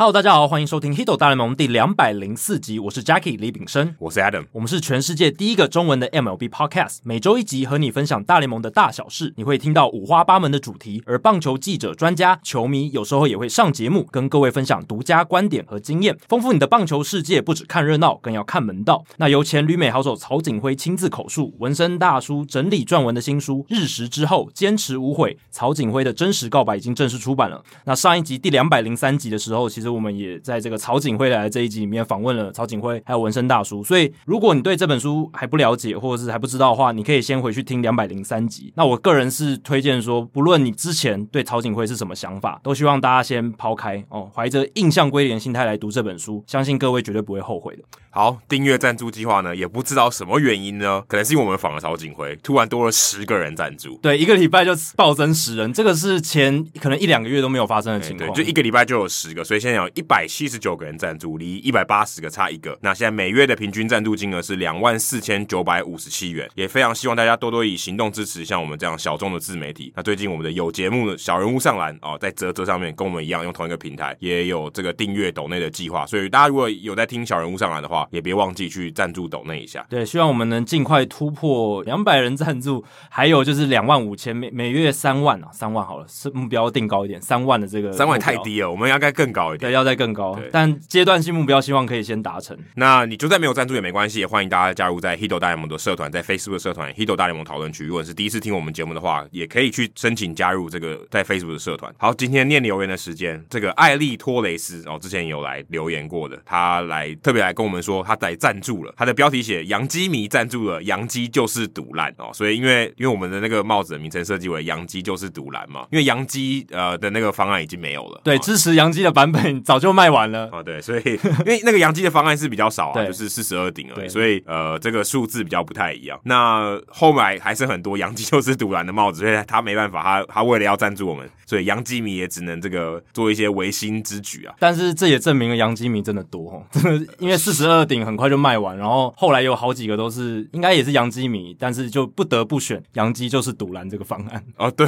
Hello，大家好，欢迎收听《Hito 大联盟》第两百零四集。我是 Jackie 李炳生，我是 Adam，我们是全世界第一个中文的 MLB Podcast，每周一集和你分享大联盟的大小事。你会听到五花八门的主题，而棒球记者、专家、球迷有时候也会上节目，跟各位分享独家观点和经验，丰富你的棒球世界。不只看热闹，更要看门道。那由前旅美好手曹景辉亲自口述，纹身大叔整理撰文的新书《日食之后，坚持无悔》，曹景辉的真实告白已经正式出版了。那上一集第两百零三集的时候，其实我们也在这。个曹景辉来的这一集里面访问了曹景辉，还有纹身大叔。所以，如果你对这本书还不了解，或者是还不知道的话，你可以先回去听两百零三集。那我个人是推荐说，不论你之前对曹景辉是什么想法，都希望大家先抛开哦，怀着印象归零心态来读这本书，相信各位绝对不会后悔的。好，订阅赞助计划呢，也不知道什么原因呢，可能是因为我们访了曹景辉，突然多了十个人赞助。对，一个礼拜就暴增十人，这个是前可能一两个月都没有发生的情况。对，就一个礼拜就有十个，所以现在有一百七十九个人赞助，离一百八十个差一个。那现在每月的平均赞助金额是两万四千九百五十七元，也非常希望大家多多以行动支持像我们这样小众的自媒体。那最近我们的有节目的小人物上篮哦，在泽泽上面跟我们一样用同一个平台，也有这个订阅抖内的计划。所以大家如果有在听小人物上篮的话，也别忘记去。赞助抖内一下，对，希望我们能尽快突破两百人赞助，还有就是两万五千每每月三万啊，三万好了，是目标定高一点，三万的这个三万太低了，我们应该更高一点，对，要再更高，但阶段性目标希望可以先达成。那你就算没有赞助也没关系，也欢迎大家加入在 Hito 大联盟的社团，在 Facebook 的社团 Hito 大联盟讨论区。如果是第一次听我们节目的话，也可以去申请加入这个在 Facebook 的社团。好，今天念留言的时间，这个艾利托雷斯哦，之前有来留言过的，他来特别来跟我们说，他来赞助了，他的标题写。洋基迷赞助了，洋基就是赌烂哦，所以因为因为我们的那个帽子的名称设计为洋基就是赌烂嘛，因为洋基呃的那个方案已经没有了，对，哦、支持洋基的版本早就卖完了哦，对，所以 因为那个杨基的方案是比较少啊，就是四十二顶而已，所以呃这个数字比较不太一样。那后来还是很多杨基就是赌蓝的帽子，所以他没办法，他他为了要赞助我们，所以杨基迷也只能这个做一些违心之举啊。但是这也证明了杨基迷真的多哦，真的，因为四十二顶很快就卖完，然后后来有好几个都是应该也是杨基迷，但是就不得不选杨基就是赌蓝这个方案哦。对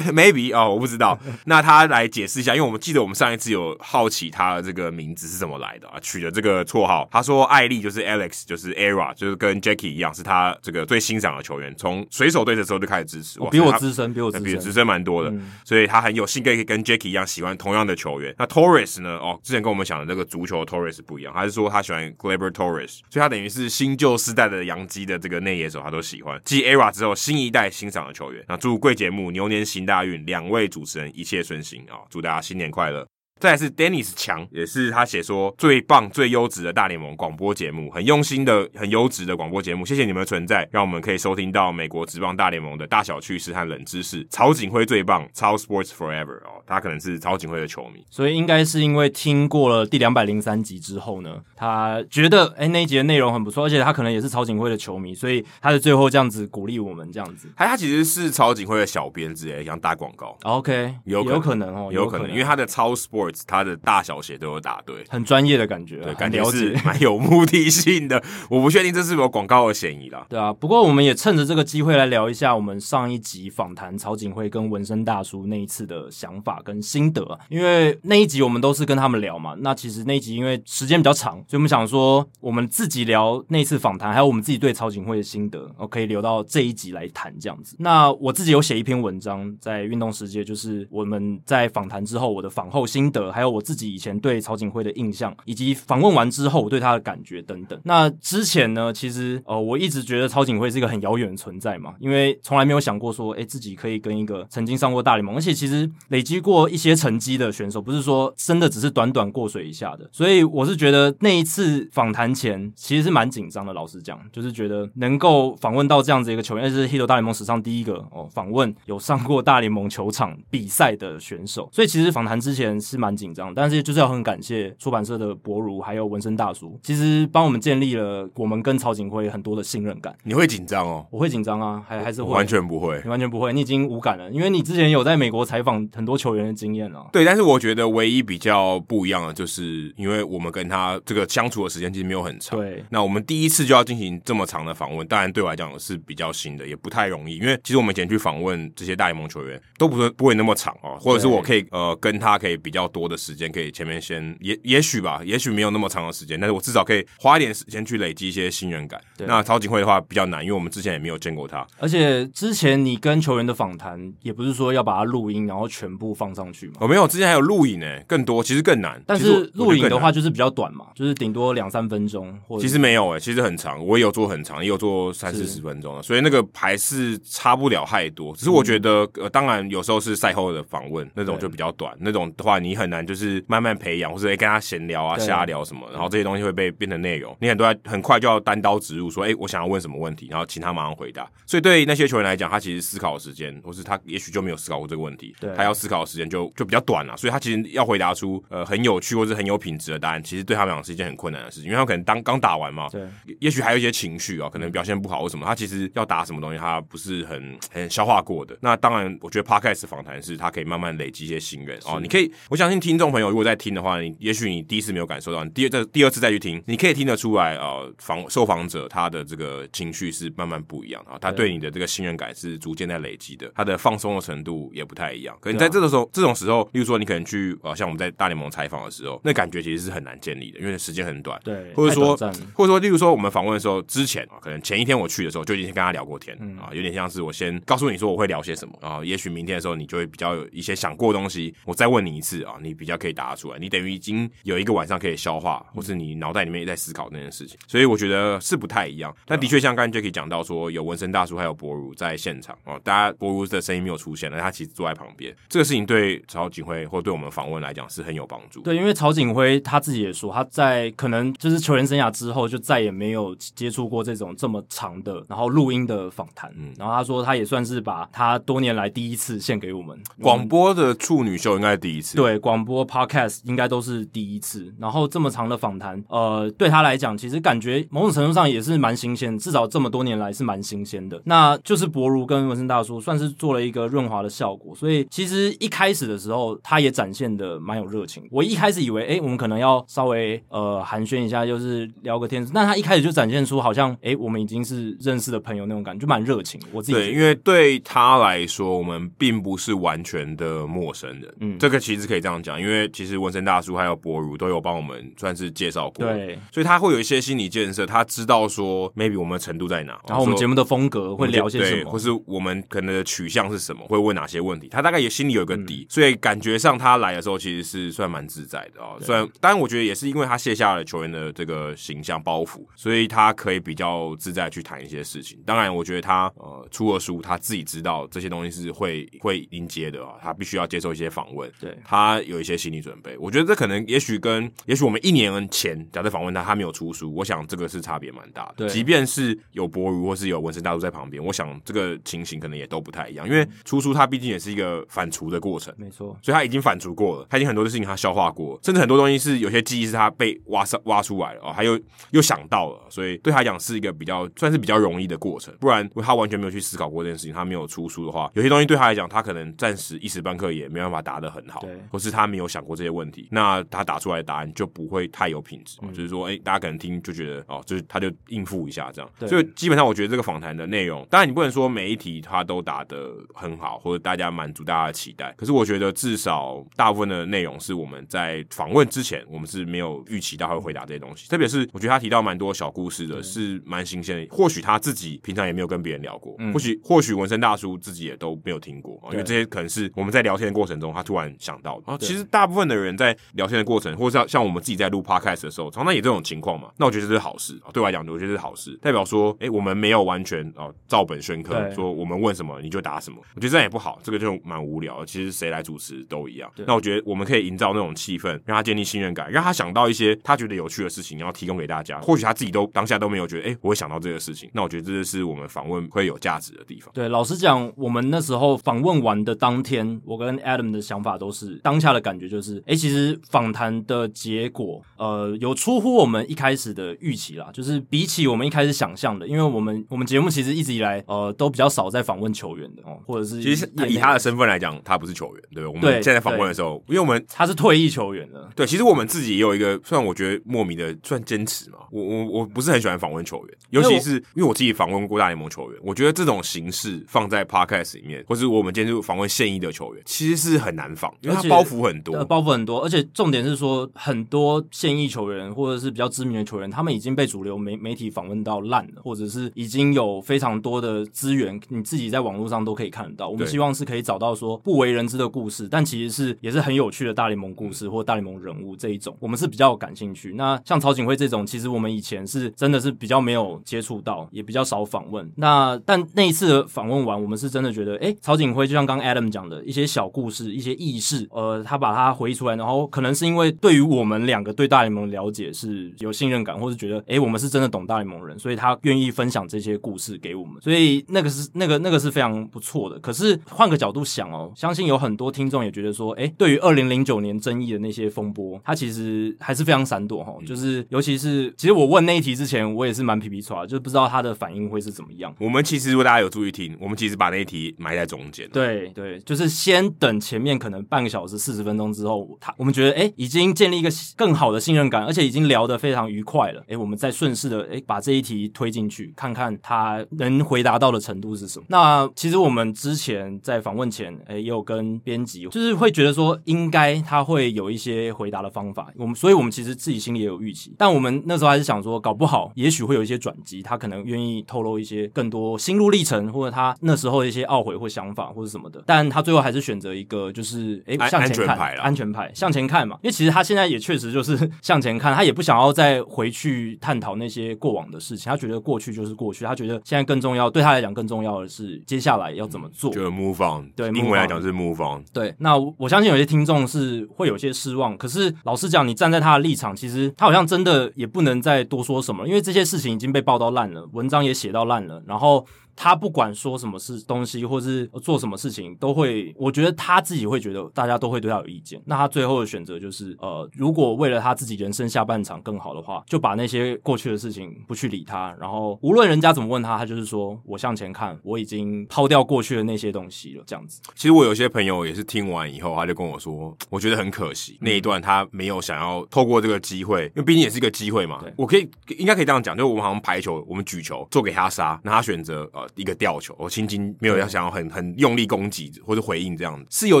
，maybe 哦，我不知道。那他来解释一下，因为我们记得我们上一次有好奇他的这个名字是怎么来的啊，取的这个绰号。他说艾丽就是 Alex，就是 Era，就是跟 Jackie 一样，是他这个最欣赏的球员，从水手队的时候就开始支持。哦、比我资深，比我资深，比资深蛮多的、嗯，所以他很有幸可以跟 Jackie 一样喜欢同样的球员。那 Torres 呢？哦，之前跟我们讲的这个足球 Torres 不一样，他是说他喜欢 Gleyber Torres，所以他等于是新旧世代。的洋基的这个内野手，他都喜欢。继 ERA 之后，新一代欣赏的球员。那祝贵节目牛年行大运，两位主持人一切顺心啊！祝大家新年快乐。再来是 Dennis 强，也是他写说最棒、最优质的大联盟广播节目，很用心的、很优质的广播节目。谢谢你们的存在，让我们可以收听到美国职棒大联盟的大小趣事和冷知识。曹景辉最棒，超 Sports Forever 哦，他可能是曹景辉的球迷，所以应该是因为听过了第两百零三集之后呢，他觉得哎、欸、那一集的内容很不错，而且他可能也是曹景辉的球迷，所以他在最后这样子鼓励我们这样子。他他其实是曹景辉的小编之类，想打广告。OK，有有可能哦，有可能，因为他的超 Sports，他的大小。写都有打对，很专业的感觉，对，感觉是蛮有目的性的。我不确定这是有广告的嫌疑啦。对啊，不过我们也趁着这个机会来聊一下我们上一集访谈曹景辉跟纹身大叔那一次的想法跟心得。因为那一集我们都是跟他们聊嘛，那其实那一集因为时间比较长，所以我们想说我们自己聊那次访谈，还有我们自己对曹景辉的心得，我可以留到这一集来谈这样子。那我自己有写一篇文章在运动世界，就是我们在访谈之后我的访后心得，还有我自己。以前对曹景辉的印象，以及访问完之后我对他的感觉等等。那之前呢，其实呃，我一直觉得曹景辉是一个很遥远的存在嘛，因为从来没有想过说，哎，自己可以跟一个曾经上过大联盟，而且其实累积过一些成绩的选手，不是说真的只是短短过水一下的。所以我是觉得那一次访谈前其实是蛮紧张的，老实讲，就是觉得能够访问到这样子一个球员，而且是 Hito 大联盟史上第一个哦访问有上过大联盟球场比赛的选手，所以其实访谈之前是蛮紧张，但是。就是要很感谢出版社的博如，还有纹身大叔，其实帮我们建立了我们跟曹景辉很多的信任感。你会紧张哦？我会紧张啊，还还是会完全不会，你完全不会，你已经无感了，因为你之前有在美国采访很多球员的经验了。对，但是我觉得唯一比较不一样的，就是因为我们跟他这个相处的时间其实没有很长。对，那我们第一次就要进行这么长的访问，当然对我来讲是比较新的，也不太容易。因为其实我们以前去访问这些大联盟球员，都不是不会那么长哦，或者是我可以呃跟他可以比较多的时间，可以前面先也也许吧，也许没有那么长的时间，但是我至少可以花一点时间去累积一些信任感。那曹锦辉的话比较难，因为我们之前也没有见过他，而且之前你跟球员的访谈也不是说要把它录音，然后全部放上去嘛。我、哦、没有，之前还有录影呢，更多，其实更难。但是录影的话就是比较短嘛，就是顶多两三分钟。其实没有诶，其实很长，我也有做很长，也有做三四十分钟的，所以那个还是差不了太多。只是我觉得，呃，当然有时候是赛后的访问那种就比较短，那种的话你很难就是慢慢培养，或者诶跟他闲聊啊、瞎聊什么，然后这些东西会被变成内容，你很多要很快就要单刀直入说，哎，我想要问什么问题，然后请他马上回答。所以对那些球员来讲，他其实思考的时间，或是他也许就没有思考过这个问题，他要思考的时间就就比较短了。所以他其实要回答出呃很有趣或是很有品质的答案，其实对他们来讲是一件很困难的事情，因为他可能当刚打完嘛，对，也许还有一些情绪啊，可能表现不好或什么，他其实要答什么东西，他不是很很消化过的。那当然，我觉得 Podcast 访谈是他可以慢慢累积一些信任哦。你可以，我相信听众朋友如果在听的话，你也许你第一次没有感受到，你第二这第二次再去听，你可以听得出来啊，访、呃、受访者他的这个情绪是慢慢不一样啊，他对你的这个信任感是逐渐在累积的，他的放松的程度也不太一样。可能在这个时候，这种时候，例如说你可能去啊、呃，像我们在大联盟采访的时候，那感觉其实是很难建立的，因为时间很短，对，或者说或者说，例如说我们访问的时候，之前啊，可能前一天我去的时候就已经跟他聊过天、嗯、啊，有点像是我先告诉你说我会聊些什么啊，也许明天的时候你就会比较有一些想过的东西，我再问你一次啊，你比较可以答得出来，你等于已经有一个晚上可以消化，或是你脑袋里面也在思考那件事情，所以我觉得是不太一样。但的确像刚才 Jacky 讲到说，有纹身大叔还有博如在现场哦，大家博如的声音没有出现了，他其实坐在旁边，这个事情对曹景辉或对我们访问来讲是很有帮助。对，因为曹景辉他自己也说，他在可能就是球员生涯之后就再也没有接触过这种这么长的然后录音的访谈。嗯，然后他说他也算是把他多年来第一次献给我们。广播的处女秀应该是第一次，对，广播 Podcast 应该都是第一次。然后这么长的访谈，呃，对他来讲，其实感觉某种程度上也是蛮新鲜，至少这么多年来是蛮新鲜的。那就是博如跟文森大叔算是做了一个润滑的效果，所以其实一开始的时候，他也展现的蛮有热情。我一开始以为，哎，我们可能要稍微呃寒暄一下，就是聊个天，但他一开始就展现出好像，哎，我们已经是认识的朋友那种感觉，就蛮热情。我自己对，因为对他来说，我们并不是完全的陌生人。嗯，这个其实可以这样讲，因为其实纹身大叔还有博如都有帮我们算是介绍过，对，所以他会有一些心理建设，他知道说 maybe 我们的程度在哪，然后我们节目的风格会聊些什么，或是我们可能的取向是什么，会问哪些问题，他大概也心里有个底，嗯、所以感觉上他来的时候其实是算蛮自在的啊。虽然当然我觉得也是因为他卸下了球员的这个形象包袱，所以他可以比较自在去谈一些事情。当然，我觉得他呃出了书，他自己知道这些东西是会会迎接的啊，他必须要接受一些访问，对，他有一些心理准备。我觉得这可能也许跟也许我们一年前假设访问他，他没有出书，我想这个是差别蛮大的。对，即便是有博如或是有纹身大叔在旁边，我想这个情形可能也都不太一样，因为出书他毕竟也是一个反刍的过程，没错，所以他已经反刍过了，他已经很多的事情他消化过，甚至很多东西是有些记忆是他被挖上挖出来了哦，他又又想到了，所以对他讲是一个比较算是比较容易的过程，不然他完全没有去思考过这件事情，他没有出书的话，有些东西对他来讲，他可能暂时一时半刻也没办法答得很好，对，或是他没有想过这些问题，那他打出来的答案就不会太有品质，嗯、就是说，哎、欸，大家可能听就觉得哦，就是他就应付一下这样，所以基本上我觉得这个访谈的内容，当然你不能说每一题他都答得很好，或者大家满足大家的期待，可是我觉得至少大部分的内容是我们在访问之前，我们是没有预期到他会回答这些东西，特别是我觉得他提到蛮多小故事的，是蛮新鲜的，或许他自己平常也没有跟别人聊过，嗯、或许或许纹身大叔自己也都没有听过，因为这些可能是我们在聊天的过程中他突然想到的。其实大部分的人在聊天的过程，或者像像我们自己在录 podcast 的时候，常常也这种情况嘛，那我觉得这是好事啊，对我来讲，我觉得这是好事，代表说，哎，我们没有完全哦照本宣科，说我们问什么你就答什么，我觉得这样也不好，这个就蛮无聊的。其实谁来主持都一样。那我觉得我们可以营造那种气氛，让他建立信任感，让他想到一些他觉得有趣的事情，然后提供给大家。或许他自己都当下都没有觉得，哎，我会想到这个事情。那我觉得这就是我们访问会有价值的地方。对，老实讲，我们那时候访问完的当天，我跟 Adam 的想法都是当下的感觉就是，哎，其实访谈的结果，呃，有出乎我们一开始的预期啦，就是比起我们一开始想象的，因为我们我们节目其实一直以来，呃，都比较少在访问球员的哦，或者是其实以他的身份来讲，他不是球员，对不对？我们现在访问的时候，因为我们他是退役球员了，对，其实我们自己也有一个，虽然我觉得莫名的算坚持嘛，我我我不是很喜欢访问球员，尤其是因为我自己访问过大联盟球员，我觉得这种形式放在 Podcast 里面，或是我们今天就访问现役的球员，其实是很难访，因为他包袱袱很多，呃，包袱很多，而且重点是说，很多现役球员或者是比较知名的球员，他们已经被主流媒媒体访问到烂了，或者是已经有非常多的资源，你自己在网络上都可以看得到。我们希望是可以找到说不为人知的故事，但其实是也是很有趣的大联盟故事或大联盟人物这一种，我们是比较感兴趣。那像曹景辉这种，其实我们以前是真的是比较没有接触到，也比较少访问。那但那一次的访问完，我们是真的觉得，诶，曹景辉就像刚 Adam 讲的一些小故事、一些轶事，呃，他把它回忆出来，然后可能是因为对于我们两个对大联盟了解是有信任感，或是觉得，诶，我们是真的懂大联盟人，所以他愿意分享这些故事给我们，所以那个是那个那个是非常不错的。可是换个角度想哦，相信有很多听众也觉得说，诶，对于二零零九年争议的那些风波，他其实还是非常闪躲哈，就是尤其是其实我问那一题之前，我也是蛮皮皮剉，就是不知道他的反应会是怎么样。我们其实如果大家有注意听，我们其实把那一题埋在中间。对对，就是先等前面可能半个小时、四十分钟之后，他我们觉得哎已经建立一个更好的信任感，而且已经聊得非常愉快了。哎我们再顺势的哎把这一题推进去，看看他能回答到的程度是什么。那其实我们之前在访问前，哎也有跟编辑，就是会觉得说应该他会有一些回答的方法。我们所以我们其实自己心里也有预期，但我们那时候还是想说，搞不好也许会有一些转机，他可能愿意透露一些更多心路历程，或者他那时候的一些懊悔或想法或者什么的。但他最后还是选择一个就是哎向前看，安全牌向前看嘛。因为其实他现在也确实就是 向前看，他也不想要再回去探讨那些过往的事情。他觉得过去就是过去，他觉得现在更重要，对他来讲更重要的是接下来要怎么做。就是 move on，对，英文来讲是 move on。对，那我相信有些听众是会有些失望。可是老实讲，你站在他的立场，其实他好像真的也不能再多说什么，因为这些事情已经被报道烂了，文章也写到烂了，然后。他不管说什么事东西，或是做什么事情，都会，我觉得他自己会觉得大家都会对他有意见。那他最后的选择就是，呃，如果为了他自己人生下半场更好的话，就把那些过去的事情不去理他，然后无论人家怎么问他，他就是说我向前看，我已经抛掉过去的那些东西了。这样子。其实我有些朋友也是听完以后，他就跟我说，我觉得很可惜，那一段他没有想要透过这个机会，因为毕竟也是一个机会嘛。我可以应该可以这样讲，就我们好像排球，我们举球做给他杀，那他选择呃。一个吊球，我轻轻没有要想要很很用力攻击或者回应这样子，是有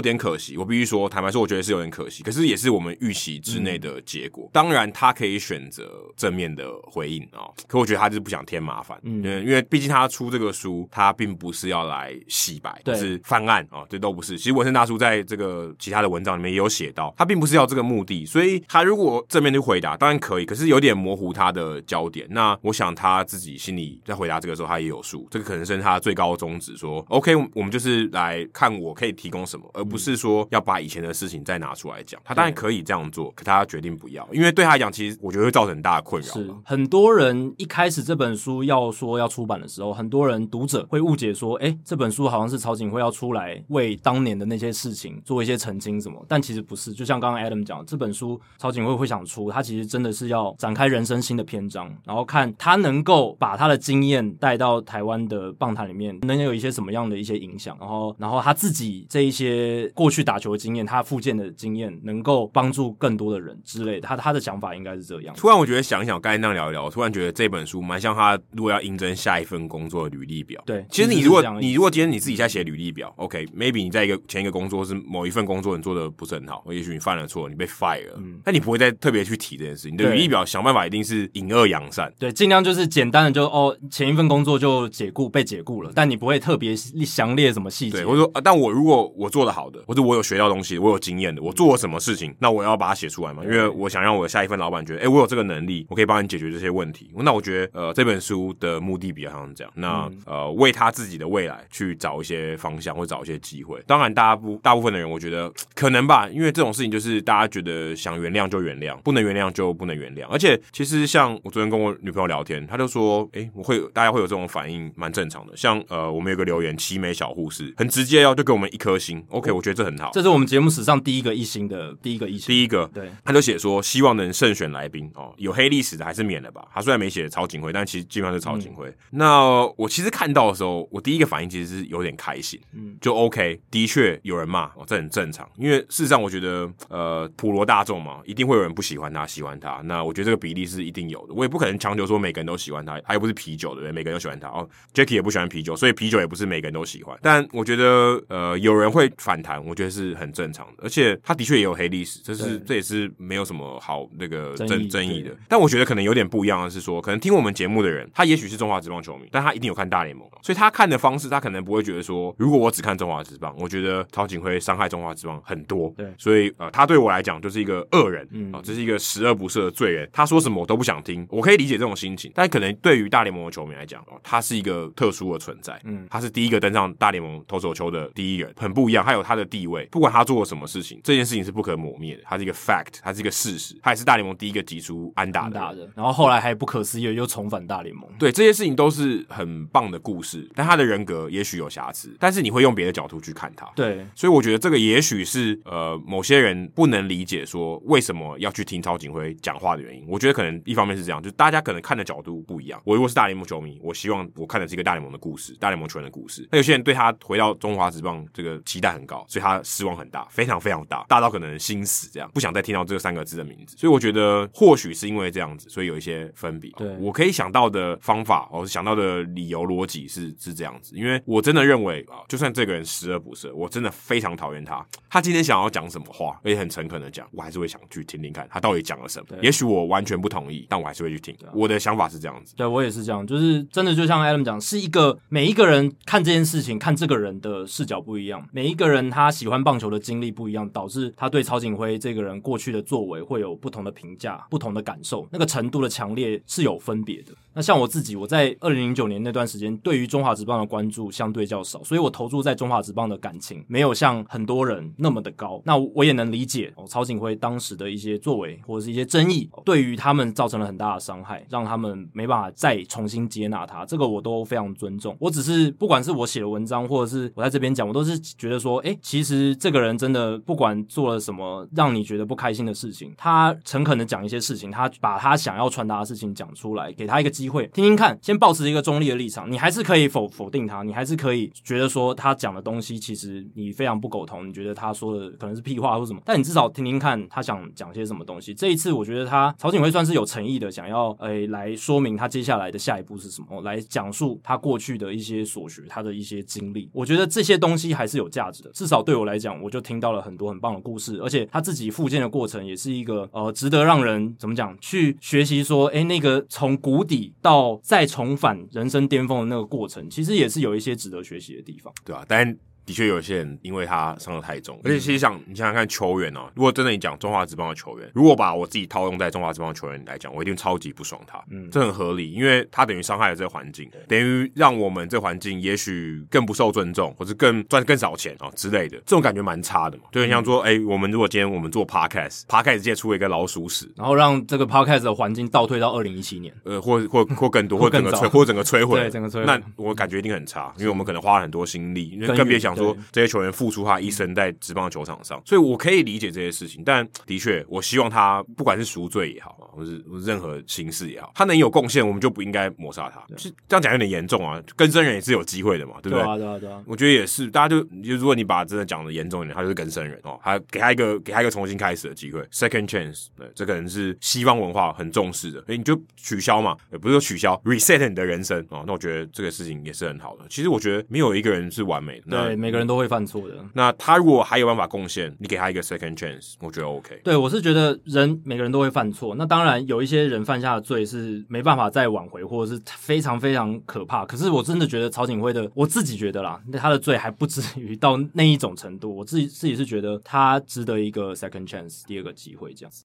点可惜。我必须说，坦白说，我觉得是有点可惜。可是也是我们预期之内的结果。嗯、当然，他可以选择正面的回应啊、哦，可我觉得他就是不想添麻烦。嗯，因为毕竟他出这个书，他并不是要来洗白，就是翻案啊、哦，这都不是。其实文森大叔在这个其他的文章里面也有写到，他并不是要这个目的。所以他如果正面去回答，当然可以，可是有点模糊他的焦点。那我想他自己心里在回答这个时候，他也有数。这个可能。本身他最高的宗旨说，OK，我们就是来看我可以提供什么，而不是说要把以前的事情再拿出来讲。他当然可以这样做，可他决定不要，因为对他来讲，其实我觉得会造成很大的困扰。是很多人一开始这本书要说要出版的时候，很多人读者会误解说，哎，这本书好像是曹景辉要出来为当年的那些事情做一些澄清什么，但其实不是。就像刚刚 Adam 讲，这本书曹景辉会想出，他其实真的是要展开人生新的篇章，然后看他能够把他的经验带到台湾的。棒坛里面能有一些什么样的一些影响，然后，然后他自己这一些过去打球的经验，他复健的经验，能够帮助更多的人之类的。他他的想法应该是这样。突然我觉得想一想，刚才那样聊一聊，我突然觉得这本书蛮像他如果要应征下一份工作的履历表。对，其实你如果你如果今天你自己在写履历表，OK，maybe、okay, 你在一个前一个工作是某一份工作你做的不是很好，或也许你犯了错，你被 fire 了，嗯，但你不会再特别去提这件事。你的履历表想办法一定是隐恶扬善，对，尽量就是简单的就哦，前一份工作就解雇被解雇了，但你不会特别详列什么细节。对，我说，但我如果我做的好的，或者我有学到东西，我有经验的，我做了什么事情，那我要把它写出来嘛，因为我想让我的下一份老板觉得，哎、欸，我有这个能力，我可以帮你解决这些问题。那我觉得，呃，这本书的目的比较像这样，那、嗯、呃，为他自己的未来去找一些方向，或找一些机会。当然，大部大部分的人，我觉得可能吧，因为这种事情就是大家觉得想原谅就原谅，不能原谅就不能原谅。而且，其实像我昨天跟我女朋友聊天，她就说，哎、欸，我会大家会有这种反应，蛮正常的。像呃。我们有个留言，奇美小护士很直接哦，就给我们一颗星。OK，我觉得这很好。这是我们节目史上第一个一星的第一个一星，第一个。对，他就写说希望能慎选来宾哦，有黑历史的还是免了吧。他虽然没写曹锦辉，但其实基本上是曹锦辉。嗯、那我其实看到的时候，我第一个反应其实是有点开心。嗯，就 OK，的确有人骂哦，这很正常。因为事实上，我觉得呃，普罗大众嘛，一定会有人不喜欢他，喜欢他。那我觉得这个比例是一定有的。我也不可能强求说每个人都喜欢他，他又不是啤酒的人，每个人都喜欢他哦。Jacky 也不喜欢啤酒，所以啤酒也不是每个人都喜欢。但我觉得，呃，有人会反弹，我觉得是很正常的。而且他的确也有黑历史，这是这也是没有什么好那个争争议，的。但我觉得可能有点不一样的是说，可能听我们节目的人，他也许是中华职棒球迷，但他一定有看大联盟，所以他看的方式，他可能不会觉得说，如果我只看中华职棒，我觉得曹锦辉伤害中华职棒很多。对，所以呃，他对我来讲就是一个恶人，嗯，啊，这是一个十恶不赦的罪人。他说什么我都不想听，我可以理解这种心情，但可能对于大联盟的球迷来讲，哦，他是一个特殊的存在，嗯，他是第一个登上大联盟投手球的第一人，很不一样，他有他的地位，不管他做了什么事情，这件事情是不可磨灭的，他是一个 fact，他是一个事实，他也是大联盟第一个击出安打的，的，然后后来还不可思议又重返大联盟，对，这些事情都是很棒的故事，但他的人格也许有瑕疵，但是你会用别的角度去看他，对，所以我觉得这个也许是呃某些人不能理解说为什么要去听曹景辉讲话的原因，我觉得可能一方面是这样，就是大家可能看的角度不一样，我如果是大联盟球迷，我希望我看的是一个大联盟的故事，大联盟球员的故事，那有些人对他回到中华职棒这个期待很高，所以他失望很大，非常非常大，大到可能心死这样，不想再听到这三个字的名字，所以我觉得或许是因为这样子，所以有一些分别。对，我可以想到的方法，我想到的理由逻辑是是这样子，因为我真的认为啊，就算这个人十恶不赦，我真的非常讨厌他，他今天想要讲什么话，而且很诚恳的讲，我还是会想去听听看他到底讲了什么。也许我完全不同意，但我还是会去听。我的想法是这样子，对我也是这样，就是真的就像 Adam 讲，是一个每一个人看这件事情、看这个人的视角不一样，每一个人他喜欢棒球的经历不一样，导致他对曹锦辉这个人过去的作为会有不同的评价、不同的感受，那个程度的强烈是有分别的。那像我自己，我在二零零九年那段时间，对于中华职棒的关注相对较少，所以我投注在中华职棒的感情没有像很多人那么的高。那我也能理解哦，曹锦辉当时的一些作为或者是一些争议，对于他们造成了很大的伤害，让他们没办法再重新接纳他。这个我都非常尊重。我只是不管是我写的文章，或者是我在这边讲，我都是觉得说，诶，其实这个人真的不管做了什么让你觉得不开心的事情，他诚恳的讲一些事情，他把他想要传达的事情讲出来，给他一个机会听听看，先保持一个中立的立场，你还是可以否否定他，你还是可以觉得说他讲的东西其实你非常不苟同，你觉得他说的可能是屁话或什么，但你至少听听看他想讲些什么东西。这一次我觉得他曹锦辉算是有诚意的，想要诶、来说明他接下来的下一步是什么，来讲述他过去的一些所学，他的一些经历。我觉得这些东西还是有价值的，至少对我来讲，我就听到了很多很棒的故事，而且他自己复健的过程也是一个呃值得让人怎么讲去学习说，诶、那个从谷底到再重返人生巅峰的那个过程，其实也是有一些值得学习的地方，对、啊？但的确有些人因为他伤得太重，而且其实想你想想看，球员哦，如果真的你讲中华职棒的球员，如果把我自己套用在中华职棒的球员来讲，我一定超级不爽他。嗯，这很合理，因为他等于伤害了这个环境，等于让我们这环境也许更不受尊重，或者更赚更少钱哦之类的，这种感觉蛮差的嘛。就很像说，哎、嗯。欸，我们如果今天我们做 podcast，podcast 界出了一个老鼠屎，然后让这个 podcast 的环境倒退到二零一七年，呃，或或或更多，或整个摧，或整个摧毁，对，整个摧毁，那我感觉一定很差，因为我们可能花了很多心力，因为更别想说这些球员。付出他一生在职棒球场上，所以我可以理解这些事情。但的确，我希望他不管是赎罪也好，或是任何形式也好，他能有贡献，我们就不应该抹杀他。是这样讲有点严重啊，跟生人也是有机会的嘛，对不对？对啊，对啊，对啊。我觉得也是，大家就就如果你把真的讲的严重一点，他就是跟生人哦，他给他一个给他一个重新开始的机会，second chance。对，这可能是西方文化很重视的，所以你就取消嘛，也不是说取消，reset 你的人生哦。那我觉得这个事情也是很好的。其实我觉得没有一个人是完美的，对，每个人都会犯错的。那他如果还有办法贡献，你给他一个 second chance，我觉得 OK。对，我是觉得人每个人都会犯错，那当然有一些人犯下的罪是没办法再挽回，或者是非常非常可怕。可是我真的觉得曹景辉的，我自己觉得啦，那他的罪还不至于到那一种程度。我自己自己是觉得他值得一个 second chance，第二个机会这样子。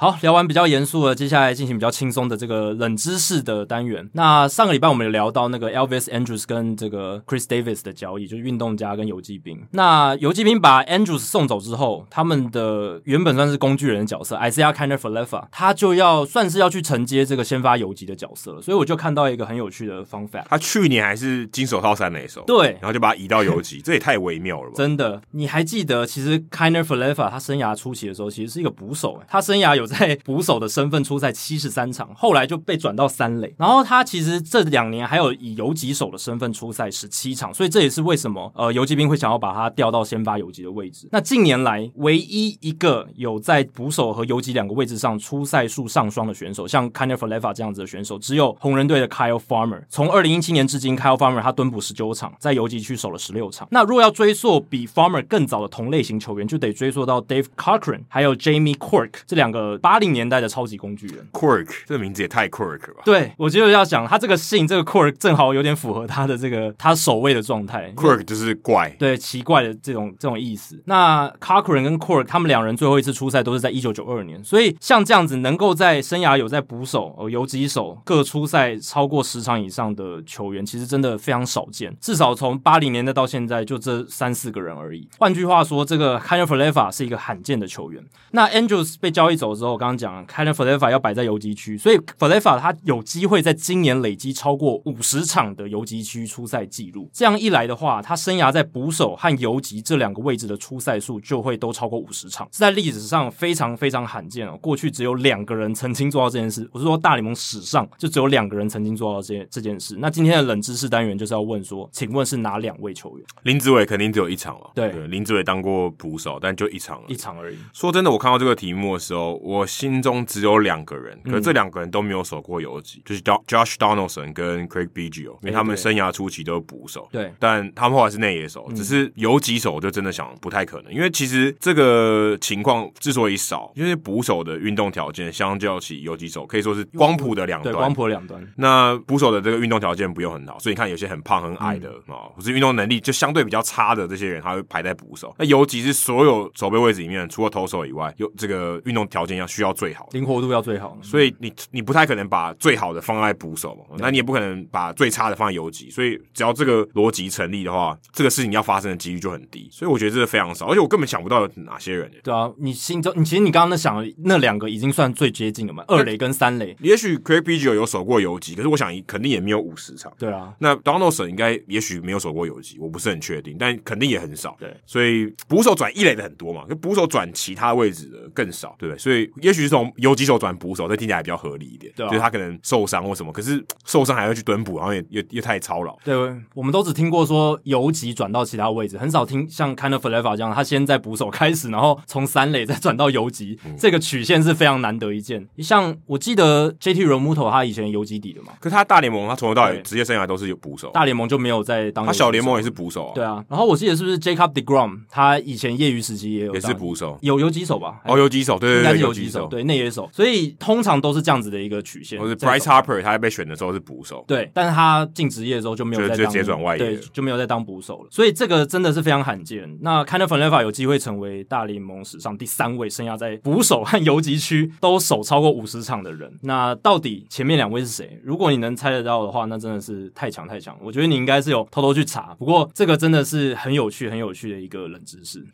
好，聊完比较严肃的，接下来进行比较轻松的这个冷知识的单元。那上个礼拜我们有聊到那个 Elvis Andrews 跟这个 Chris Davis 的交易，就是运动家跟游骑兵。那游骑兵把 Andrews 送走之后，他们的原本算是工具人的角色 Isaiah k i n d e r f a l e f a 他就要算是要去承接这个先发游击的角色了。所以我就看到一个很有趣的 fun fact，他去年还是金手套三垒手，对，然后就把他移到游击，这也太微妙了吧？真的，你还记得其实 k i n d e r f a l e f a 他生涯初期的时候其实是一个捕手，他生涯有在捕手的身份出赛七十三场，后来就被转到三垒。然后他其实这两年还有以游击手的身份出赛十七场，所以这也是为什么呃游击兵会想要把他调到先发游击的位置。那近年来唯一一个有在捕手和游击两个位置上出赛数上双的选手，像 Kiner-Falefa 这样子的选手，只有红人队的 Kyle Farmer。从二零一七年至今，Kyle Farmer 他蹲捕十九场，在游击区守了十六场。那如果要追溯比 Farmer 更早的同类型球员，就得追溯到 Dave Cochran 还有 Jamie Quirk 这两个八零年代的超级工具人。Quirk 这个名字也太 Quirk 了吧？对，我觉得要讲他这个姓，这个 Quirk 正好有点符合他的这个他守卫的状态。Quirk 就是怪，对，奇怪的这种这种意思。那 Cochran 跟 Quirk 他们两人最后一次出赛都是在一九九二年，所以像这样子能够在生涯有在捕手、呃游击手各出赛超过十场以上的球员，其实真的非常少见。至少从八零年代到现在，就这三四个人而已。换句话说，这个 Kiner-Falefa 是一个罕见的球员。那 Angels 被交易走之后，我刚刚讲 Kiner-Falefa 要摆在游击区，所以 Falefa 他有机会在今年累积超过五十场的游击区出赛记录。这样一来的话，他生涯在捕手和游击这两个位置的出赛数就会都超过五十场，是在历史上非常非常罕见哦。过去只有两个人曾经做到这件事，我是说大联盟史上就只有两个人曾经做到这件这件事。那今天的冷知识单元就是要问说，请问是哪两位球员？林子伟肯定只有一场了，对，对，林子伟当过捕手，但就一场，一场而已。说真的，我看到这个题目的时候，我心中只有两个人，可是这两个人都没有守过游击，嗯、就是 Josh Donaldson 跟 Craig Biggio，因为他们生涯初期都是捕手，对，但他们后来是内野手，只是游击手就真的想不太可能，因为其实这个情况之所以少，因为捕手的运动条件相较起游击手可以说是光谱的两端，对，光谱两端。那捕手的这个运动条件不用很好，所以你看有些很胖很矮的啊，或是运动能力就相对比较差的这些人，他会排在捕手。那游击是所有守备位置里面，除了投手以外，有这个运动条件要需要最好，灵活度要最好，所以你你不太可能把最好的放在捕手嘛，那你也不可能把最差的放在游击，所以只要这个逻辑成立的话，这个事情要发生的几率就很低。所以我觉得这个非常少，而且我根本想不到有哪些人。对啊，你心中你其实你刚刚那想的那两个已经算最接近了嘛，二垒跟三垒。也许 Craig Biggio 有守过游击，可是我想肯定也没有五十场。对啊，那 Donaldson 应该也许没有守过游击，我不是很确定，但肯定也很少。对，所以捕手转一垒的很多嘛，就捕手转其他位置的更少，对不对？所以也许是从游击手转捕手，这听起来比较合理一点。对、啊，就是他可能受伤或什么，可是 受伤还要去蹲捕，然后也也也太操劳。对，我们都只听过说游击转到其他位置，很少听像 Kiner-Falefa 这样，他先在捕手开始，然后从三垒再转到游击，嗯、这个曲线是非常难得一见。像我记得 JT Realmuto 他以前游击底的嘛，可是他大联盟他从头到尾职业生涯都是有捕手，大联盟就没有在当。他小联盟也是捕手啊。对啊，然后我记得是不是 Jacob deGrom 他以前业余时期也有也是捕手，有游击手吧？哦，游击手，对对对，应该是游击手，对内野手，所以通常都是这样子的一个曲线。或是 Bryce Harper 他被选的时候是捕手，对，但是他进职业之后就没有再当，接转外野，对，就没有再当捕手了。所以这个真的是非常罕见。那 Kiner-Falefa 有机会成为大联盟史上第三位生涯在捕手和游击区都守超过五十场的人。那到底前面两位是谁？如果你能猜得到的话，那真的是太强太强。我觉得你应该是有偷偷去查，不过这个真的是很有趣、很有趣的一个冷知识。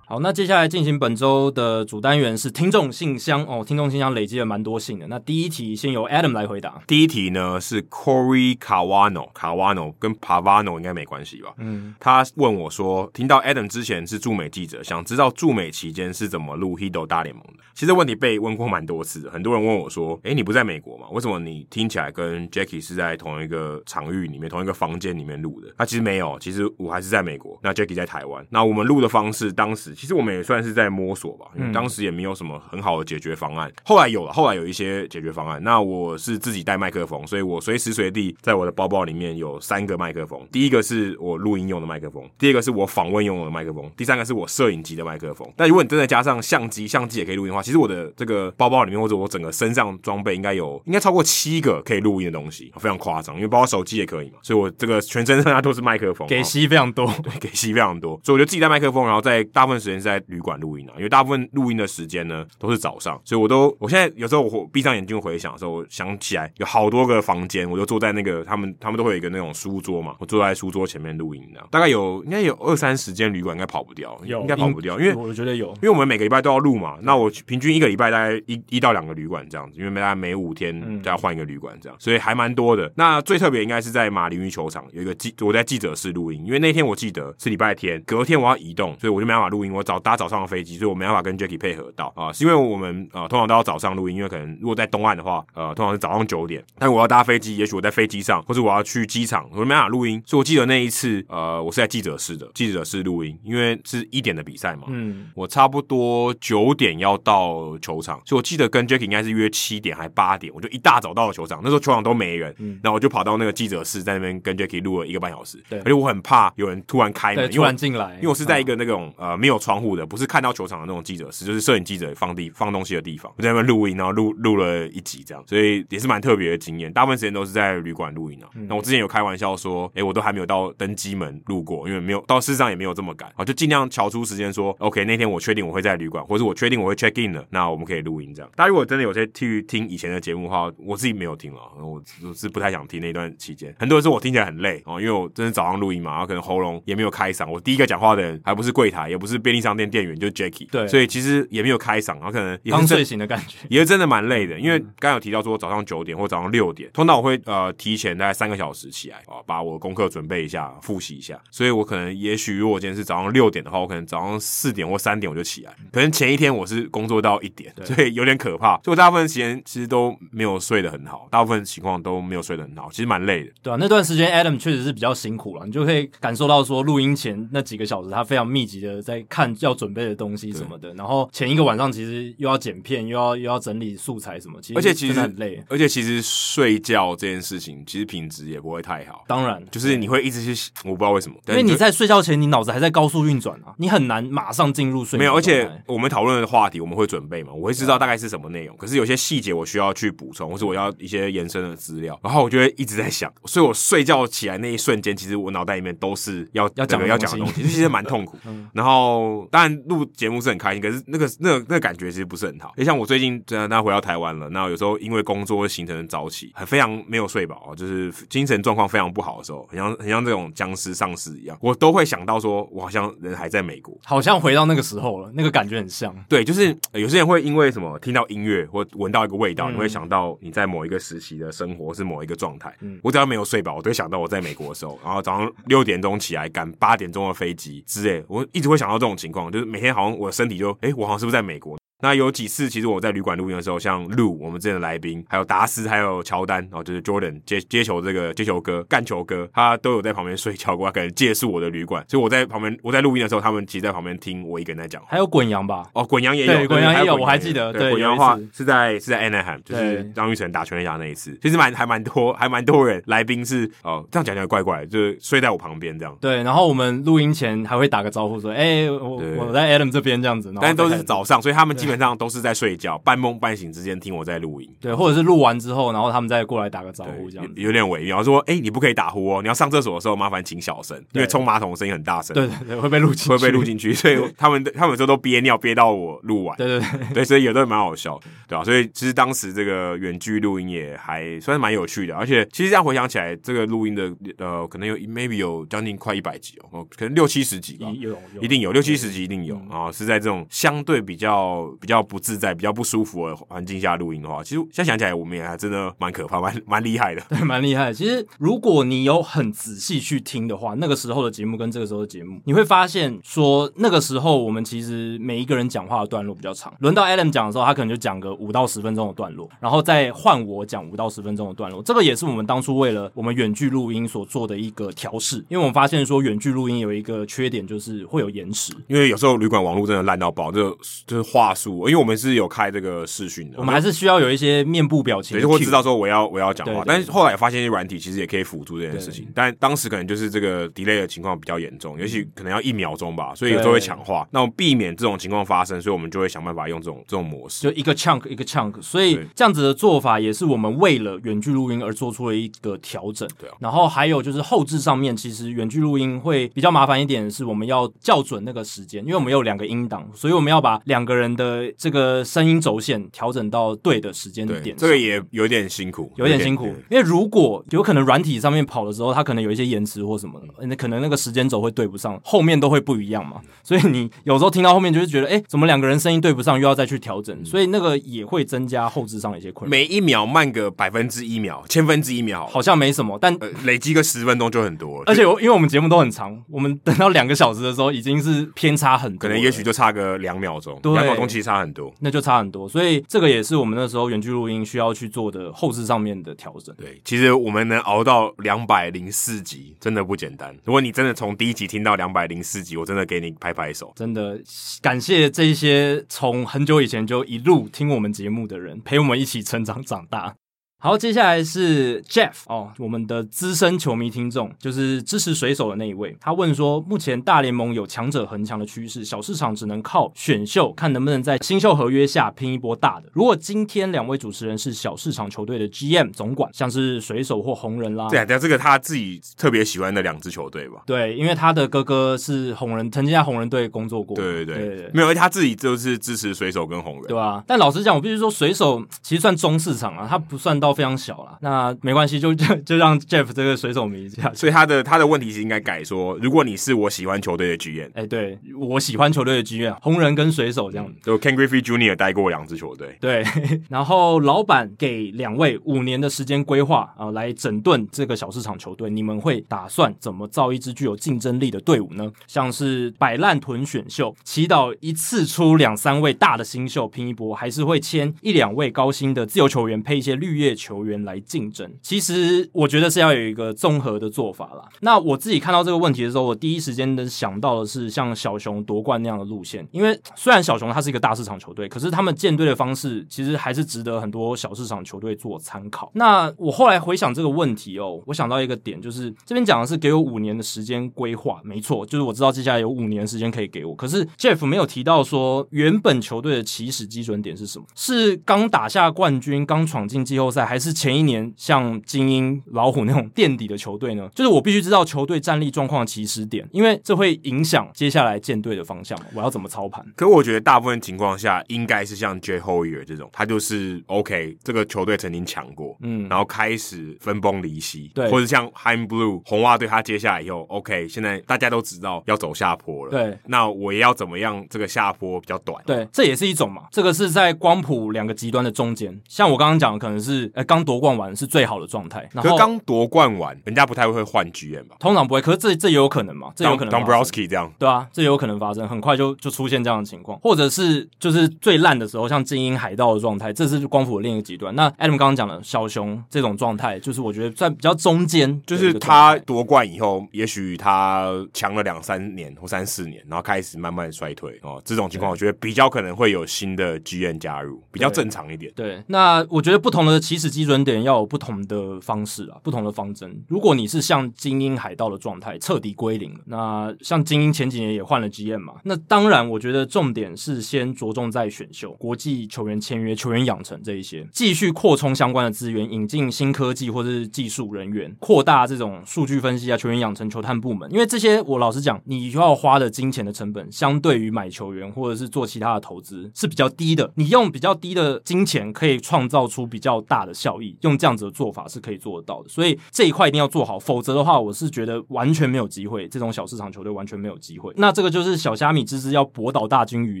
好，那接下来进行本周的主单元是听众信箱哦。听众信箱累积了蛮多信的。那第一题先由 Adam 来回答。第一题呢是 Corey Cavano，Cavano 跟 Pavano 应该没关系吧？嗯，他问我说，听到 Adam 之前是驻美记者，想知道驻美期间是怎么录 Hido 大联盟的。其实问题被问过蛮多次，很多人问我说，诶，你不在美国吗？为什么你听起来跟 Jackie 是在同一个场域里面、同一个房间里面录的？那其实没有，其实我还是在美国，那 Jackie 在台湾。那我们录的方式，当时。其实我们也算是在摸索吧，因为当时也没有什么很好的解决方案。嗯、后来有了，后来有一些解决方案。那我是自己带麦克风，所以我随时随地在我的包包里面有三个麦克风。第一个是我录音用的麦克风，第二个是我访问用的麦克风，第三个是我摄影机的麦克风。但如果你真的加上相机，相机也可以录音的话，其实我的这个包包里面或者我整个身上装备应该有应该超过七个可以录音的东西，非常夸张。因为包括手机也可以嘛，所以我这个全身上下都是麦克风，给吸非常多，对，给吸非常多。所以我就自己带麦克风，然后在大部分时时间是在旅馆录音啊，因为大部分录音的时间呢都是早上，所以我都我现在有时候我闭上眼睛回想的时候，我想起来有好多个房间，我就坐在那个他们他们都会有一个那种书桌嘛，我坐在书桌前面录音的，大概有应该有二三十间旅馆应该跑不掉，有应该跑不掉，因为我觉得有，因为我们每个礼拜都要录嘛，那我平均一个礼拜大概一一到两个旅馆这样子，因为大概每五天就要换一个旅馆这样，所以还蛮多的。那最特别应该是在马林鱼球场有一个记，我在记者室录音，因为那天我记得是礼拜天，隔天我要移动，所以我就没办法录音。我早搭早上的飞机，所以我没办法跟 Jackie 配合到。啊，是因为我们呃通常都要早上录音，因为可能如果在东岸的话，呃通常是早上九点，但我要搭飞机，也许我在飞机上，或者我要去机场，我就没办法录音。所以我记得那一次，呃，我是在记者室的记者室录音，因为是一点的比赛嘛，嗯，我差不多九点要到球场，所以我记得跟 Jackie 应该是约七点还八点，我就一大早到了球场，那时候球场都没人，嗯，然后我就跑到那个记者室，在那边跟 Jackie 录了一个半小时，对，而且我很怕有人突然开门，突然进来，因为我是在一个那种、嗯、呃没有窗户的，不是看到球场的那种记者室，就是摄影记者放地放东西的地方，我在那边录音，然后录录了一集这样，所以也是蛮特别的经验。大部分时间都是在旅馆录音啊。那、嗯、我之前有开玩笑说，哎、欸，我都还没有到登机门录过，因为没有到事实上也没有这么赶，啊，就尽量瞧出时间说，OK，那天我确定我会在旅馆，或者我确定我会 check in 了，那我们可以录音这样。大家如果真的有在去听以前的节目的话，我自己没有听了，我我是不太想听那段期间。很多人说我听起来很累哦，因为我真的早上录音嘛，然后可能喉咙也没有开嗓。我第一个讲话的人还不是柜台，也不是便利商店店员，就是 Jacky。对，所以其实也没有开嗓，然后可能刚睡醒的感觉，也是真的蛮累的。因为刚刚有提到说早上九点或早上六点，通常我会呃提前大概三个小时起来啊，把我的功课准备一下，复习一下。所以我可能也许如果今天是早上六点的话，我可能早上四点或三点我就起来。可能前一天我是工作到一点，所以有点可怕。所以我大部分时间其实都没有睡得很好，大部分情况都没有睡得很好，其实蛮累的。对啊，那段时间 Adam 确实是比较辛苦了，你就可以感受到说录音前那几个小时他非常密集的在看要准备的东西什么的，然后前一个晚上其实又要剪片，又要又要整理素材什么，其实而且其实很累，而且其实睡觉这件事情其实品质也不会太好。当然，就是你会一直去，我不知道为什么，因为你在睡觉前你脑子还在高速运转啊，你很难马上进入睡眠。没有，而且我们讨论的话题我们会准备嘛，我会知道大概是什么内容，可是有些细节我需要去补充，或是我要一些延伸的资料，然后我就会一直在想，所以我睡觉起来那一瞬间，其实我脑袋里面都是要要讲要讲的东西，其实蛮痛苦。然后当然录节目是很开心，可是那个那个那个感觉其实不是很好。也像我最近真的那回到台湾了，那有时候因为工作会形成早起，很非常没有睡饱，就是精神状况非常不好的时候，很像很像这种僵尸丧尸一样，我都会想到说，我好像人还在美国，好像回到那个时候了，那个感觉很像。对，就是有些人会因为什么听到音乐或闻到一个味道，嗯、你会想到你在某一个时期的生活是某一个状态。嗯，我只要没有睡饱，我都会想到我在美国的时候，然后早上六点钟起来赶八点钟的飞机之类，我一直会想到这种情况，就是每天好像我的身体就，诶，我好像是不是在美国？那有几次，其实我在旅馆录音的时候，像 Lou 我们之前的来宾，还有达斯，还有乔丹，哦，就是 Jordan 接接球这个接球哥、干球哥，他都有在旁边睡觉过，他可能借宿我的旅馆，所以我在旁边，我在录音的时候，他们其实在旁边听我一个人在讲。还有滚羊吧？哦，滚羊也有，滚羊也有，我还记得。对，滚羊的话是在是在 Anaheim，就是张玉成打全垒打那一次，其实蛮还蛮多，还蛮多人来宾是哦，这样讲起来怪怪，就是睡在我旁边这样。对，然后我们录音前还会打个招呼说：“哎，我我在 Adam 这边这样子。”但都是早上，所以他们基本上都是在睡。觉，半梦半醒之间听我在录音，对，或者是录完之后，然后他们再过来打个招呼，这样有，有点微妙。说，哎、欸，你不可以打呼哦，你要上厕所的时候麻烦请小声，因为冲马桶声音很大声，对对对，会被录进 会被录进去，所以 他们他们有时候都憋尿憋到我录完，对对对，对，所以有的蛮好笑，对吧、啊？所以其实当时这个远距录音也还算是蛮有趣的，而且其实这样回想起来，这个录音的呃，可能有 maybe 有将近快一百集哦，可能六七十集吧，有，有。一定有六七十集一定有啊、嗯，是在这种相对比较比较不自在、比较不舒服的。环境下录音的话，其实现在想起来，我们也还真的蛮可怕，蛮蛮厉害的，对，蛮厉害。其实如果你有很仔细去听的话，那个时候的节目跟这个时候的节目，你会发现说，那个时候我们其实每一个人讲话的段落比较长。轮到 Adam 讲的时候，他可能就讲个五到十分钟的段落，然后再换我讲五到十分钟的段落。这个也是我们当初为了我们远距录音所做的一个调试，因为我们发现说远距录音有一个缺点，就是会有延迟，因为有时候旅馆网络真的烂到爆，就就是话术诉，因为我们是有开这个视讯的，我们还是需要有一些面部表情，对，就会知道说我要我要讲话。但是后来发现软体其实也可以辅助这件事情，但当时可能就是这个 delay 的情况比较严重，尤其可能要一秒钟吧，所以有时候会抢话。那我们避免这种情况发生，所以我们就会想办法用这种这种模式，就一个 chunk 一个 chunk。所以这样子的做法也是我们为了远距录音而做出了一个调整。对啊，然后还有就是后置上面，其实远距录音会比较麻烦一点，是我们要校准那个时间，因为我们有两个音档，所以我们要把两个人的这个声音轴线调整到对的时间点。这个也有点辛苦，有点辛苦，因为如果有可能软体上面跑的时候，它可能有一些延迟或什么的，那可能那个时间轴会对不上，后面都会不一样嘛。所以你有时候听到后面就是觉得，哎，怎么两个人声音对不上，又要再去调整，所以那个也会增加后置上的一些困难。每一秒慢个百分之一秒、千分之一秒，好像没什么，但、呃、累积个十分钟就很多了。而且因为我们节目都很长，我们等到两个小时的时候，已经是偏差很多，可能也许就差个两秒钟，两秒钟其实差很多，那就差很多。所以这个也是我们那时候远距录音需要去做的后置上面的调整。对，其实我们能熬到两百零四集，真的不简单。如果你真的从第一集听到两百零四集，我真的给你拍拍手，真的感谢这一些从很久以前就一路听我们节目的人，陪我们一起成长长大。好，接下来是 Jeff 哦，我们的资深球迷听众，就是支持水手的那一位。他问说，目前大联盟有强者恒强的趋势，小市场只能靠选秀，看能不能在新秀合约下拼一波大的。如果今天两位主持人是小市场球队的 GM 总管，像是水手或红人啦，对啊，对啊，这个他自己特别喜欢的两支球队吧？对，因为他的哥哥是红人，曾经在红人队工作过。对对对，对对对，没有，他自己就是支持水手跟红人，对啊，但老实讲，我必须说，水手其实算中市场啊，他不算到。非常小了，那没关系，就 就就让 Jeff 这个水手迷这样。所以他的他的问题是应该改说，如果你是我喜欢球队的剧院哎、欸，对我喜欢球队的剧院红人跟水手这样。就 Ken Griffey Jr. 带过两支球队，对。然后老板给两位五年的时间规划啊，来整顿这个小市场球队，你们会打算怎么造一支具有竞争力的队伍呢？像是摆烂囤选秀，祈祷一次出两三位大的新秀拼一波，还是会签一两位高薪的自由球员，配一些绿叶球员来竞争，其实我觉得是要有一个综合的做法啦。那我自己看到这个问题的时候，我第一时间能想到的是像小熊夺冠那样的路线，因为虽然小熊它是一个大市场球队，可是他们建队的方式其实还是值得很多小市场球队做参考。那我后来回想这个问题哦，我想到一个点，就是这边讲的是给我五年的时间规划，没错，就是我知道接下来有五年时间可以给我。可是 Jeff 没有提到说原本球队的起始基准点是什么？是刚打下冠军，刚闯进季后赛，还是前？一年像精英、老虎那种垫底的球队呢，就是我必须知道球队战力状况的起始点，因为这会影响接下来建队的方向。我要怎么操盘？可我觉得大部分情况下应该是像 Jay Hoyer 这种，他就是 OK，这个球队曾经强过，嗯，然后开始分崩离析，对，或者像 Chaim Bloom 红袜队，他接下来以后 OK，现在大家都知道要走下坡了，对，那我也要怎么样？这个下坡比较短，对，这也是一种嘛。这个是在光谱两个极端的中间，像我刚刚讲的，可能是呃刚夺。冠完是最好的状态，可是刚夺冠完，人家不太会换 GM 吧？通常不会，可是这这也有可能嘛？这有可能 Dombrowski 这样，对啊，这也有可能发生，很快就就出现这样的情况，或者是就是最烂的时候，像精英海盗的状态，这是光谱的另一个极端。那 Adam 刚刚讲的小熊这种状态，就是我觉得在比较中间，就是他夺冠以后，也许他强了两三年或三四年，然后开始慢慢衰退哦。这种情况，我觉得比较可能会有新的 GM 加入，比较正常一点。对，对，那我觉得不同的起始基准点要有不同的。方式啊，不同的方针。如果你是像精英海盗的状态彻底归零了，那像精英前几年也换了 GM 嘛，那当然我觉得重点是先着重在选秀、国际球员签约、球员养成这一些，继续扩充相关的资源，引进新科技或者是技术人员，扩大这种数据分析啊、球员养成、球探部门。因为这些我老实讲，你要花的金钱的成本，相对于买球员或者是做其他的投资是比较低的。你用比较低的金钱可以创造出比较大的效益，用这样子的做法。是可以做得到的，所以这一块一定要做好，否则的话，我是觉得完全没有机会。这种小市场球队完全没有机会。那这个就是小虾米之之要博倒大鲸鱼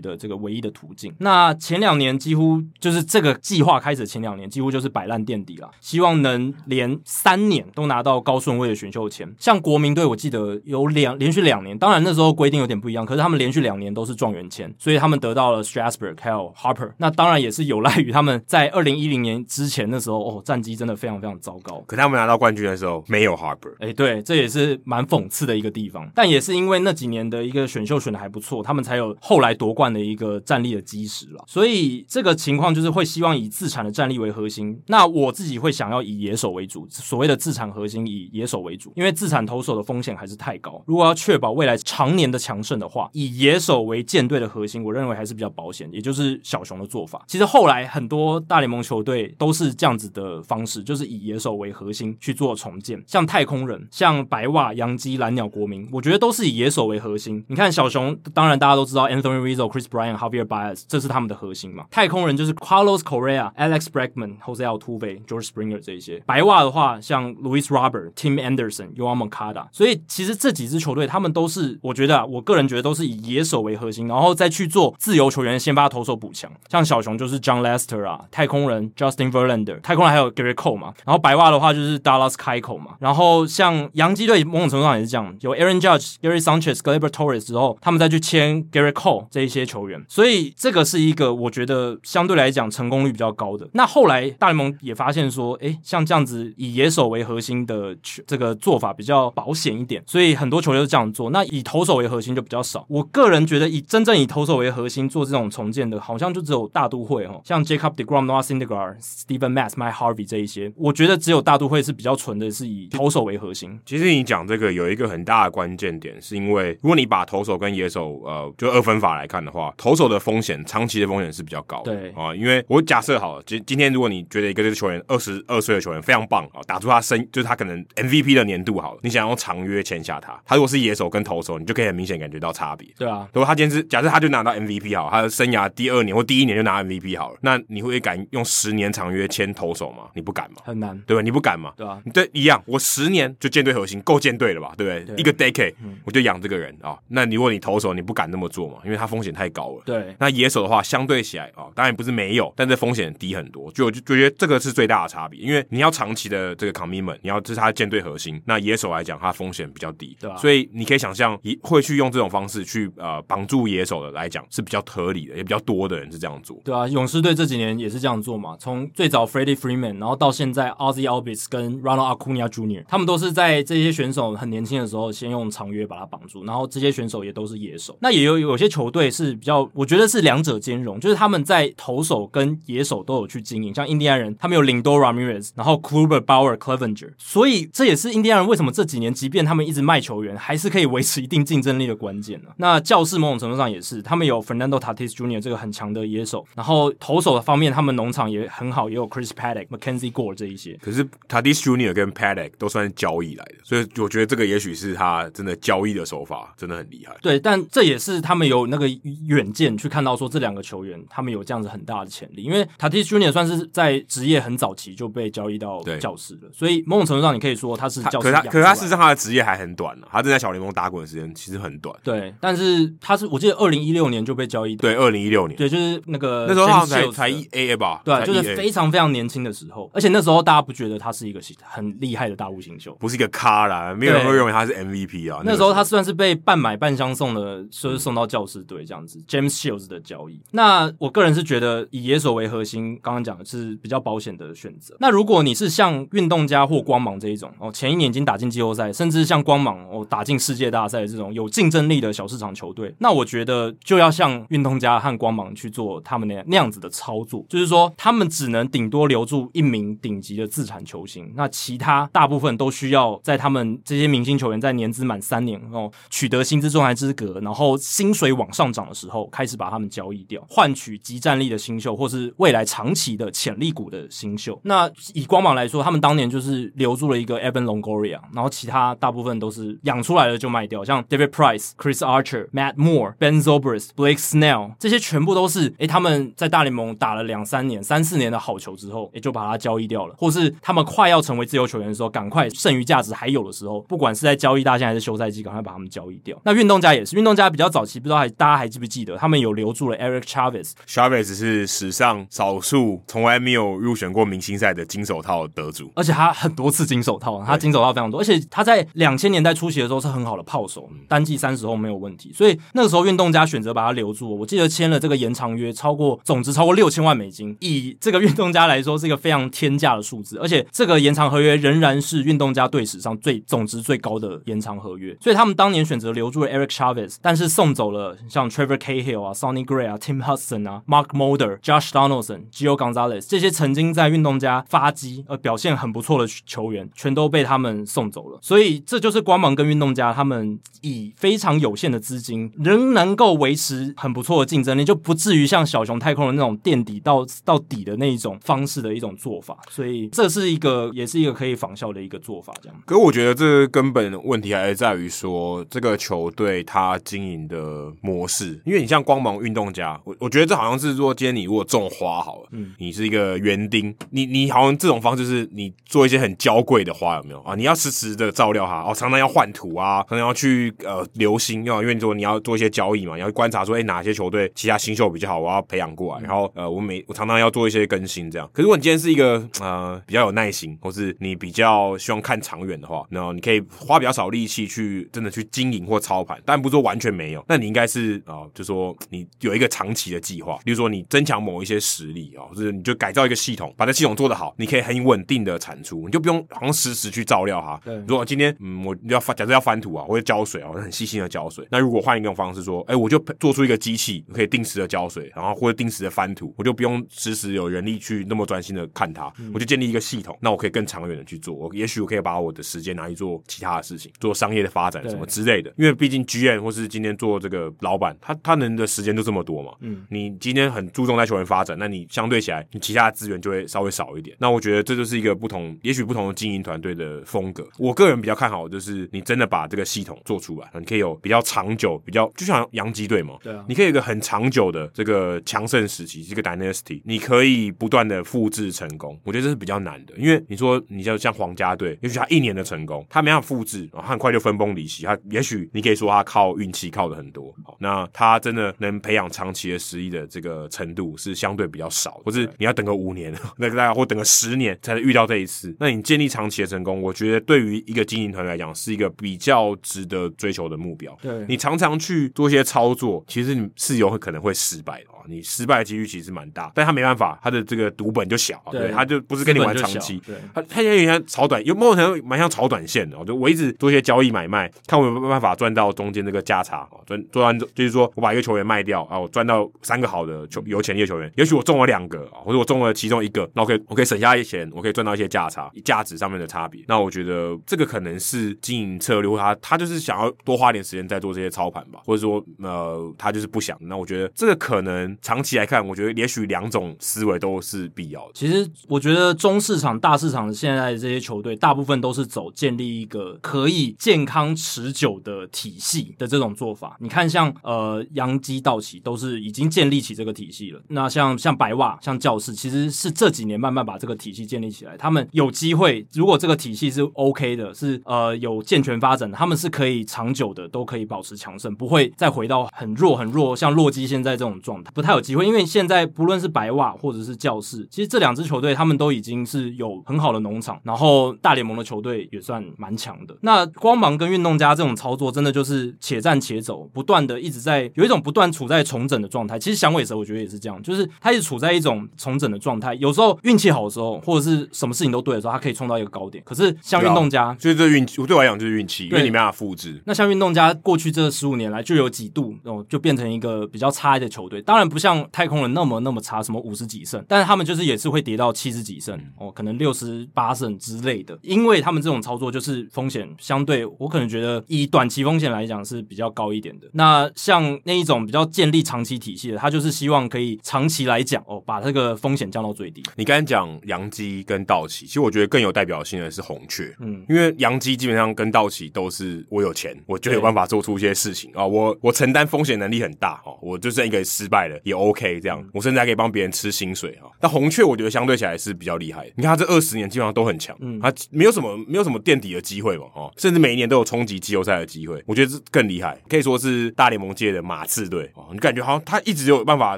的这个唯一的途径。那前两年几乎就是这个计划开始前两年几乎就是摆烂垫底了，希望能连三年都拿到高顺位的选秀签。像国民队，我记得有两连续两年，当然那时候规定有点不一样，可是他们连续两年都是状元签，所以他们得到了 Strasburg 还有 Harper。那当然也是有赖于他们在二零一零年之前那那时候哦，战绩真的非常非常糟糕。可他们拿到冠军的时候没有 Harper，哎，对，这也是蛮讽刺的一个地方。但也是因为那几年的一个选秀选的还不错，他们才有后来夺冠的一个战力的基石了。所以这个情况就是会希望以自产的战力为核心。那我自己会想要以野手为主，所谓的自产核心以野手为主，因为自产投手的风险还是太高。如果要确保未来常年的强盛的话，以野手为舰队的核心，我认为还是比较保险，也就是小熊的做法。其实后来很多大联盟球队都是这样这样子的方式，就是以野手为核心去做重建，像太空人、像白袜、洋基、蓝鸟、国民，我觉得都是以野手为核心。你看小熊，当然大家都知道 Anthony Rizzo、Chris Bryant、Javier Baez，这是他们的核心嘛。太空人就是 Carlos Correa、Alex Bregman、Jose Altuve、George Springer 这一些。白袜的话，像 Louis Robert、Tim Anderson、y o a m o n c a d a 所以其实这几支球队，他们都是我觉得啊，我个人觉得都是以野手为核心，然后再去做自由球员先发投手补强。像小熊就是 John Lester 啊，太空人 Justin Verlander，太空人还有 Gary Cole 嘛，然后白袜的话就是 Dallas 开口嘛，然后像洋基队某种程度上也是这样，有 Aaron Judge、Gary Sanchez、Gleber Torres 之后，他们再去签 Gary Cole 这一些球员，所以这个是一个我觉得相对来讲成功率比较高的。那后来大联盟也发现说，诶，像这样子以野手为核心的这个做法比较保险一点，所以很多球队都这样做。那以投手为核心就比较少。我个人觉得以真正以投手为核心做这种重建的，好像就只有大都会哦，像 Jacob deGrom、Noah Syndergaard、Steven Matz、Matt Harvey 这一些，我觉得只有大都会是比较纯的，是以投手为核心。其实你讲这个有一个很大的关键点，是因为如果你把投手跟野手呃就二分法来看的话，投手的风险长期的风险是比较高的。对啊，因为我假设好了，今今天如果你觉得一个这个球员二十二岁的球员非常棒啊，打出他生就是他可能 MVP 的年度好了，你想用长约签下他，他如果是野手跟投手，你就可以很明显感觉到差别。对啊，如果他今天是假设他就拿到 MVP 好，他的生涯第二年或第一年就拿 MVP 好了，那你会敢用十年长约签投手嘛？你不敢嘛？很难，对吧？你不敢嘛？对啊，对，一样，我十年就舰队核心够舰队了吧？对不对？对一个 decade、嗯、我就养这个人啊、哦。那如果你投手，你不敢那么做嘛，因为他风险太高了。对，那野手的话，相对起来啊、哦，当然不是没有，但是风险低很多。就我就觉得这个是最大的差别，因为你要长期的这个 commitment，你要这是他舰队核心。那野手来讲，他风险比较低，对、啊、所以你可以想象，会去用这种方式去呃绑住野手的来讲是比较合理的，也比较多的人是这样做。对啊，勇士队这几年也是这样做嘛，从最早 Freddie Freeman，然后到现在 Ozzie Albies 跟 Ronald Acuna Jr.，他们都是在这些选手很年轻的时候先用长约把他绑住，然后这些选手也都是野手。那也有有些球队是比较，我觉得是两者兼容，就是他们在投手跟野手都有去经营，像印第安人，他们有 Lindor Ramirez，然后 Kluber Bauer Clevinger，所以这也是印第安人为什么这几年即便他们一直卖球员，还是可以维持一定竞争力的关键呢？那教士某种程度上也是，他们有 Fernando Tatis Jr. 这个很强的野手，然后投手的方面，他们农场也很好，也有 Chris Paddack、Mackenzie Gore 这一些。可是 Tatis Junior 跟 Paddock 都算是交易来的，所以我觉得这个也许是他真的交易的手法真的很厉害。对，但这也是他们有那个远见去看到说这两个球员他们有这样子很大的潜力，因为 Tatis Junior 算是在职业很早期就被交易到教室了，所以某种程度上你可以说他是教士。可他可是他事实上他的职业还很短呢，他正在小联盟打滚的时间其实很短。对，但是他是我记得二零一六年就被交易。对，二零一六年，对，就是那个那时候他才才一 A 吧，对，就是非常非常年轻的时候，而且那时候大家不觉得他是一个很厉害的大物新秀，不是一个咖啦，没有人会认为他是 MVP 啊。那时候他算是被半买半相送的，说是送到教师队这样子。嗯、James Shields 的交易，那我个人是觉得以野手为核心，刚刚讲的是比较保险的选择。那如果你是像运动家或光芒这一种哦，前一年已经打进季后赛，甚至像光芒哦打进世界大赛这种有竞争力的小市场球队，那我觉得就要像运动家和光芒去做他们那样那样子的操作，就是说他们只能顶多留住一名顶级的自产球星，那其他大部分都需要在他们这些明星球员在年资满三年哦，取得薪资仲裁资格，然后薪水往上涨的时候，开始把他们交易掉，换取即战力的新秀，或是未来长期的潜力股的新秀。那以光芒来说，他们当年就是留住了一个 Evan Longoria，然后其他大部分都是养出来了就卖掉，像 David Price、Chris Archer、Matt Moore、Ben Zobrist、Blake Snell 这些全部都是诶，他们在大联盟打了两三年、三四年的好球之后，诶，就把他交易掉了，或是他们快要成为自由球员的时候，赶快剩余价值还有的时候，不管是在交易大限还是休赛季，赶快把他们交易掉。那运动家也是，运动家比较早期，不知道还大家还记不记得，他们有留住了 Eric Chavez，Chavez 是史上少数从来没有入选过明星赛的金手套得主，而且他很多次金手套，他金手套非常多，而且他在两千年代初期的时候是很好的炮手，单季三十轰没有问题，所以那个时候运动家选择把他留住。我记得签了这个延长约，超过总值超过六千万美金，以这个运动家来说。说是一个非常天价的数字，而且这个延长合约仍然是运动家队史上最总值最高的延长合约。所以他们当年选择留住了 Eric Chavez，但是送走了像 Trevor Cahill 啊、Sonny Gray 啊、Tim Hudson 啊、Mark Mulder、Josh Donaldson、Gio Gonzalez 这些曾经在运动家发迹而表现很不错的球员，全都被他们送走了。所以这就是光芒跟运动家他们以非常有限的资金仍能够维持很不错的竞争力，就不至于像小熊太空人那种垫底到到底的那一种方式的一种做法。所以这是一个，也是一个可以仿效的一个做法。这样。可是我觉得这根本问题还是在于说，这个球队他经营的模式。因为你像光芒运动家，我我觉得这好像是说，今天你如果种花好了，嗯，你是一个园丁，你你好像这种方式是你做一些很娇贵的花，有没有啊？你要时时的照料它，哦，常常要换土啊，可能要去呃留心，要因为你说你要做一些交易嘛，你要观察说，哎，哪些球队其他新秀比较好，我要培养过来，然后呃，我每我常常要做一些更新，这样。可是如果你今天是一个呃比较有耐心，或是你比较希望看长远的话，然后你可以花比较少力气去真的去经营或操盘，但不是说完全没有，那你应该是啊、呃，就说你有一个长期的计划，比如说你增强某一些实力啊，或者你就改造一个系统，把这系统做得好，你可以很稳定的产出，你就不用好像时时去照料它。对，如果今天嗯我要翻，假设要翻土啊，或者浇水啊，我很细心的浇水。那如果换一种方式说，哎，我就做出一个机器，可以定时的浇水，然后或者定时的翻土，我就不用时时有人力去那么专心的看它，我就建立一个系统，那我可以更长远的去做。我也许我可以把我的时间拿去做其他的事情，做商业的发展什么之类的。因为毕竟 GM 或是今天做这个老板，他他能的时间就这么多嘛。嗯，你今天很注重在球员发展，那你相对起来，你其他的资源就会稍微少一点。那我觉得这就是一个不同，也许不同的经营团队的风格。我个人比较看好的就是你真的把这个系统做出来，你可以有比较长久、比较就像洋基队嘛，对啊，你可以有一个很长久的这个强盛时期，这个 dynasty，你可以不断的复制成功。我觉得这是比较难的，因为你说你就像皇家队，也许他一年的成功，他没办法复制，他很快就分崩离析。他也许你可以说他靠运气靠的很多，那他真的能培养长期的实力的这个程度是相对比较少，或是你要等个五年，那个大家或等个十年才能遇到这一次。那你建立长期的成功，我觉得对于一个经营团队来讲是一个比较值得追求的目标。对，你常常去做一些操作，其实你是有可能会失败的。你失败的几率其实蛮大，但他没办法，他的这个赌本就小，对，对他就不是跟你玩长期，对，他他有点像炒短，有某种程度蛮像炒短线的。就我一直做一些交易买卖，看我有没有办法赚到中间这个价差，赚赚完就是说我把一个球员卖掉啊，我赚到三个好的球有潜力的球员，也许我中了两个，或者我中了其中一个，那我可以我可以省下一些钱，我可以赚到一些价差，价值上面的差别。那我觉得这个可能是经营策略，他他就是想要多花点时间在做这些操盘吧，或者说呃他就是不想。那我觉得这个可能长期来看，我觉得也许两种思维都是必要的。其实我觉得中市场、大市场现在这些球队，大部分都是走建立一个可以健康持久的体系的这种做法。你看像，呃杨基、道奇都是已经建立起这个体系了。那像像白袜、像教士，其实是这几年慢慢把这个体系建立起来。他们有机会，如果这个体系是 OK 的，是呃有健全发展的，他们是可以长久的，都可以保持强盛，不会再回到很弱很弱，像洛基现在这种状态，不太有机会，因为现在不论是白袜或者是教士，其实这两支球队他们都已经是有很好的农场，然后大联盟的球队也算蛮强的。那光芒跟运动家这种操作，真的就是且战且走，不断的一直在有一种不断处在重整的状态。其实响尾蛇我觉得也是这样，就是他一直处在一种重整的状态。有时候运气好的时候，或者是什么事情都对的时候，他可以冲到一个高点。可是像运动家，就是这运气对我来讲就是运气，因为你没办法复制。那像运动家过去这十五年来就有几度哦，就变成一个比较差的球队。当然不像太空人那么那么差，什么五十几胜，但是他们就是也是会跌到七十几胜哦，可能六十八胜之类的。因为他们这种操作就是风险相对，我可能觉得以短期风险来讲是比较高一点的。那像那一种比较建立长期体系的，他就是希望可以长期来讲哦，把这个风险降到最低。你刚才讲洋基跟道奇，其实我觉得更有代表性的是红雀，嗯，因为洋基基本上跟道奇都是我有钱，我就有办法做出一些事情啊，我我承担风险能力很大哦，我就算一个失败了也 OK 这样，我甚至还可以帮别人吃薪水啊。但红雀我觉得相对起来是比较厉害的，你看他这二十年基本上都很强，嗯，他没有什么没有什么垫底的机会嘛，哦，甚至每一年都有冲击季后赛的机会，我觉得这更厉害，可以说是大联盟界的马刺队哦。你感觉好像他一直有办法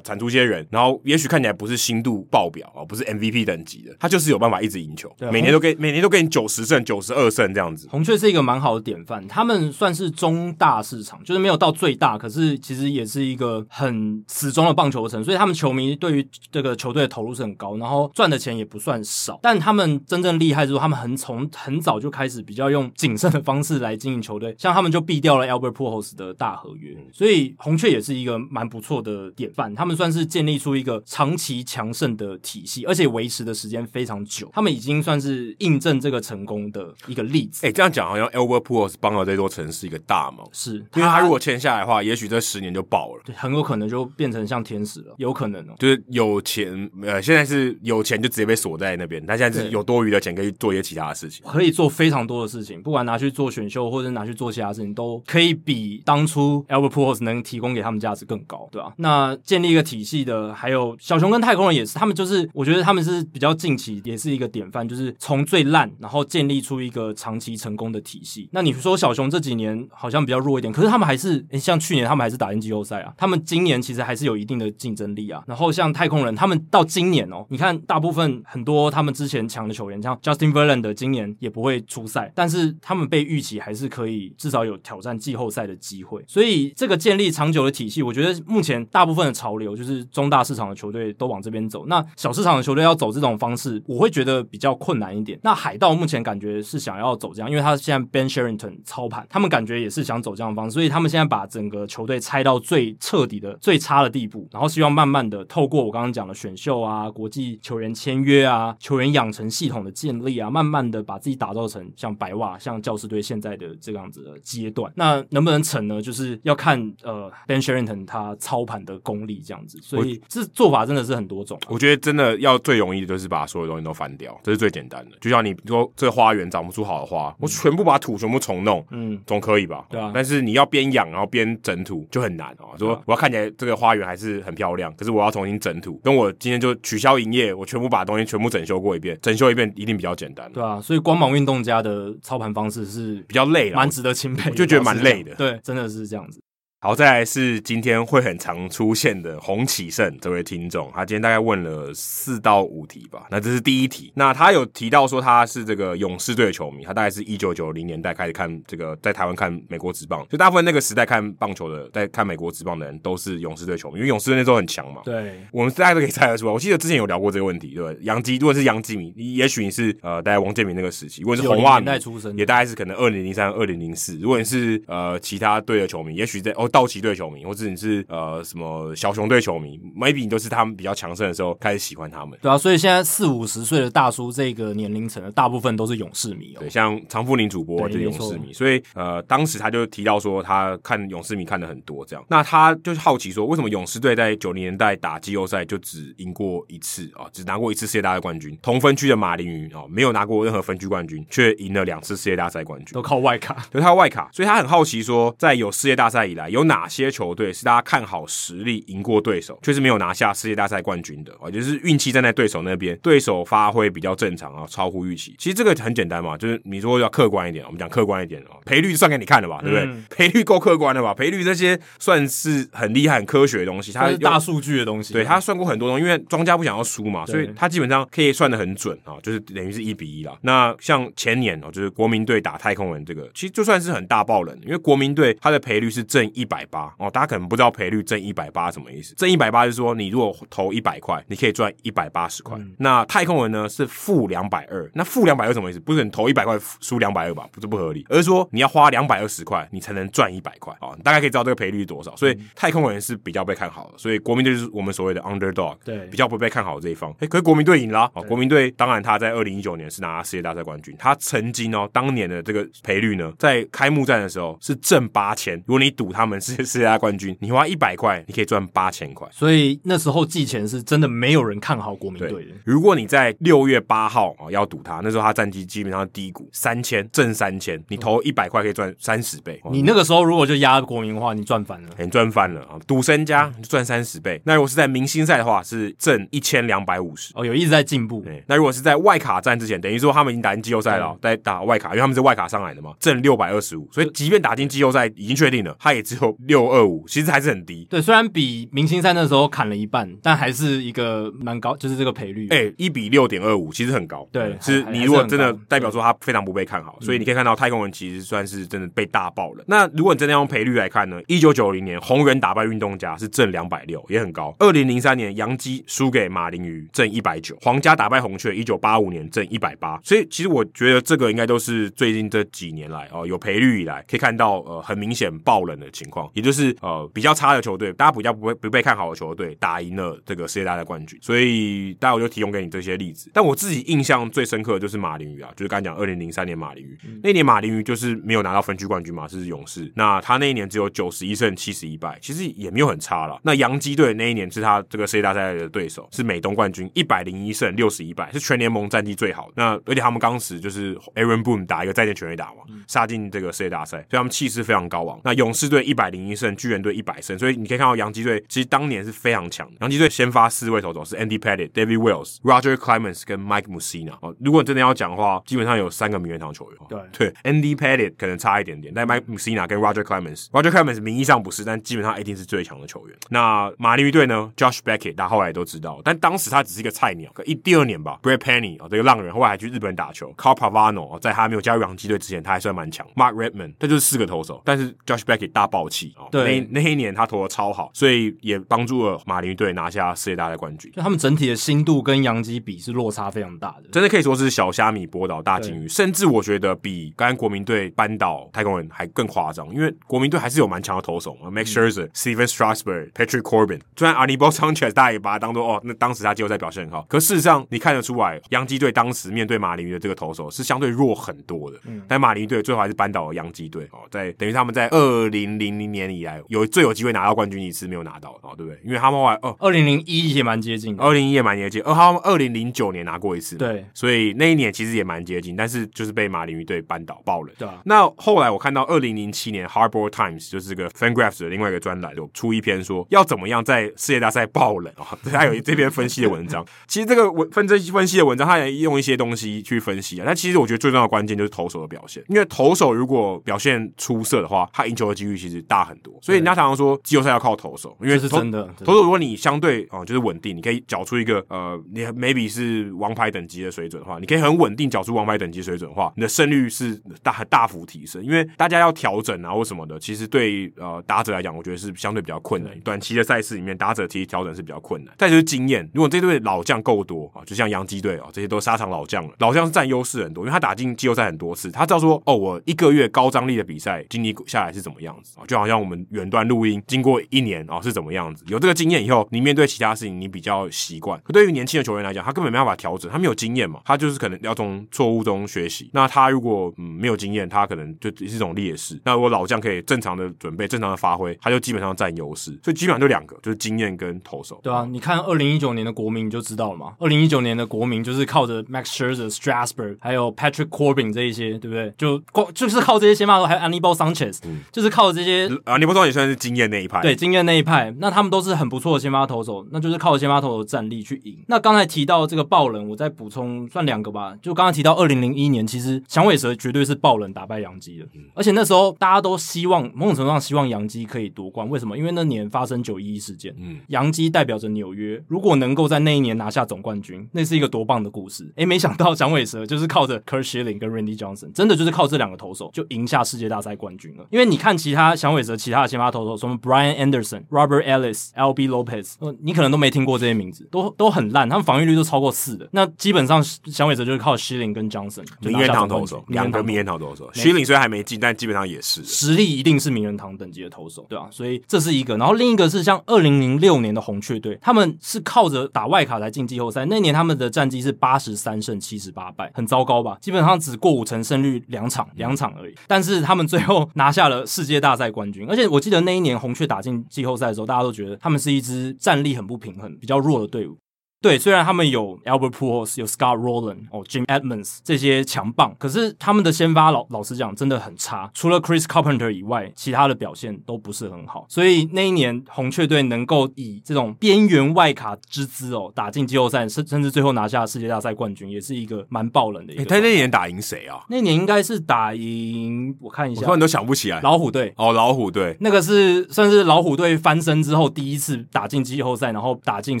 产出些人，然后也许看起来不是新度爆表啊，不是 MVP 等级的，他就是有办法一直赢球，每年都给每年都给你九十胜、九十二胜这样子。红雀是一个蛮好的典范，他们算是中大市场，就是没有到最大，可是其实也是一个很死忠的棒球城，所以他们球迷对于这个球队的投入是很高。然后赚的钱也不算少。但他们真正厉害之后，他们很从很早就开始比较用谨慎的方式来经营球队，像他们就避掉了 Albert Pujols 的大合约，所以红雀也是一个蛮不错的典范。他们算是建立出一个长期强盛的体系，而且维持的时间非常久。他们已经算是印证这个成功的一个例子。哎、欸，这样讲好像 Albert Pujols 帮了这座城市一个大忙，是因为他如果签下来的话，也许这十年就爆了，对，很有可能就变成像天使了，有可能哦。就是有钱，呃，现在是有钱就直接被锁在那边，他现在是有多余的钱可以做一些其他的事情，可以做非常多的事情，不管拿去做选秀或者拿去做其他事情，都可以比当初 Albert Pujols 能提供给他们价值更高，对吧、啊？那建立一个体系的，还有小熊跟太空人也是，他们就是我觉得他们是比较近期也是一个典范，就是从最烂然后建立出一个长期成功的体系。那你说小熊这几年好像比较弱一点，可是他们还是诶像去年他们还是打进季后赛啊，他们今年其实还是有一定的竞争力啊。然后像太空人，他们到今年哦，你看大部分很多他们之前强的球员，像 Justin Verlander 今年也不会出赛，但是他们被预期还是可以至少有挑战季后赛的机会。所以这个建立长久的体系，我觉得目前大部分的潮流就是中大市场的球队都往这边走，那小市场的球队要走这种方式，我会觉得比较困难一点。那海盗目前感觉是想要走这样，因为他现在 Ben Cherington 操盘，他们感觉也是想走这样的方式，所以他们现在把整个球队拆到最彻底的、最差的地步，然后希望慢慢的透过我刚刚讲的选秀啊、国际球员签约啊、球员养成系统的建立啊，慢慢的把自己打造成像白袜、像教师队现在的这个样子的阶段。那能不能成呢？就是要看呃 Ben Sherrington 他操盘的功力这样子。所以这做法真的是很多种。我觉得真的要最容易的就是把所有东西都翻掉，这是最简单的。就像你说这个花园长不出好的花，我全部把土全部重弄，嗯，总可以吧？对啊。但是你要边养然后边整土就很难啊。说我要看起来这个花园还是很漂亮，可是我要重新整土，跟我今天就取消营业，我全部把东西全部整修过一遍，整修一遍一定比较简单。对啊，所以光芒运动家的操盘方式是比较累，蛮值得钦佩，就觉得蛮累的。对，真的是这样子。好，再来是今天会很常出现的洪启胜这位听众，他今天大概问了四到五题吧。那这是第一题，那他有提到说他是这个勇士队的球迷，他大概是一九九零年代开始看这个在台湾看美国职棒，就大部分那个时代看棒球的，在看美国职棒的人都是勇士队球迷，因为勇士队那时候很强嘛。对，我们大家都可以猜得出来。我记得之前有聊过这个问题，对吧？杨基如果是杨基迷，也许你是呃，大概王建民那个时期；如果是红袜迷，出生也大概是可能二零零三、二零零四。如果你是呃其他队的球迷，也许在哦道奇队球迷。或者你是呃什么小熊队球迷，maybe 你都是他们比较强盛的时候开始喜欢他们。对啊，所以现在四五十岁的大叔这个年龄层的大部分都是勇士迷哦。对，像常富林主播就是勇士迷，所以呃当时他就提到说他看勇士迷看的很多这样。那他就是好奇说，为什么勇士队在九零年代打季后赛就只赢过一次啊、哦，只拿过一次世界大赛冠军？同分区的马林鱼哦，没有拿过任何分区冠军，却赢了两次世界大赛冠军，都靠外卡，都靠外卡。所以他很好奇说，在有世界大赛以来，有哪些球队？是大家看好实力赢过对手，却是没有拿下世界大赛冠军的啊，就是运气站在对手那边，对手发挥比较正常啊，超乎预期。其实这个很简单嘛，就是你说要客观一点，我们讲客观一点哦，赔率算给你看了吧，对不对？嗯、赔率够客观了吧？赔率这些算是很厉害、很科学的东西，它是大数据的东西。对，他算过很多东西，因为庄家不想要输嘛，所以他基本上可以算的很准啊，就是等于是一比一了。那像前年哦，就是国民队打太空人这个，其实就算是很大爆冷，因为国民队他的赔率是正一百八哦，大家。可能不知道赔率正一百八什么意思？正一百八就是说，你如果投一百块，你可以赚一百八十块。嗯、那太空人呢是负两百二，那负两百二什么意思？不是你投一百块输两百二吧？不是不合理，而是说你要花两百二十块，你才能赚一百块啊！你大概可以知道这个赔率是多少。所以太空人是比较被看好的，所以国民队就是我们所谓的 underdog，对，比较不被看好的这一方。哎，可是国民队赢了啊！国民队当然他在二零一九年是拿世界大赛冠军，他曾经哦当年的这个赔率呢，在开幕战的时候是正八千，如果你赌他们是世界冠军。你花一百块，你可以赚八千块。所以那时候季前是真的没有人看好国民队的。如果你在六月八号啊要赌他，那时候他战绩基本上低谷三千，挣三千，你投一百块可以赚三十倍。你那个时候如果就压国民的话，你赚翻了，你赚翻了啊！赌身家就赚三十倍。那如果是在明星赛的话，是挣一千两百五十。哦，有一直在进步。对，那如果是在外卡战之前，等于说他们已经打进季后赛了，在打外卡，因为他们是外卡上来的嘛，挣六百二十五。所以即便打进季后赛已经确定了，他也只有六六二五，其实还是很低。对，虽然比明星赛那时候砍了一半，但还是一个蛮高，就是这个赔率。哎、欸，一比六点二五，其实很高。对，是你如果真的代表说他非常不被看好，所以你可以看到太空人其实算是真的被大爆了。那如果你真的用赔率来看呢？一九九零年红人打败运动家是正两百六，也很高。二零零三年杨基输给马林鱼正一百九，皇家打败红雀一九八五年正一百八。所以其实我觉得这个应该都是最近这几年来哦有赔率以来可以看到呃很明显爆冷的情况，也就是呃比较差的球队，大家比较不会不被看好的球队打赢了这个世界大赛冠军。所以大家我就提供给你这些例子。但我自己印象最深刻的就是马林鱼啊，就是刚才讲二零零三年马林鱼、嗯、那年马林鱼就是没有拿到分区冠军嘛，是勇士。那他那一年只有九十一胜七十一败，其实也没有很差了。那洋基队那一年是他这个世界大赛的对手，是美东冠军，一百零一胜六十一败，是全联盟战绩最好的。那而且他们当时就是 Aaron Boone 打一个再见全垒打嘛，杀进这个世界大赛，所以他们气势非常高昂。那勇士队一百零一胜，巨人队一百胜，所以你可以看到洋基队其实当年是非常强的。洋基队先发四位投手是 Andy Pettitte、David Wells、Roger Clemens 跟 Mike Mussina。哦，如果你真的要讲的话，基本上有三个名人堂球员。对对，Andy Pettitte 可能差一点点，但 Mike Mussina 跟 Roger Clemens，Roger Clemens 名义上不是，但基本上一定是最强的球员。那马林鱼队呢？Josh Beckett，大家后来都知道，但当时他只是一个菜鸟。可一第二年吧，Brett Penny 哦，这个浪人后来还去日本打球。Carl Pavano 在他没有加入洋基队之前，他还算蛮强。Mark Redman 他就是四个投手，但是 Josh Beckett 大爆气哦。对，那那一年他投的超好，所以也帮助了马林鱼队拿下世界大赛冠军。就他们整体的心度跟洋基比是落差非常大的，真的可以说是小虾米波倒大金鱼，甚至我觉得比刚刚国民队扳倒太空人还更夸张，因为国民队还是有蛮强的投手嘛，Max Scherzer、Stephen Strasburg、Patrick Corbin。虽然 Anibal Sanchez 大家也把他当做哦，那当时他季后赛表现很好，可事实上你看得出来，洋基队当时面对马林鱼的这个投手是相对弱很多的。嗯，但马林鱼队最后还是扳倒了洋基队哦，在等于他们在二零零零年以来有最有机会拿到冠军一次没有拿到哦，对不对？因为他们后来哦，二零零一也蛮接近的，二零一也蛮接近，而他们二零零九年拿过一次，对，所以那一年其实也蛮接近，但是就是被马林鱼队扳倒爆了。对啊，那后来我看到二零零七年 Hardball Times 就是这个 Fangraphs 的另外一个专栏有出一篇说要怎么样在世界大赛爆冷啊，他有这篇分析的文章。其实这个文分析分析的文章，他也用一些东西去分析啊。但其实我觉得最重要的关键就是投手的表现，因为投手如果表现出色的话，他赢球的几率其实大很多。所以人家常常说季后赛要靠投手，因为是真的。投手如果你相对啊、呃、就是稳定，你可以缴出一个呃，你 maybe 是王牌等级的水准的话，你可以很稳定缴出王牌等级水准的话，你的胜率是大大幅提升。因为大家要调整啊或什么的，其实对呃打者来讲，我觉得是相对比较困难。短期的赛事里面，打者其实调整是比较困难。再就是经验，如果这队老将够多啊，就像洋基队啊，这些都沙场老将了，老将是占优势很多，因为他打进季后赛很多次，他知道说哦，我一个月高张力的比赛经历下来是怎么样子啊，就好像我们远端录音经过一年哦是怎么样子，有这个经验以后，你面对其他事情你比较习惯。可对于年轻的球员来讲，他根本没办法调整，他没有经验嘛，他就是可能要从错误中学习。那他如果嗯没有经验，他可能就是一种劣势。那如果老将可以正常的准备、正常的发挥，他就基本上占优势。所以基本上就两个，就是经验跟投手。对啊，你看二零一九年的国民你就知道了嘛。二零一九年的国民就是靠着 Max Scherzer、Strasburg 还有 Patrick Corbin 这一些，对不对？就光就是靠这些先发投，还有 Anibal Sanchez，、嗯、就是靠这些。Anibal Sanchez 也算是经验那一派，对，经验那一派。那他们都是很不错的先发投手，那就是靠先发投手的战力去赢。那刚才提到这个爆冷，我再补充算两个吧。就刚才提到二零零一年，其实响尾蛇绝对是爆冷打败洋基的，嗯、而且那时候大家都希望某种程度上希望洋基可以夺冠。为什么？因为那年发生九一一事件，嗯，洋基代表着纽约，如果能够在那一年拿下总冠军，那是一个多棒的故事。诶，没想到响尾蛇就是靠着 Kerr Schilling 跟 Randy Johnson，真的就是靠这两个投手就赢下世界大赛冠军了。因为你看其他响尾蛇其他的先发投手，什么 Brian Anderson、Robert Ellis、Albie Lopez，你可能都没听过这些名字，都都很烂，他们防御率都超过四的。那基本上响尾蛇就是靠 Schilling 跟 Johnson 名人堂投手，两个名人堂投手。Schilling 虽然还没进，但基本上也是实力一定是名人堂等级的投手，对吧、啊？所以这是一个。然后另一个是像二零零六年的红雀队，他们是靠着打外卡来进季后赛。那年他们的战绩是八十三胜七十八败，很糟糕吧？基本上只过五成胜率两场，两场而已。但是他们最后拿下了世界大赛冠冠军。而且我记得那一年红雀打进季后赛的时候，大家都觉得他们是一支战力很不平衡、比较弱的队伍。对，虽然他们有 Albert Pujols 有 Scott Rowland 哦，Jim Edmonds 这些强棒，可是他们的先发老老实讲真的很差，除了 Chris Carpenter 以外，其他的表现都不是很好。所以那一年红雀队能够以这种边缘外卡之姿哦，打进季后赛，甚甚至最后拿下世界大赛冠军，也是一个蛮爆冷的一个。他那年打赢谁啊？那年应该是打赢，我看一下，我突然都想不起来。老虎队哦，老虎队那个是算是老虎队翻身之后第一次打进季后赛，然后打进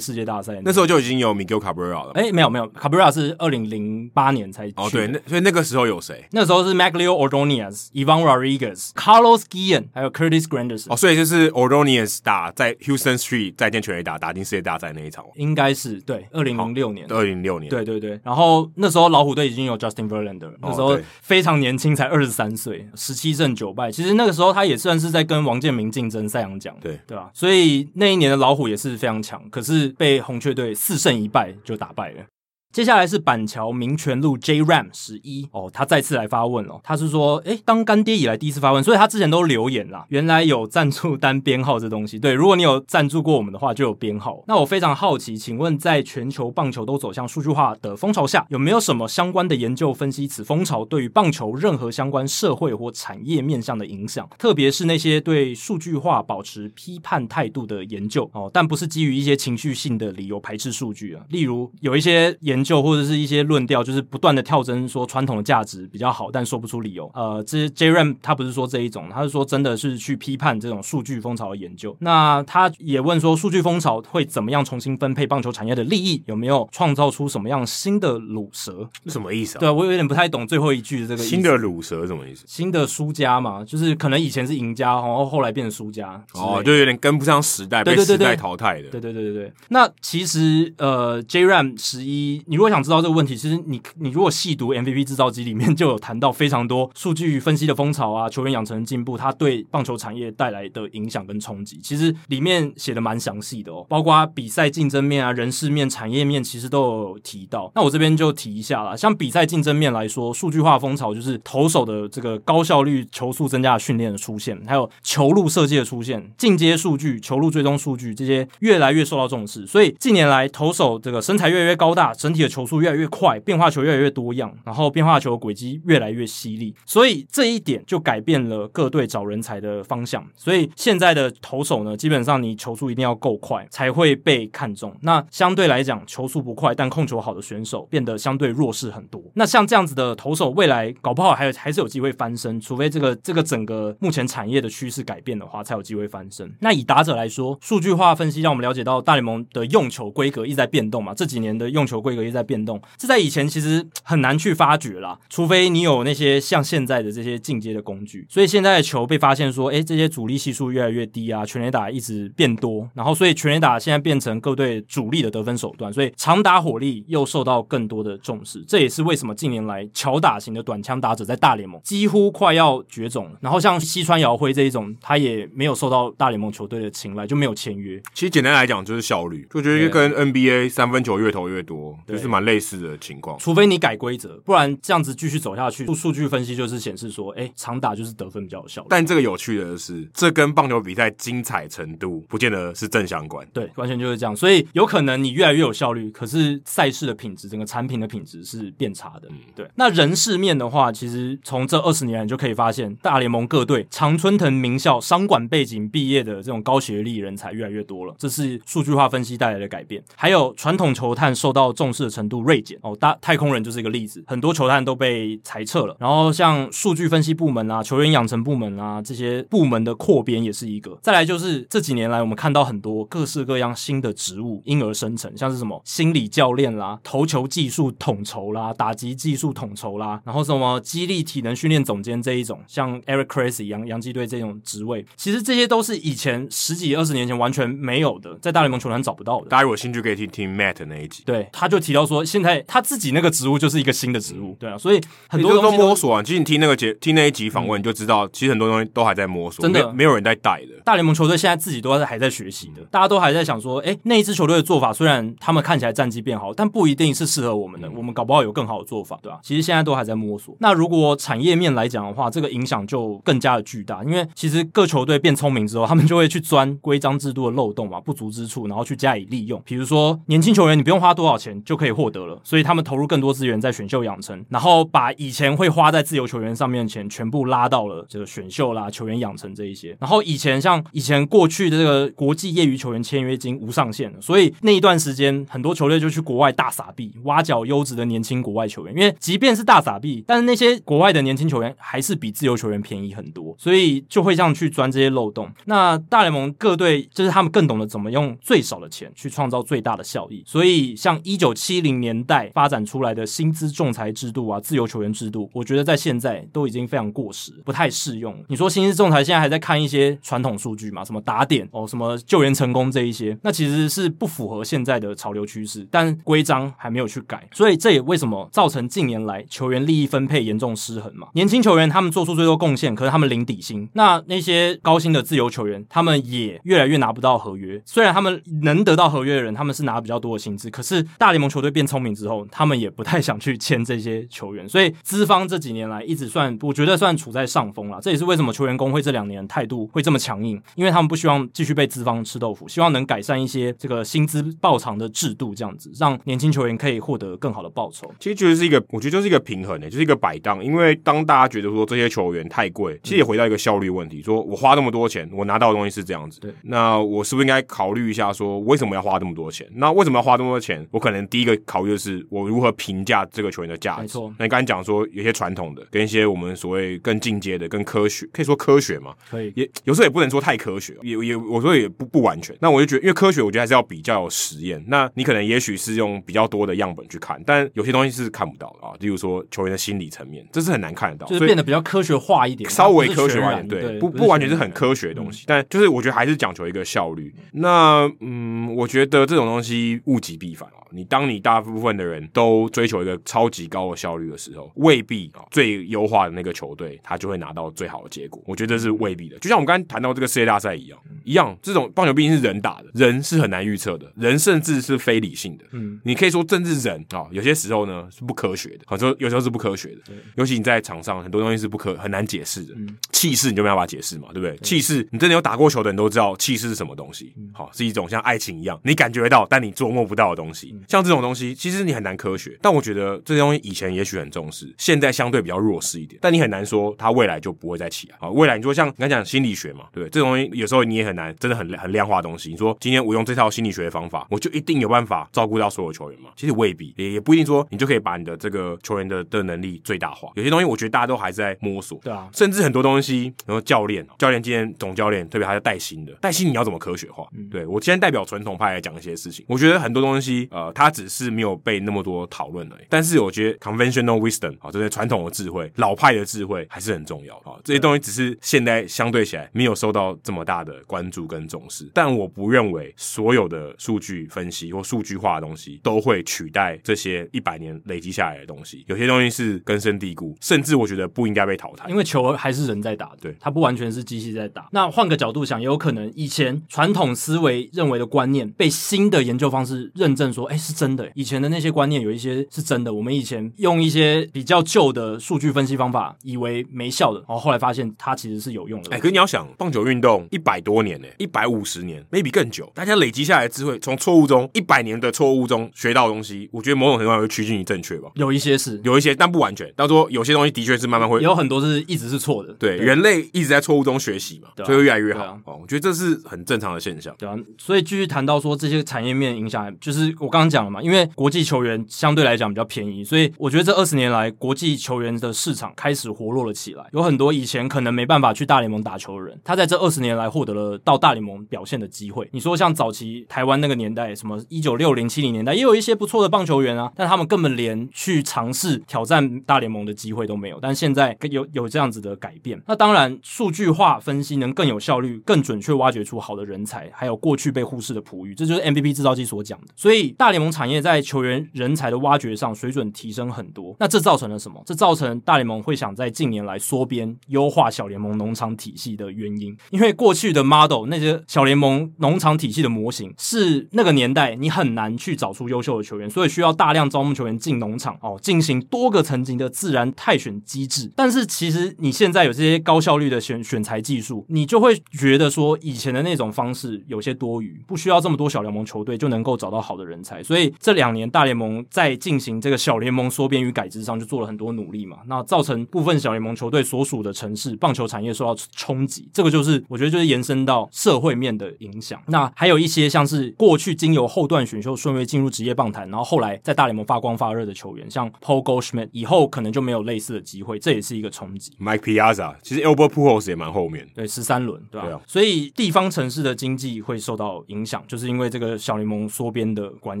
世界大赛。那时候就已经有 Miguel Cabrera 了。哎，没有没有，Cabrera 是二零零八年才去。哦，对，那所以那个时候有谁？那时候是 Maglio Ordonez、Ivan Rodriguez、Carlos Guillen，还有 Curtis Granderson。哦，所以就是 Ordonez 打在 Houston Street 再见全垒打打进世界大赛那一场。应该是对，二零零六年。二零零六年。对对对。然后那时候老虎队已经有 Justin Verlander，那时候非常年轻，才二十三岁，十七胜九败。其实那个时候他也算是在跟王建民竞争赛扬奖。对对吧？所以那一年的老虎也是非常强，可是被红雀队四胜一败就打败了。接下来是板桥民权路 J Ram 十一哦，他再次来发问哦，他是说，诶，当干爹以来第一次发问，所以他之前都留言啦。原来有赞助单编号这东西，对，如果你有赞助过我们的话，就有编号。那我非常好奇，请问在全球棒球都走向数据化的风潮下，有没有什么相关的研究分析此风潮对于棒球任何相关社会或产业面向的影响？特别是那些对数据化保持批判态度的研究哦，但不是基于一些情绪性的理由排斥数据啊。例如有一些研究或者是一些论调，就是不断的跳针，说传统的价值比较好，但说不出理由。呃，这 J Ram 他不是说这一种，他是说真的是去批判这种数据风潮的研究。那他也问说，数据风潮会怎么样重新分配棒球产业的利益？有没有创造出什么样新的卤蛇？什么意思啊？对，我有点不太懂最后一句的这个。新的卤蛇什么意思？新的输家嘛，就是可能以前是赢家，然后后来变成输家。哦，就有点跟不上时代，被时代淘汰的。对对对对对。那其实呃，J Ram 十一，你如果想知道这个问题，其实你你如果细读 MVP 制造机里面就有谈到非常多数据分析的风潮啊，球员养成进步，它对棒球产业带来的影响跟冲击，其实里面写的蛮详细的哦，包括比赛竞争面啊、人事面、产业面，其实都有提到。那我这边就提一下啦，像比赛竞争面来说，数据化风潮就是投手的这个高效率球速增加的训练的出现，还有球路设计的出现，进阶数据、球路追踪数据这些越来越受到重视。所以近年来，投手这个身材越来越高大，整体球速越来越快，变化球越来越多样，然后变化球轨迹越来越犀利，所以这一点就改变了各队找人才的方向。所以现在的投手呢，基本上你球速一定要够快才会被看中。那相对来讲，球速不快但控球好的选手变得相对弱势很多。那像这样子的投手，未来搞不好还有还是有机会翻身，除非这个这个整个目前产业的趋势改变的话，才有机会翻身。那以打者来说，数据化分析让我们了解到大联盟的用球规格一直在变动嘛，这几年的用球规格在变动，这在以前其实。很难去发掘啦，除非你有那些像现在的这些进阶的工具。所以现在的球被发现说，诶，这些主力系数越来越低啊，全垒打一直变多，然后所以全垒打现在变成各队主力的得分手段，所以长打火力又受到更多的重视。这也是为什么近年来乔打型的短枪打者在大联盟几乎快要绝种了。然后像西川遥辉这一种，他也没有受到大联盟球队的青睐，就没有签约。其实简单来讲就是效率，就觉得跟 NBA 三分球越投越多，就是蛮类似的情况。除非你改规则，不然这样子继续走下去，数数据分析就是显示说，哎、欸，长打就是得分比较有效。但这个有趣的是，这跟棒球比赛精彩程度不见得是正相关。对，完全就是这样。所以有可能你越来越有效率，可是赛事的品质，整个产品的品质是变差的。嗯，对。那人事面的话，其实从这二十年来就可以发现，大联盟各队常春藤名校、商管背景毕业的这种高学历人才越来越多了，这是数据化分析带来的改变。还有传统球探受到重视的程度锐减。哦，大太空人就是一个例子，很多球探都被裁撤了。然后像数据分析部门啊、球员养成部门啊这些部门的扩编也是一个。再来就是这几年来，我们看到很多各式各样新的职务因而生成，像是什么心理教练啦、投球技术统筹啦、打击技术统筹啦，然后什么激励体能训练总监这一种，像 Eric Cressey 洋洋基队这种职位，其实这些都是以前十几二十年前完全没有的，在大联盟球团找不到的。大家有兴趣可以听听 Matt 那一集，对，他就提到说，现在他自己那个职务就是一个新的职务，对啊，所以很多都，都摸索啊。其实你听那个节听那一集访问，你就知道，其实很多东西都还在摸索，真的没，没有人在带的。大联盟球队现在自己都还在学习的，大家都还在想说，哎，那一支球队的做法虽然他们看起来战绩变好，但不一定是适合我们的，我们搞不好有更好的做法，对吧？其实现在都还在摸索。那如果产业面来讲的话，这个影响就更加的巨大，因为其实各球队变聪明之后，他们就会去钻规章制度的漏洞嘛，不足之处，然后去加以利用。比如说年轻球员，你不用花多少钱就可以获得了，所以他们投入更多资源在选秀养成，然后把以前会花在自由球员上面的钱全部拉到了这个选秀啦、球员养成这一些。然后以前像像以前过去的这个国际业余球员签约金无上限，所以那一段时间很多球队就去国外大撒币，挖角优质的年轻国外球员。因为即便是大撒币，但是那些国外的年轻球员还是比自由球员便宜很多，所以就会这样去钻这些漏洞。那大联盟各队就是他们更懂得怎么用最少的钱去创造最大的效益。所以像一九七零年代发展出来的薪资仲裁制度啊，自由球员制度，我觉得在现在都已经非常过时，不太适用。你说薪资仲裁现在还在看一些传统数据嘛？什么打点哦，什么救援成功这一些，那其实是不符合现在的潮流趋势。但规章还没有去改，所以这也为什么造成近年来球员利益分配严重失衡嘛？年轻球员他们做出最多贡献，可是他们领底薪，那那些高薪的自由球员，他们也越来越拿不到合约。虽然他们能得到合约的人，他们是拿比较多的薪资，可是大联盟球队变聪明之后，他们也不太想去签这些球员。所以资方这几年来一直算，我觉得算处在上风了。这也是为什么球员工会这两年态度会这么强硬，因为他们不希望继续被资方吃豆腐，希望能改善一些这个薪资报偿的制度，这样子让年轻球员可以获得更好的报酬。其实就是一个，我觉得就是一个平衡的，就是一个摆荡。因为当大家觉得说这些球员太贵，其实也回到一个效率问题，说我花那么多钱，我拿到的东西是这样子，对，那我是不是应该考虑一下，说为什么要花这么多钱？那为什么要花这么多钱？我可能第一个考虑的是我如何评价这个球员的价值。没错，那你刚才讲说有些传统的，跟一些我们所谓更进阶的、更科学，可以说科学嘛？可以，也有时候也不能说太科学，也也我说也不不完全。那我就觉得，因为科学，我觉得还是要比较有实验。那你可能也许是用比较多的样本去看，但有些东西是看不到的啊。例如说球员的心理层面，这是很难看得到，就是变得比较科学化一点，稍微科学化一点。对，不不，完全是很科学的东西，嗯、但就是我觉得还是讲求一个效率。那嗯，我觉得这种东西物极必反啊。你当你大部分的人都追求一个超级高的效率的时候，未必啊最优化的那个球队他就会拿到最好的结果。我觉得这是未必的。就像我们刚才谈到这个世界大赛一样，一样这种棒球毕竟是人打的，人是很难预测的，人甚至是非理性的。嗯，你可以说政治人啊，有些时候呢是不科学的，好说有时候是不科学的。尤其你在场上很多东西是不可很难解释的。嗯，气势你就没办法解释嘛，对不对？气势你真的有打过球的人都知道气势是什么东西。好，是一种像爱情一样，你感觉到但你捉摸不到的东西。像这种东西。其实你很难科学，但我觉得这些东西以前也许很重视，现在相对比较弱势一点。但你很难说它未来就不会再起来啊！未来你说像你刚讲心理学嘛，对不对？这种东西有时候你也很难，真的很很量化的东西。你说今天我用这套心理学的方法，我就一定有办法照顾到所有球员吗？其实未必，也也不一定说你就可以把你的这个球员的的能力最大化。有些东西我觉得大家都还是在摸索，对啊。甚至很多东西，然后教练，教练今天总教练特别还在带薪的，带薪你要怎么科学化？嗯、对我今天代表传统派来讲一些事情，我觉得很多东西，呃，它只是没有被那么多。讨论而已，但是我觉得 conventional wisdom 啊，这些传统的智慧、老派的智慧还是很重要啊。这些东西只是现在相对起来没有受到这么大的关注跟重视，但我不认为所有的数据分析或数据化的东西都会取代这些一百年累积下来的东西。有些东西是根深蒂固，甚至我觉得不应该被淘汰，因为球还是人在打，对，它不完全是机器在打。那换个角度想，也有可能以前传统思维认为的观念被新的研究方式认证说，哎，是真的。以前的那些观念有一些。是真的，我们以前用一些比较旧的数据分析方法，以为没效的，然后后来发现它其实是有用的。哎，可是你要想，棒球运动一百多年呢，一百五十年，maybe 更久，大家累积下来的智慧，从错误中一百年的错误中学到的东西，我觉得某种程度上会趋近于正确吧。有一些是，有一些，但不完全。到时候有些东西的确是慢慢会，有很多是一直是错的。对，对人类一直在错误中学习嘛，所以会越来越好。哦，我觉得这是很正常的现象。对啊，所以继续谈到说这些产业面影响，就是我刚刚讲了嘛，因为国际球员相对来讲比较便宜。所以我觉得这二十年来，国际球员的市场开始活络了起来。有很多以前可能没办法去大联盟打球的人，他在这二十年来获得了到大联盟表现的机会。你说像早期台湾那个年代，什么一九六零七零年代，也有一些不错的棒球员啊，但他们根本连去尝试挑战大联盟的机会都没有。但现在有有这样子的改变，那当然数据化分析能更有效率、更准确挖掘出好的人才，还有过去被忽视的璞玉，这就是 MVP 制造机所讲的。所以大联盟产业在球员人才的挖掘上水准。提升很多，那这造成了什么？这造成大联盟会想在近年来缩编、优化小联盟农场体系的原因。因为过去的 model 那些小联盟农场体系的模型，是那个年代你很难去找出优秀的球员，所以需要大量招募球员进农场哦，进行多个层级的自然泰选机制。但是其实你现在有这些高效率的选选材技术，你就会觉得说以前的那种方式有些多余，不需要这么多小联盟球队就能够找到好的人才。所以这两年大联盟在进行这个小联盟缩编与改制上就做了很多努力嘛，那造成部分小联盟球队所属的城市棒球产业受到冲击，这个就是我觉得就是延伸到社会面的影响。那还有一些像是过去经由后段选秀顺位进入职业棒坛，然后后来在大联盟发光发热的球员，像 Paul Goldschmidt，以后可能就没有类似的机会，这也是一个冲击。Mike Piazza，其实 Albert Pujols 也蛮后面，对，十三轮，对吧？对啊。所以地方城市的经济会受到影响，就是因为这个小联盟缩编的关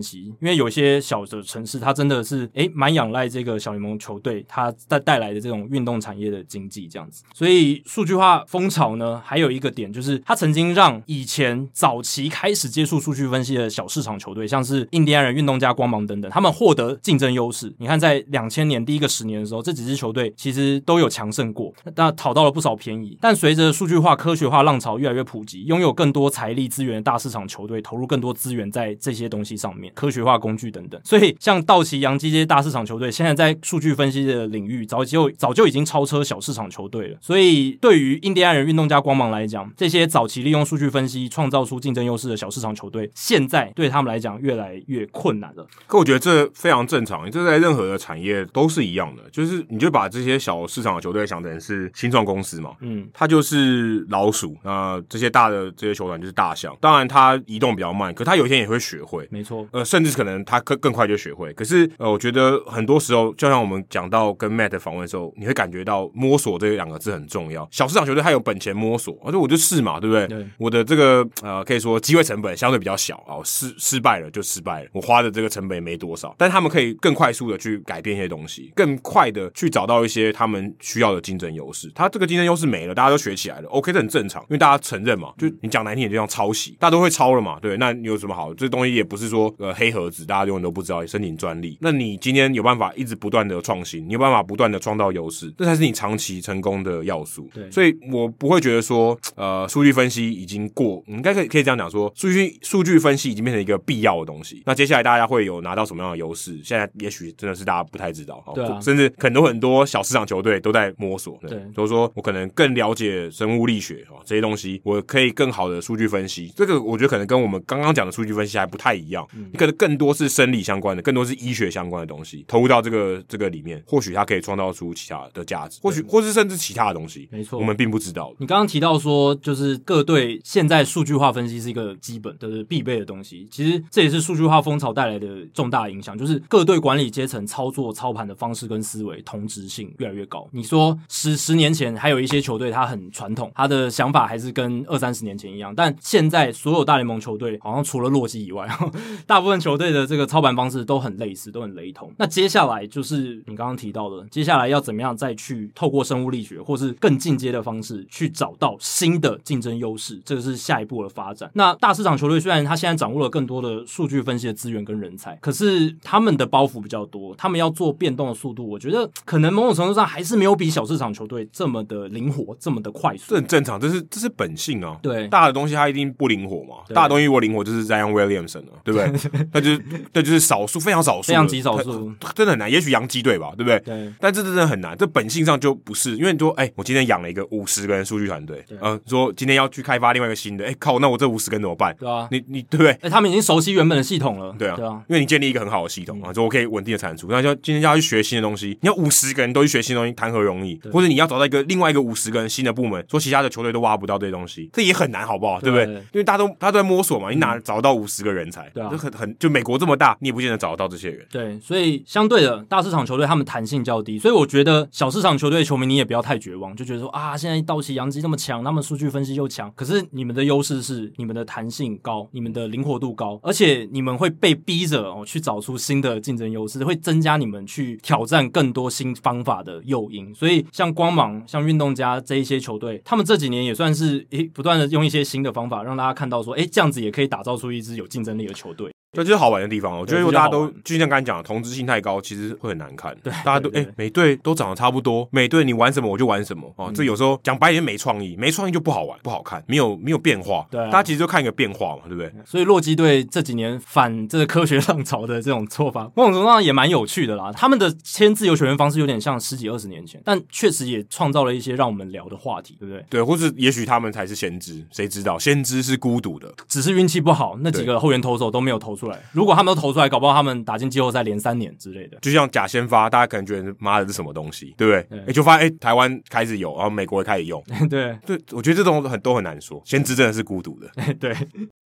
系。因为有些小的城市，它真的是诶蛮仰赖这个小联盟球队，它带带来的这种运动产业的经济这样子。所以数据化风潮呢，还有一个点就是，它曾经让以前早期开始接触数据分析的小市场球队，像是印第安人、运动家、光芒等等，他们获得竞争优势。你看，在两千年第一个十年的时候，这几支球队其实都有强胜过，那讨到了不少便宜。但随着数据化、科学化浪潮越来越普及，拥有更多财力资源的大市场球队投入更多资源在这些东西上面，科学化工具等等。所以，像道奇、洋基这些大市场球队，现在在数据分析的领域早就早就已经超车小市场球队了。所以，对于印第安人、运动家、光芒来讲，这些早期利用数据分析创造出竞争优势的小市场球队，现在对他们来讲越来越困难了。可我觉得这非常正常，这在任何的产业都是一样的，就是你就把这些小市场的球队想成是新创公司嘛，嗯，它就是老鼠，那这些大的这些球团就是大象。当然，它移动比较慢，可它有一天也会学会，没错，呃，甚至可能他更更快就学会。可是，呃，我觉得很多时候，就像我们讲到跟 Matt 访问的时候，你会感觉到摸索这两个字很重要。小市场球队他有本钱摸索，而且我就试嘛，对不对？对，我的这个呃，可以说机会成本相对比较小啊，失失败了就失败了，我花的这个成本也没多少。但他们可以更快速的去改变一些东西，更快的去找到一些他们需要的竞争优势。他这个竞争优势没了，大家都学起来了，OK，这很正常，因为大家承认嘛，就你讲难听点，就像抄袭，大家都会抄了嘛，对，那你有什么好？这东西也不是说呃 黑盒子，大家永远都不知道申请专利。那你今天有办法一直不断的创新，你有办法不断的创造优势，这才是你长期成功的要素。对，所以我不会觉得说呃数据分析已经过，应该可以可以这样讲说，数据数据分析已经变成一个必要的东西。那接下来大家会有拿到什么样的优势？现在也许真的是大家不太知道，对啊，甚至很多很多小市场球队都在摸索。对，对，就是说我可能更了解生物力学啊这些东西，我可以更好的数据分析。这个我觉得可能跟我们刚刚讲的数据分析还不太一样，嗯，你可能更多是生理相关的，更多是医学相关的东西投入到这个这个里面，或许它可以创造出其他的价值，或许或是甚至其他的东西，没错，我们并不知道。你刚刚提到说，就是各队现在数据化分析是一个基本的、就是、必备的东西，其实这也是数据化风潮带来的重大影响，就是各队管理阶层操作操盘的方式跟思维同质性越来越高。你说十十年前还有一些球队他很传统，他的想法还是跟二三十年前一样，但现在所有大联盟球队好像除了洛基以外，大部分球队的这个操盘方式都很类似，都很雷同。那接下来就是你刚刚提到的，接下来要怎么样再去透过生物力学或是更进阶的方式去找到新的竞争优势，这个是下一步的发展。那大市场球队虽然他现在掌握了更多的数据分析的资源跟人才，可是他们的包袱比较多，他们要做变动的速度，我觉得可能某种程度上还是没有比小市场球队这么的灵活，这么的快速。这很正常，这是这是本性啊。对，大的东西它一定不灵活嘛。大的东西如果灵活，就是 Zion Williamson 了，对不对？那就是那就是少数，非常少数，非常极少数，真的很难。也许洋基队吧，对不对？对。但这真的很难，这本性上就不是，因为你说，哎，我今天养了一个五十个人数据团队，嗯，说今天要去开发另外一个新的，哎，靠，那我这五十个人怎么办？对啊，你你对不对？哎，他们已经熟悉原本的系统了，对啊，对啊，因为你建立一个很好的系统啊，说我可以稳定的产出，那就今天要去学新的东西，你要五十个人都去学新的东西，谈何容易？或者你要找到一个另外一个五十个人新的部门，说其他的球队都挖不到这些东西，这也很难，好不好？对不对？因为大家都大家都在摸索嘛，你哪找到五十个人才？对啊，就很很就美国这么大，你也不见得找得到这些人。对，所以相对的大市场球队他们弹性较低，所以我觉得小市场球队球迷你也不要太绝望，就觉得说啊，现在道奇、洋基那么强，他们数据分析又强，可是你们的优势是你们的弹性高，你们的灵活度高，而且你们会被逼着哦去找出新的竞争优势，会增加你们去挑战更多新方法的诱因。所以像光芒、像运动家这一些球队，他们这几年也算是诶不断的用一些新的方法让大家看到说，诶这样子也可以打造出一支有竞争力的球队。这就是好玩的地方。我觉得如果大家都就像刚才讲的，同质性太高，其实会很难看。对，大家都哎，每队都长得差不多，每队你玩什么我就玩什么哦。这有时候讲白一点没创意，没创意就不好玩，不好看，没有没有变化。对，大家其实就看一个变化嘛，对不对？所以洛基队这几年反这个科学浪潮的这种做法，某种程度上也蛮有趣的啦。他们的签自由球员方式有点像十几二十年前，但确实也创造了一些让我们聊的话题，对不对？对，或者也许他们才是先知，谁知道？先知是孤独的，只是运气不好，那几个后援投手都没有投出来。如果他们都投出来，搞不好他们打进季后赛连三年之类的。就像假先发，大家可能觉得妈的是什么东西，对不对？哎、欸，就发现哎、欸，台湾开始有，然后美国也开始用。对对，我觉得这种很都很难说。先知真的是孤独的。对。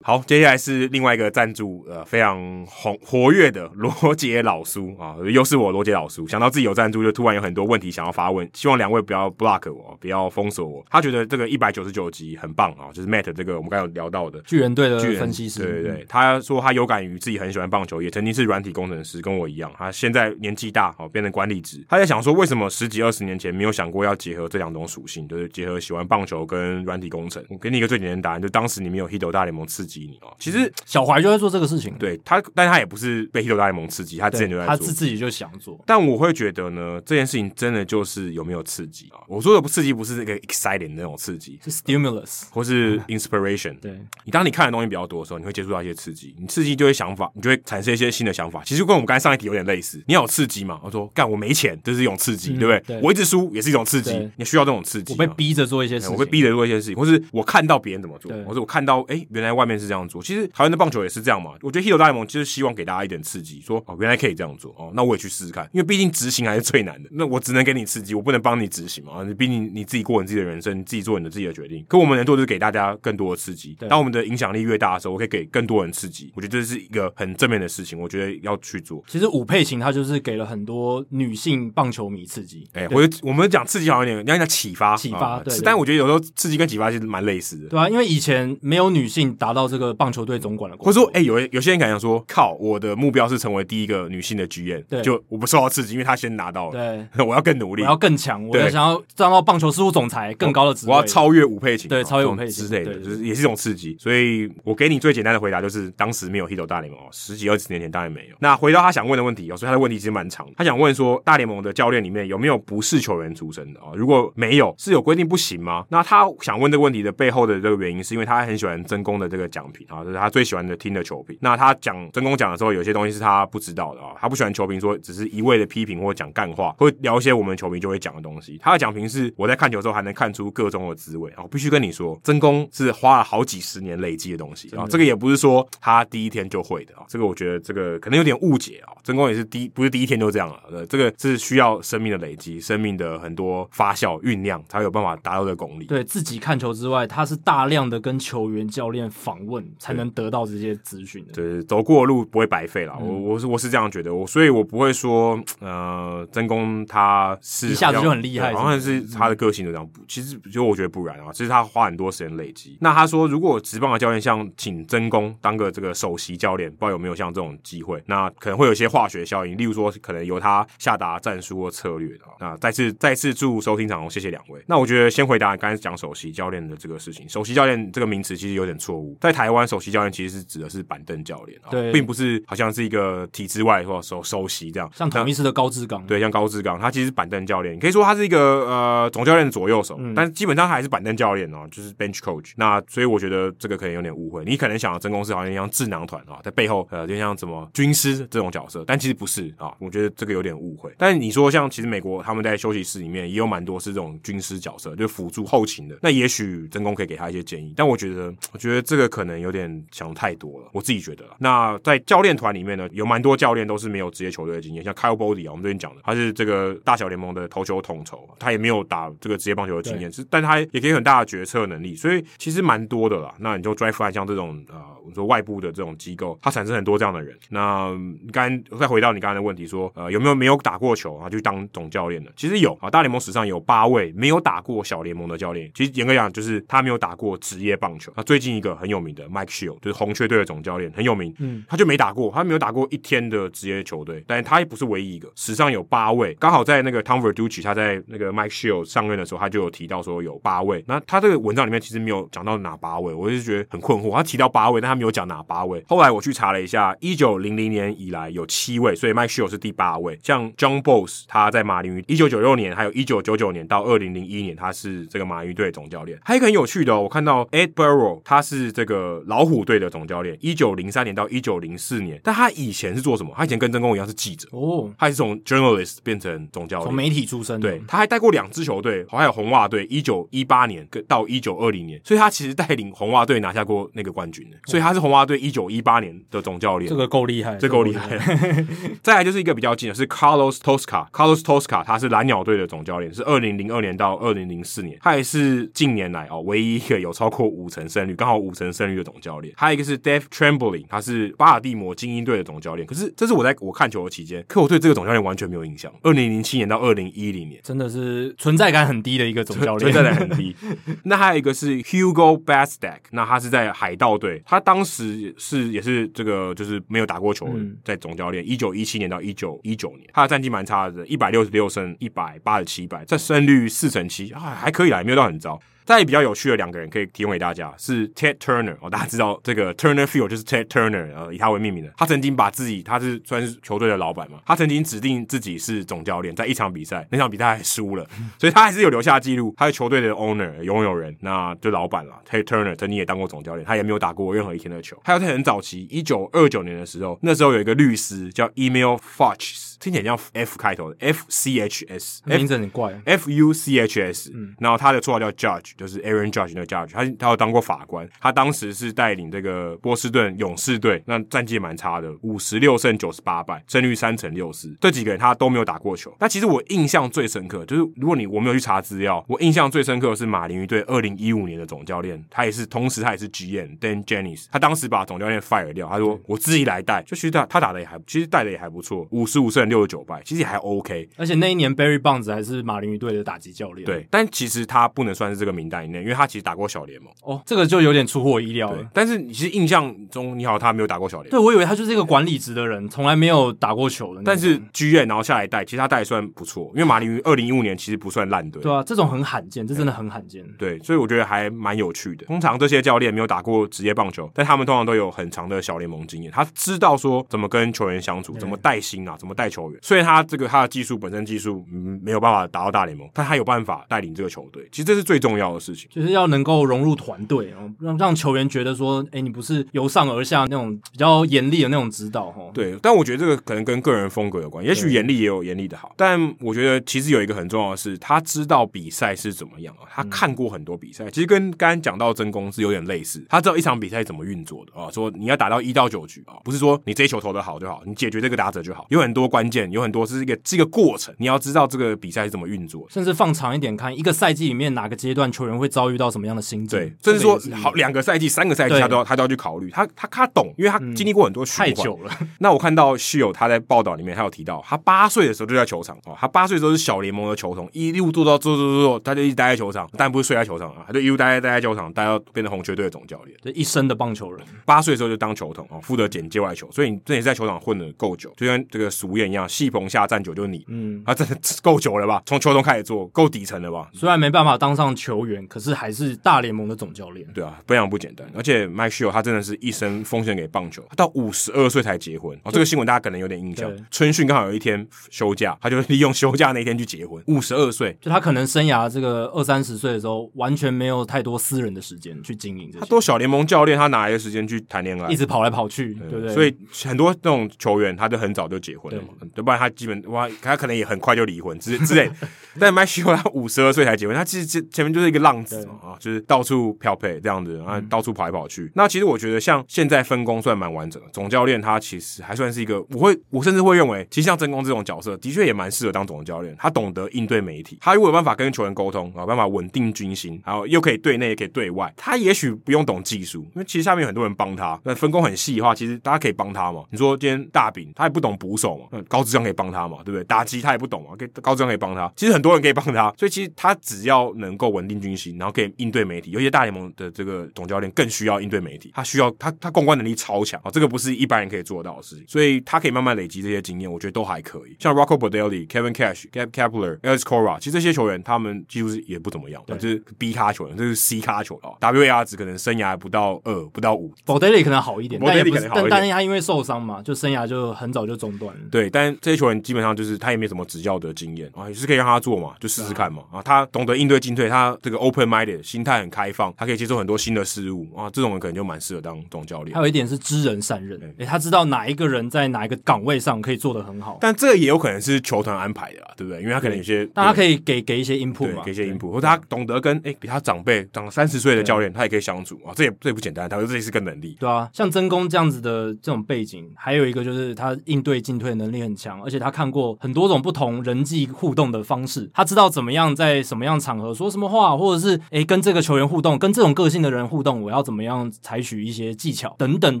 好，接下来是另外一个赞助，呃，非常红活跃的罗杰老叔啊，又是我罗杰老叔。想到自己有赞助，就突然有很多问题想要发问，希望两位不要 block 我，不要封锁我。他觉得这个一百九十九集很棒啊，就是 Matt 这个我们刚刚有聊到的巨人队的分析师，对对对，他说他有感于自己很喜欢棒球，也曾经是软体工程师，跟我一样。他现在年纪大，哦，变成管理职，他在想说，为什么十几二十年前没有想过要结合这两种属性，就是结合喜欢棒球跟软体工程？我给你一个最简单的答案，就当时你没有 Hito 大联盟刺激你哦，其实。小怀就在做这个事情，对他，但他也不是被 Hito 大联盟刺激，他之前就在做，他自自己就想做。但我会觉得呢，这件事情真的就是有没有刺激啊？我说的不刺激，不是那个 exciting 那种刺激，是 stimulus 或是 inspiration。嗯、对，你当你看的东西比较多的时候，你会接触到一些刺激，你刺激就会想法，你就会产生一些新的想法。其实跟我们刚才上一题有点类似，你要有刺激嘛？我说干，我没钱，这是一种刺激，嗯、对不对？对，我一直输也是一种刺激，你需要这种刺激。我被逼着做一些事情，我被逼着做一些事情，或是我看到别人怎么做，或是我看到哎、欸，原来外面是这样做。其实台湾的棒球也是这样嘛。我觉得大联盟就是希望给大家一点刺激，说哦，原来可以这样做哦，那我也去试试看，因为毕竟执行还是最难的。那我只能给你刺激，我不能帮你执行嘛。你毕竟你自己过你自己的人生，你自己做你的自己的决定。可我们能做的是给大家更多的刺激。当我们的影响力越大的时候，我可以给更多人刺激。我觉得这是一个很正面的事情，我觉得要去做。其实武佩琴她就是给了很多女性棒球迷刺激。哎、欸，我我们讲刺激好像有点，你要讲启发，启发。对，但我觉得有时候刺激跟启发其实蛮类似的。对啊，因为以前没有女性达到这个棒球队总管的，或者说，哎、欸，有有些人敢讲说。靠！我的目标是成为第一个女性的 GM，对，就我不受到刺激，因为她先拿到了，对，我要更努力，我要更强，我要想要站到棒球事务总裁更高的职位，我要超越武佩琴，对，超越武佩琴之类的，就是也是一种刺激。所以我给你最简单的回答就是，当时没有 Hito 大联盟，十几二十年前当然没有。那回到他想问的问题，所以他的问题其实蛮长。他想问说，大联盟的教练里面有没有不是球员出身的啊？如果没有，是有规定不行吗？那他想问这个问题的背后的这个原因，是因为他很喜欢真功的这个奖品啊，就是他最喜欢的听的球评。那他讲真功讲的时候，有些东西是他不知道的啊，他不喜欢球评说只是一味的批评或讲干话，会聊一些我们球迷就会讲的东西。他的奖评是我在看球之后还能看出各种的滋味啊！我必须跟你说，真功是花了好几十年累积的东西啊，这个也不是说他第一天就会的啊。这个我觉得这个可能有点误解啊。真功也是第一，不是第一天就这样了，呃，这个是需要生命的累积，生命的很多发酵酝酿，才有办法达到这个功力。对自己看球之外，他是大量的跟球员、教练访问，才能得到这些资讯的。对，走过的路不会白费了。我我是我是这样觉得，我所以，我不会说，呃，真功他是一下子就很厉害，好像是他的个性就这样。其实，就我觉得不然啊，其实他花很多时间累积。那他说，如果职棒的教练像请真功当个这个首席教练，不知道有没有像这种机会？那可能会有一些化学效应，例如说，可能由他下达战术或策略的。那再次再次祝收听长虹，谢谢两位。那我觉得先回答刚才讲首席教练的这个事情。首席教练这个名词其实有点错误，在台湾，首席教练其实是指的是板凳教练啊，对，并不是好像是一个体制外或首首席这样。像统一狮的高志刚，对，像高志刚，他其实是板凳教练，你可以说他是一个呃总教练的左右手，嗯、但基本上还是板凳教练哦，就是 bench coach。那所以我觉得这个可能有点误会，你可能想的真公司好像像智囊团啊，在背后呃就像什么军师这种角色，但其实不是啊，我觉得这个有点误会。但是你说像其实美国他们在休息室里面也有蛮多是这种军师角色，就辅助后勤的，那也许真宫可以给他一些建议，但我觉得我觉得这个可能有点想太多了，我自己觉得。那在教练团里面呢，有蛮多教练都是没有职业球队的经验，像 Kyle Boddy 啊，我们最近讲的，他是这个大小联盟的投球统筹，他也没有打这个职业棒球的经验，是，但他也可以很大的决策能力，所以其实蛮多的啦。那你就 Drive 像这种呃，我们说外部的这种机构，它产生很多这样的人。那你刚才再回到你刚才的问题说，呃，有没有没有打过球啊，就当总教练的？其实有啊，大联盟史上有八位没有打过小联盟的教练。其实严格讲，就是他没有打过职业棒球。那最近一个很有名名的 Mike Shildt，就是红雀队的总教练，很有名。嗯，他就没打过，他没有打过一天的职业球队，但他也不是唯一一个，史上有八位。刚好在那个 Tom Verducci 他在那个 Mike Shildt 上任的时候，他就有提到说有八位。那他这个文章里面其实没有讲到哪八位，我就觉得很困惑。他提到八位，但他没有讲哪八位。后来我去查了一下，一九零零年以来有七位，所以 Mike Shildt 是第八位。像 John Boss 他在马林鱼，一九九六年还有一九九九年到二零零一年，他是这个马林鱼队总教练。还有一个很有趣的哦，我看到 Ed Burrow 他是这个老虎队的总教练，一九零三年到一九零四年。但他以前是做什么？他以前跟曾公一样是记者哦，他也是从 journalist 变成总教练，从媒体出身。对，他还带过两支球队，还有红袜队，一九一八年跟到一九二零年，所以他其实带领红袜队拿下过那个冠军的，所以他是红袜队一九一八年的总教练。这个够厉害，这够厉害。再来就是一个比较近的是 Carlos Tosca，Carlos Tosca 他是蓝鸟队的总教练，是二零零二年到二零零四年，他也是近年来哦唯一一个有超过五成胜率，刚好五成胜率的总教练。还有一个是 Dave Trembling，他是巴尔的摩精英队的总教练。可是这是我在我看球的期间，可我对这个总教练完全没有印象。二零零七年到二零一零年，真的是存在感很低的一个总教练，存在感很低。那还有一个是 Hugo Bastak，那他是在海盗队，他当时是也是这个就是没有打过球，嗯、在总教练一九一七年到一九一九年，他的战绩蛮差的，一百六十六胜一百八十七败，这胜率四成七啊，还可以啦，也没有到很糟。再比较有趣的两个人可以提供给大家是 Ted Turner 哦，大家知道这个 Turner Field 就是 Ted Turner 呃以他为命名的。他曾经把自己他是算是球队的老板嘛，他曾经指定自己是总教练，在一场比赛那场比赛还输了，所以他还是有留下记录。他是球队的 owner 拥有人，那就老板了。Ted Turner 曾经也当过总教练，他也没有打过任何一天的球。还有在很早期一九二九年的时候，那时候有一个律师叫 Emil Fuchs 听起来像 F 开头的 F C H S，名字很怪，F U C H S，嗯，然后他的绰号叫 Judge，就是 Aaron Judge。那个 judge，他他有当过法官，他当时是带领这个波士顿勇士队，那战绩蛮差的，五十六胜九十八败，胜率三成六四。这几个人他都没有打过球。那其实我印象最深刻，就是如果你我没有去查资料，我印象最深刻的是马林鱼队二零一五年的总教练，他也是同时他也是 GM Dan Jennings，他当时把总教练 fire 掉，他说我自己来带，就其实他他打的也还，其实带的也还不错，五十五胜六十九败，其实也还 OK。而且那一年 Barry Bonds 还是马林鱼队的打击教练，对，但其实他不能算是这个名单以内，因为他其实打过小联盟。哦，这个就有点出乎我意料了。但是你其实印象中，你好，他没有打过小联盟。对，我以为他就是一个管理职的人，从来没有打过球的。但是剧院然后下来带，其实他带也算不错。因为马林鱼二零一五年其实不算烂队。对啊，这种很罕见，这真的很罕见。对，所以我觉得还蛮有趣的。通常这些教练没有打过职业棒球，但他们通常都有很长的小联盟经验。他知道说怎么跟球员相处，怎么带薪啊，怎么带球员。虽然他这个他的技术本身技术嗯没有办法达到大联盟，但他有办法带领这个球队。其实这是最重要的事情，就是要能够融入团队哦。让让球员觉得说，哎，你不是由上而下那种比较严厉的那种指导哈。对，但我觉得这个可能跟个人风格有关。也许严厉也有严厉的好，但我觉得其实有一个很重要的是，他知道比赛是怎么样啊。他看过很多比赛，其实跟刚刚讲到真功是有点类似。他知道一场比赛怎么运作的啊。说你要打到一到九局啊，不是说你这一球投的好就好，你解决这个打者就好。有很多关键，有很多是一个是一个过程。你要知道这个比赛是怎么运作，甚至放长一点看，一个赛季里面哪个阶段球员会遭遇到什么样的心境。对，甚至说好两个赛季。三个赛季他都要他都要去考虑，他他他懂，因为他经历过很多循环。太久了。那我看到室友他在报道里面，他有提到，他八岁的时候就在球场哦，他八岁的时候是小联盟的球童，一路做到做做做做，他就一直待在球场，但不是睡在球场啊，他就一路待在待在球场，待到变成红雀队的总教练，这一生的棒球人。八岁的时候就当球童哦，负责捡界外球，所以你这也是在球场混的够久，就像这个俗谚一样，戏棚下站久就是你，嗯，啊，真的够久了吧？从球童开始做，够底层了吧？虽然没办法当上球员，可是还是大联盟的总教练。对啊，非常不简单，而且 Mike Shildt 他真的是一生奉献给棒球，他到五十二岁才结婚。哦，这个新闻大家可能有点印象。春训刚好有一天休假，他就利用休假那一天去结婚。五十二岁，就他可能生涯这个二三十岁的时候，完全没有太多私人的时间去经营。他做小联盟教练，他哪来的时间去谈恋爱？一直跑来跑去，对不对？所以很多那种球员，他就很早就结婚了嘛，对，不然他基本哇，他可能也很快就离婚之之类。但 Mike Shildt 他五十二岁才结婚，他其实前前面就是一个浪子啊，就是到处漂配这样子，然后到处跑来跑去。那其实我觉得像现在分工算蛮完整的，总教练他其实还算是一个，我会我甚至会认为，其实像真宫这种角色，的确也蛮适合当总教练。他懂得应对媒体，他如果有办法跟球员沟通，有办法稳定军心，然后又可以对内也可以对外，他也许不用懂技术，因为其实下面有很多人帮他。那分工很细的话，其实大家可以帮他嘛。你说今天大饼他也不懂捕手嘛，那高智商可以帮他嘛，对不对？打击他也不懂嘛，可以高智商可以帮他。其实很多人可以帮他，所以其实他只要能够稳定军军心，然后可以应对媒体。有些大联盟的这个总教练更需要应对媒体，他需要他他公关能力超强啊，这个不是一般人可以做到的事情。所以他可以慢慢累积这些经验，我觉得都还可以。像 Rocco Baldelli、Kevin Cash、Gabe Kapler、Alex Cora，其实这些球员他们几乎是也不怎么样，对就是 B 咖球员，这是 C 咖球员啊。WAR 值可能生涯不到二，不到五。Baldelli 可能好一点，Baldelli 可能好一点，但但是他因为受伤嘛，就生涯就很早就中断了。对，但这些球员基本上就是他也没什么执教的经验啊，也是可以让他做嘛，就试试看嘛啊。他懂得应对进退，他这个 open minded 心态很开放，他可以接受很多新的事物啊。这种人可能就蛮适合当总教练。还有一点是知人善任，哎、欸，他知道哪一个人在哪一个岗位上可以做得很好。但这也有可能是球团安排的，对不对？因为他可能有些，那他可以给给一些 input 嘛，给一些 input，或者他懂得跟哎、欸、比他长辈长三十岁的教练，他也可以相处啊。这也这也不简单，他说这也是个能力。对啊，像曾公这样子的这种背景，还有一个就是他应对进退能力很强，而且他看过很多种不同人际互动的方式，他知道怎么样在什么样场合说什么话，或者是哎、欸、跟这个球员互动，跟这种个性的人互动，我要怎么样采取一些技巧等等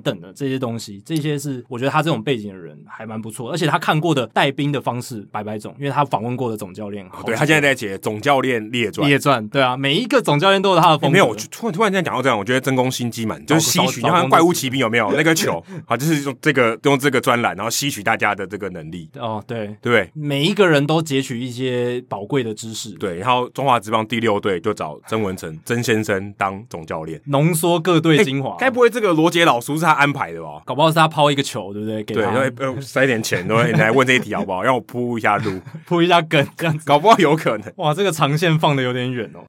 等的这些东西，这些是我觉得他这种背景的人还蛮不错，而且他看过的带兵的方式百百种，因为他访问过的总教练，对他现在在写总教练列传，列传，对啊，每一个总教练都有他的风格。欸、没有，我突然突然间讲到这样，我觉得真功心机满，就是吸取，你看怪物骑兵有没有那个球？好，就是用这个用这个专栏，然后吸取大家的这个能力。哦，对对，每一个人都截取一些宝贵的知识。对，然后中华职棒第六队就找曾文成曾先生当总教练，浓缩各队精华。该、欸、不会这个罗杰老叔是他安排的吧？搞不好是他抛一个球，对不对？给他对，塞点钱，对，你来问这一题好不好？让我铺一下路，铺一下梗，这样子搞不好有可能。哇，这个长线放的有点远哦。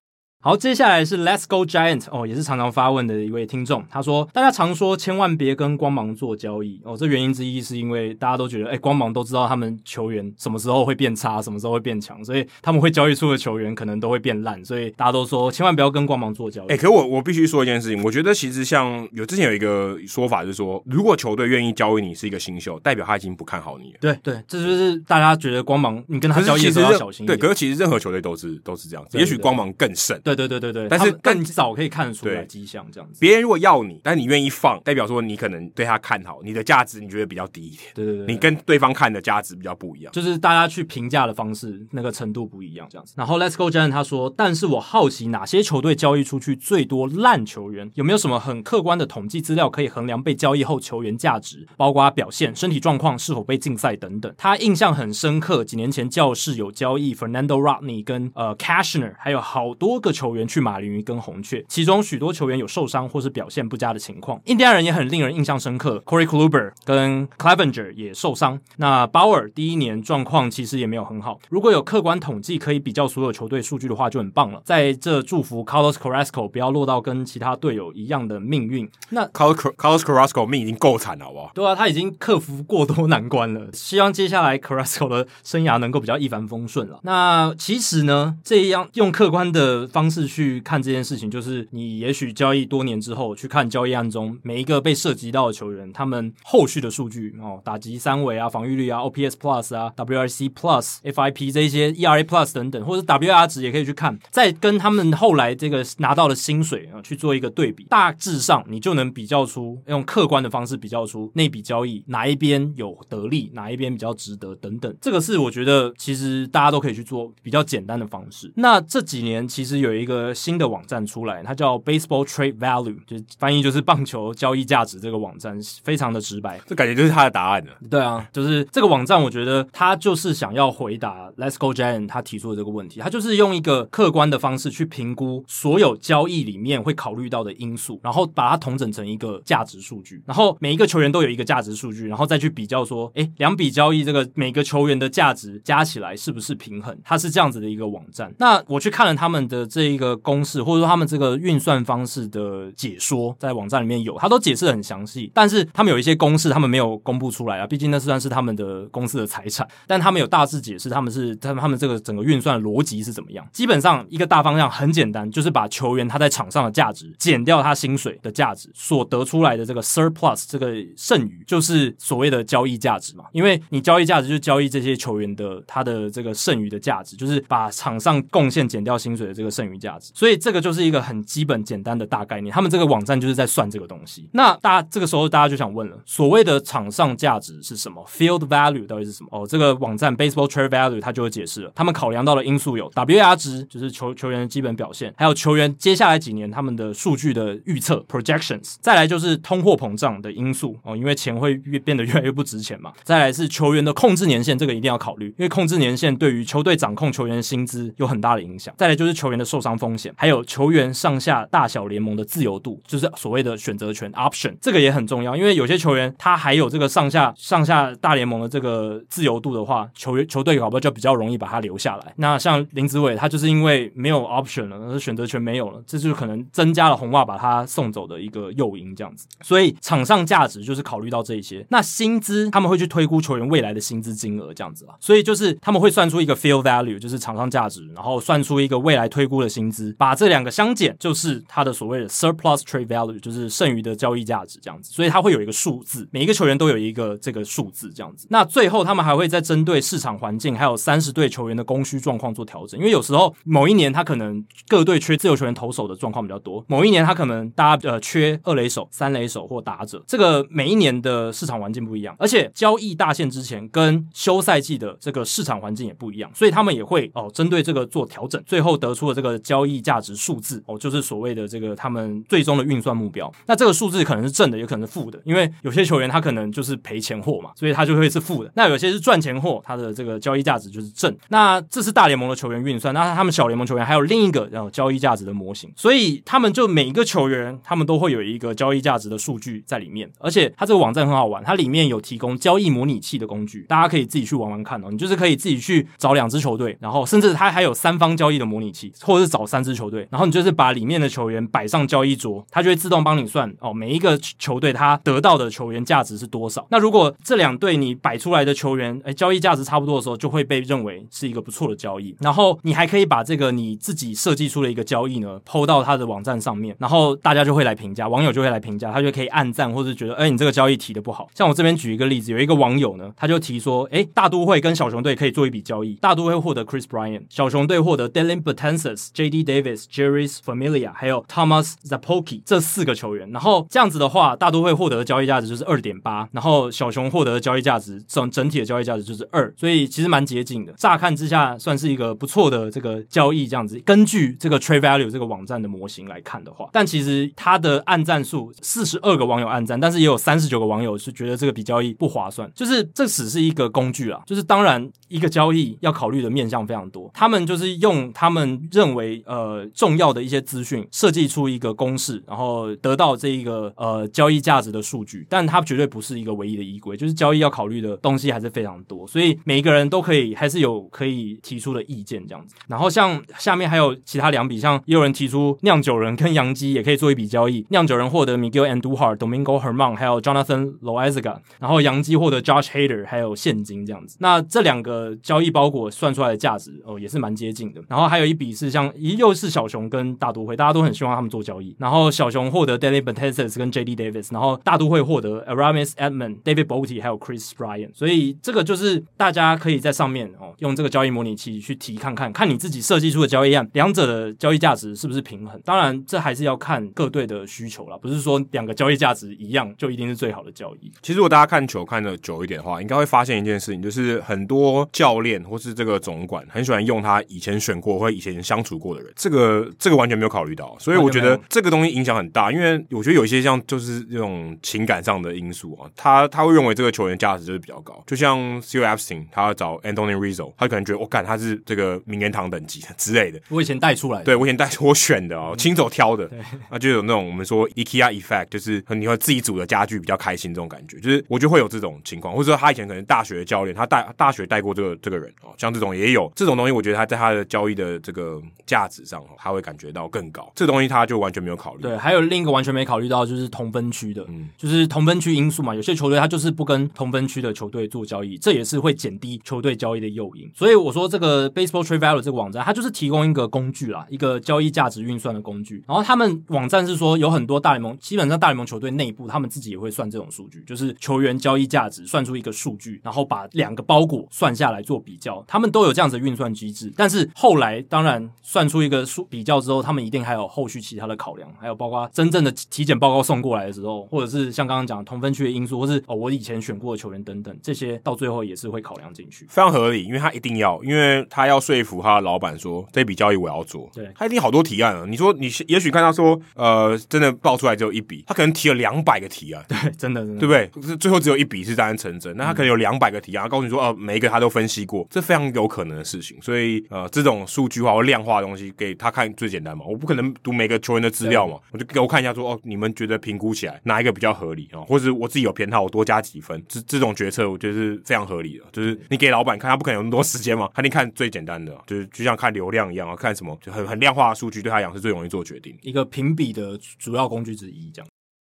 好，接下来是 Let's Go Giant 哦，也是常常发问的一位听众。他说：“大家常说千万别跟光芒做交易哦，这原因之一是因为大家都觉得，哎，光芒都知道他们球员什么时候会变差，什么时候会变强，所以他们会交易出的球员可能都会变烂，所以大家都说千万不要跟光芒做交易。”哎，可我我必须说一件事情，我觉得其实像有之前有一个说法，就是说，如果球队愿意交易你是一个新秀，代表他已经不看好你了。对对，这就是大家觉得光芒你跟他交易的时候要小心。对，可是其实任何球队都是都是这样子，也许光芒更甚。对对对对对，但是。更早可以看得出来迹象，这样子。别人如果要你，但你愿意放，代表说你可能对他看好，你的价值你觉得比较低一点。对对对，你跟对方看的价值比较不一样，就是大家去评价的方式那个程度不一样，这样子。然后 Let's Go Giant 他说，但是我好奇哪些球队交易出去最多烂球员，有没有什么很客观的统计资料可以衡量被交易后球员价值，包括表现、身体状况、是否被禁赛等等。他印象很深刻，几年前教室有交易 Fernando Rodney 跟呃 Cashner，还有好多个球员去马林鱼跟红雀。其中许多球员有受伤或是表现不佳的情况，印第安人也很令人印象深刻，Corey Kluber 跟 Clavenger 也受伤。那 Bauer 第一年状况其实也没有很好。如果有客观统计可以比较所有球队数据的话，就很棒了。在这祝福 Carlos Carrasco 不要落到跟其他队友一样的命运。那 Carlos Carlos Carrasco 命已经够惨了，好不好？对啊，他已经克服过多难关了。希望接下来 Carrasco 的生涯能够比较一帆风顺了。那其实呢，这样用客观的方式去看这件事情，就是。你也许交易多年之后去看交易案中每一个被涉及到的球员，他们后续的数据哦，打击三围啊，防御率啊，OPS Plus 啊，WRC Plus、FIP 这一些 ERA Plus 等等，或者 WR 值也可以去看，再跟他们后来这个拿到的薪水啊去做一个对比，大致上你就能比较出用客观的方式比较出那笔交易哪一边有得利，哪一边比较值得等等。这个是我觉得其实大家都可以去做比较简单的方式。那这几年其实有一个新的网站出来，它叫 Baseball Trade Value，就翻译就是棒球交易价值。这个网站非常的直白，这感觉就是他的答案了。对啊，就是这个网站，我觉得他就是想要回答 Let's Go Giant 他提出的这个问题。他就是用一个客观的方式去评估所有交易里面会考虑到的因素，然后把它统整成一个价值数据。然后每一个球员都有一个价值数据，然后再去比较说，哎，两笔交易这个每个球员的价值加起来是不是平衡？它是这样子的一个网站。那我去看了他们的这一个公式，或者说他们这个。运算方式的解说在网站里面有，他都解释得很详细。但是他们有一些公式，他们没有公布出来啊，毕竟那算是他们的公司的财产。但他们有大致解释，他们是他们他们这个整个运算逻辑是怎么样。基本上一个大方向很简单，就是把球员他在场上的价值减掉他薪水的价值，所得出来的这个 surplus 这个剩余，就是所谓的交易价值嘛。因为你交易价值就交易这些球员的他的这个剩余的价值，就是把场上贡献减掉薪水的这个剩余价值。所以这个就是一个很基本简单的大概念。他们这个网站就是在算这个东西。那大家这个时候大家就想问了，所谓的场上价值是什么？Field value 到底是什么？哦，这个网站 Baseball Trade Value 它就会解释了。他们考量到的因素有 WAR 值，就是球球员的基本表现，还有球员接下来几年他们的数据的预测 Projections。再来就是通货膨胀的因素哦，因为钱会越变得越来越不值钱嘛。再来是球员的控制年限，这个一定要考虑，因为控制年限对于球队掌控球员薪资有很大的影响。再来就是球员的受伤风险，还有球员上下大小联盟的自由度，就是所谓的选择权 Option，这个也很重要，因为有些球员他还有这个上下上下大联盟的这个自由度的话，球员球队搞不好就比较容易把他留下来。那像林子伟，他就是因为没有 Option 了，选择权没有了，这就是可能增加了红袜把他送走的一个诱因，这样子。所以场上价值就是考虑到这一些。那薪资他们会去推估球员未来的薪资金额，这样子啊。所以就是他们会算出一个 f i e l Value，就是场上价值，然后算出一个未来推估的薪资，把这两个相减，就是他的所谓的 Surplus Trade Value，就是剩余的交易价值，这样子。所以他会有一个数字，每一个球员都有一个这个数字，这样子。那最后他们还会再针对市场环境，还有三十队球员的供需状况做调整，因为有时候某一年他可能各队缺自由球员投手的状况比较多，某一年他可能大家呃缺二垒手、三垒手或打者，这个每一年的市场环境不一样，而且交易大限之前跟休赛季的这个市场环境也不一样，所以他们也会哦针对这个做调整，最后得出了这个交易价值数字哦，就是所谓的这个他们最终的运算目标。那这个数字可能是正的，也可能是负的，因为有些球员他可能就是赔钱货嘛，所以他就会是负的。那有些是赚钱货，他的这个交易价值就是正。那这是大联盟的球员运算，那他们小联盟球员还有另一个然后交易价值的模型，所以他们就每一个球员，他们都会有一个交易价值的数据在里面。而且它这个网站很好玩，它里面有提供交易模拟器的工具，大家可以自己去玩玩看哦。你就是可以自己去找两支球队，然后甚至它还有三方交易的模拟器，或者是找三支球队，然后你就是把里面的球员摆上交易桌，它就会自动帮你算哦，每一个球队它得到的球员价值是多少。那如果这两队你摆出来的球员，哎，交易价值差不多的时候，就会被认为是一个不错的交易。然后你还可以把这个你自己设计出的一个交易呢，PO 到它的网站上面，然后大家就会来评价，网友就会来评价，他就可以按赞或者觉得，哎，你这个交易提的不好。像我这边举一个例子，有一个网友呢，他就提说，哎，大都会跟小熊队可以做一笔交易，大都会获得 Chris Bryant，小熊队获得 Dylan Betances、J.D. Davis、Jerry's Familia，还有 Thomas Szapucki 这四个球员。然后这样子的话，大都会获得的交易价值就是二点八，然后小熊获得的交易价值整整体的交易价值就是二，所以其实蛮接近的。乍看之下，算是一个不错的这个交易。这样子，根据这个 Trade Value 这个网站的模型来看的话，但其实它的按赞数四十二个网友按赞，但是也有三十九个网友是觉得这个比交易不划算。就是这只是一个工具啦，就是当然一个交易要考虑的面向非常多。他们就是用他们认为呃重要的一些资讯设计出一个公式，然后得到这一个呃交易价值的数据，但它绝对不是一个唯一的依归。就是交易要考虑的东西还是非常多，所以每一个人都可以还是有可以提出的意见这样子。然后像。下面还有其他两笔，像也有人提出酿酒人跟洋基也可以做一笔交易，酿酒人获得 Miguel Andujar、Domingo Herman，还有 Jonathan Loaisiga，然后洋基获得 Josh Hader，还有现金这样子。那这两个交易包裹算出来的价值哦，也是蛮接近的。然后还有一笔是像又是小熊跟大都会，大家都很希望他们做交易。然后小熊获得 Dellin Betances 跟 J.D. Davis，然后大都会获得 Aramis Edmond、David Bote 还有 Chris b r y a n。所以这个就是大家可以在上面哦，用这个交易模拟器去提看看，看你自己设计出的交易案，两者的交易价值是不是平衡？当然，这还是要看各队的需求啦，不是说两个交易价值一样就一定是最好的交易。其实，如果大家看球看得久一点的话，应该会发现一件事情，就是很多教练或是这个总管很喜欢用他以前选过或以前相处过的人，这个这个完全没有考虑到，所以我觉得这个东西影响很大，因为我觉得有一些像就是这种情感上的因素啊，他他会认为这个球员价值就是比较高，就像 Epstein 他要找 Anthony Rizzo，他可能觉得我干、哦、他是这个名人堂等级之类的，我以前带出来的，对我以前带 我选的哦，亲、嗯、手挑的，那就有那种我们说 IKEA effect，就是你会自己组的家具比较开心这种感觉，就是我觉得会有这种情况，或者说他以前可能大学的教练，他带大学带过这个这个人哦，像这种也有。这种东西，我觉得他在他的交易的这个价值上，他会感觉到更高。这东西他就完全没有考虑。对，还有另一个完全没考虑到就是同分区的，嗯，就是同分区因素嘛，有些球队他就是不跟同分区的球队做交易，这也是会减低球队交易的诱因。所以我说这个 Baseball Trade Value 这个网站，它就是提供一个工具啦，一个交易价值运算的工具。然后他们网站是说有很多大联盟，基本上大联盟球队内部他们自己也会算这种数据，就是球员交易价值算出一个数据，然后把两个包裹算下来做比较，他们都有这样子的运算机制。但是后来当然算算出一个数比较之后，他们一定还有后续其他的考量，还有包括真正的体检报告送过来的时候，或者是像刚刚讲同分区的因素，或是哦我以前选过的球员等等，这些到最后也是会考量进去，非常合理，因为他一定要，因为他要说服他的老板说这笔交易我要做，对，他一定好多提案啊。你说你也许看他说呃真的报出来只有一笔，他可能提了两百个提案，对，真的，真的，对不对？是最后只有一笔是当然成真，那他可能有两百个提案，他告诉你说哦、呃、每一个他都分析过，这非常有可能的事情，所以呃这种数据化或量化的东西给他看最简单嘛，我不可能读每个球员的资料嘛，我就给我看一下说哦你们觉得评估起来哪一个比较合理啊、哦，或者我自己有偏好，我多加几分，这这种决策我觉得是非常合理的，就是你给老板看，他不可能有那么多时间嘛，他一定看最简单的，就是就像看流量一样啊，看什么就很很量化的数据对他来讲是最容易做决定，一个评比的主要工具之一，这样。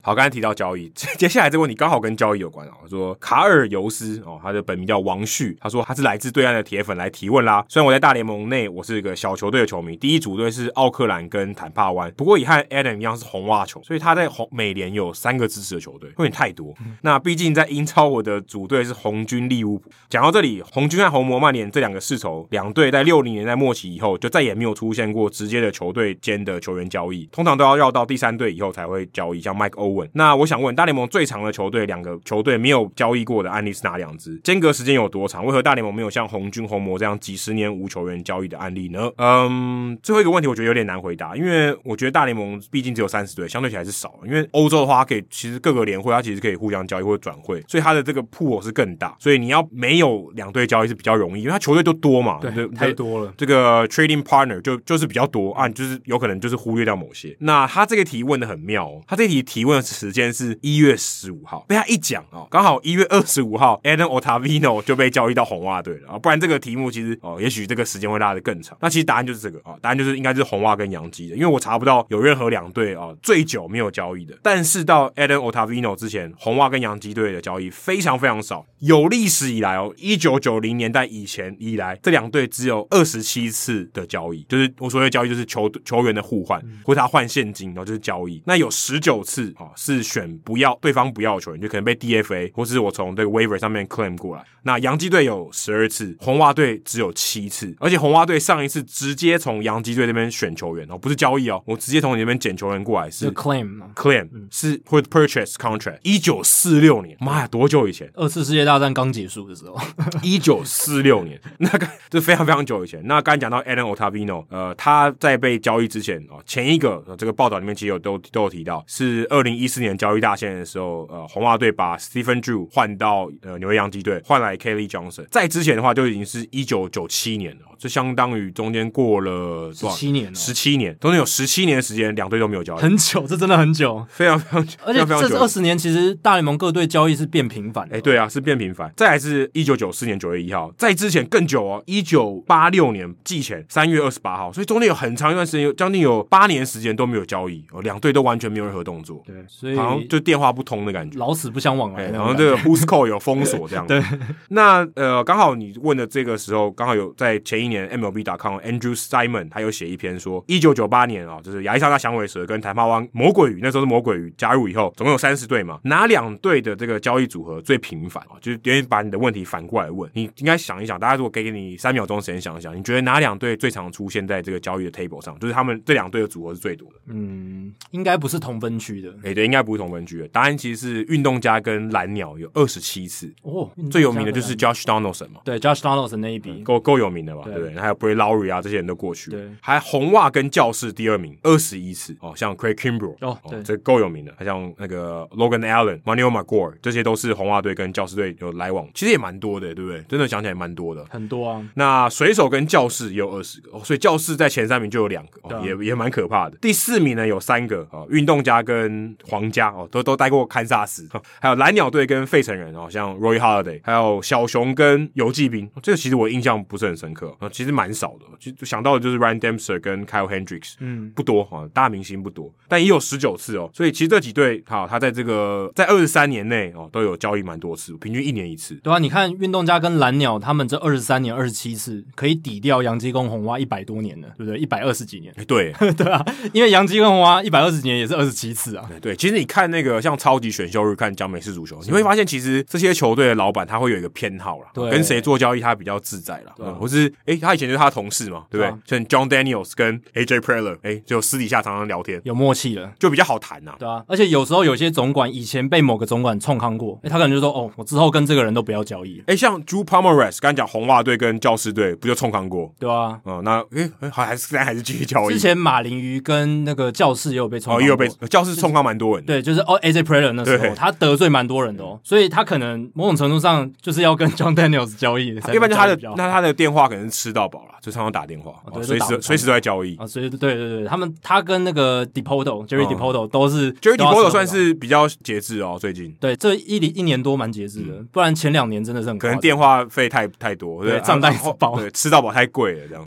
好，刚才提到交易，接下来这个问题刚好跟交易有关啊。他说卡尔尤斯哦，他的本名叫王旭，他说他是来自对岸的铁粉来提问啦。虽然我在大联盟内我是一个小球队的球迷，第一组队是奥克兰跟坦帕湾，不过也和 Adam 一样是红袜球，所以他在红美联有三个支持的球队，有点太多。那毕竟在英超，我的主队是红军利物浦。讲到这里，红军和红魔曼联这两个世仇，两队在六零年代末期以后就再也没有出现过直接的球队间的球员交易，通常都要绕到第三队以后才会交易，像 Mike Owen。那我想问。大联盟最长的球队，两个球队没有交易过的案例是哪两支？间隔时间有多长？为何大联盟没有像红军、红魔这样几十年无球员交易的案例呢？嗯，最后一个问题我觉得有点难回答，因为我觉得大联盟毕竟只有三十队，相对起来是少。因为欧洲的话，可以其实各个联会它其实可以互相交易或者转会，所以它的这个 pool 是更大。所以你要没有两队交易是比较容易，因为它球队都多嘛，对，太多了。这个 trading partner 就就是比较多啊，就是有可能就是忽略掉某些。那他这个题问的很妙哦，他这题提问的时间是一月十五。号，被他一讲哦，刚好一月二十五号，Adam Otavino 就被交易到红袜队了啊，不然这个题目其实哦，也许这个时间会拉得更长。那其实答案就是这个啊，答案就是应该是红袜跟洋基的，因为我查不到有任何两队啊最久没有交易的。但是到 Adam Otavino 之前，红袜跟洋基队的交易非常非常少，有历史以来哦，一九九零年代以前以来，这两队只有二十七次的交易，就是我所谓的交易就是球球员的互换，或者他换现金，然后就是交易。那有十九次啊是选不要对方不要。球员就可能被 DFA，或是我从这个 waiver 上面 claim 过来。那洋基队有十二次，红袜队只有七次，而且红袜队上一次直接从洋基队那边选球员哦，不是交易哦，我直接从你那边捡球员过来是 claim，claim 是或者 purchase contract。一九四六年，妈呀，多久以前？二次世界大战刚结束的时候，一九四六年，那个这非常非常久以前。那刚才讲到 Alan Ottavino，呃，他在被交易之前哦，前一个这个报道里面其实有都都有提到，是二零一四年交易大限的时候，呃。红袜队把 Stephen Drew 换到呃纽约洋基队，换来 Kelly Johnson。在之前的话，就已经是一九九七年了，就相当于中间过了十七年，十七年，中间有十七年的时间，两队都没有交易，很久，这真的很久，非常非常久。而且这二十年，其实大联盟各队交易是变频繁的。哎，对啊，是变频繁。再来是一九九四年九月一号，在之前更久哦，一九八六年季前三月二十八号，所以中间有很长一段时间，有将近有八年时间都没有交易，哦，两队都完全没有任何动作，对，所以好像就电话不通的感觉。老死不相往来，然后这个 Who's Call 有封锁这样子。对，那呃，刚好你问的这个时候，刚好有在前一年 MLB.com Andrew Simon 他有写一篇说，一九九八年啊，就是亚历山大响尾蛇跟坦帕湾魔鬼鱼，那时候是魔鬼鱼加入以后，总共有三十队嘛，哪两队的这个交易组合最频繁啊？就是别人把你的问题反过来问，你应该想一想，大家如果给你三秒钟时间想一想，你觉得哪两队最常出现在这个交易的 table 上？就是他们这两队的组合是最多的。嗯，应该不是同分区的。哎，对，应该不是同分区的。答案其实是运动家跟蓝鸟有二十七次哦，最有名的就是 Josh Donaldson 嘛，对，Josh Donaldson 那一笔够够有名的吧，对不对？还有 Brett Lawrie 啊，这些人都过去了。对，还红袜跟教士第二名二十一次哦，像 Craig Kimbrel 哦，对，这够有名的。还像那个 Logan Allen、Manuel Margot，这些都是红袜队跟教士队有来往，其实也蛮多的，对不对？真的想起来蛮多的，很多啊。那水手跟教士也有二十个，所以教士在前三名就有两个，也也蛮可怕的。第四名呢有三个哦，运动家跟皇家哦，都都待过堪萨斯，还有蓝鸟队跟费城人哦，像 Roy Halladay，还有小熊跟游骑兵，这个其实我印象不是很深刻，其实蛮少的，就想到的就是 Ryan Dempster 跟 Kyle Hendricks，嗯，不多哈，大明星不多，但也有十九次哦，所以其实这几队哈，他在这个在二十三年内哦都有交易蛮多次，平均一年一次，对啊，你看运动家跟蓝鸟他们这二十三年二十七次，可以抵掉洋基跟红袜一百多年了，对不对？一百二十几年，对。对啊，因为洋基跟红袜一百二十几年也是二十七次啊，对，其实你看那个像超级选秀日看讲美式足球，你会发现其实这些球队的老板他会有一个偏好啦，对，跟谁做交易他比较自在啦，对，或是诶、哎，他以前就是他的同事嘛，对不对？像 John Daniels 跟 AJ Preller，哎，就私底下常常聊天，有默契了，就比较好谈呐。对啊，而且有时候有些总管以前被某个总管冲康过，哎，他可能就说，哦，我之后跟这个人都不要交易。哎，像 Drew Pomeranz 刚才讲红袜队跟教士队不就冲康过？对啊，嗯，那哎哎，好还是现在还是继续交易。之前马林鱼跟那个教室也有被冲，哦，也有被教室冲康蛮多人。对，就是哦，AJ Preller 那时候他得罪蛮多人的哦，所以他可能某种程度上就是要跟 John Daniels 交易。一般就他的那他的电话可能是吃到饱了，就常常打电话，随时随时都在交易啊。所以对对对，他们他跟那个 Depoto Jerry Depoto 都是 Jerry Depoto 算是比较节制哦，最近对这一一年多蛮节制的，不然前两年真的是很可能电话费太太多，对账单爆，对吃到饱太贵了这样。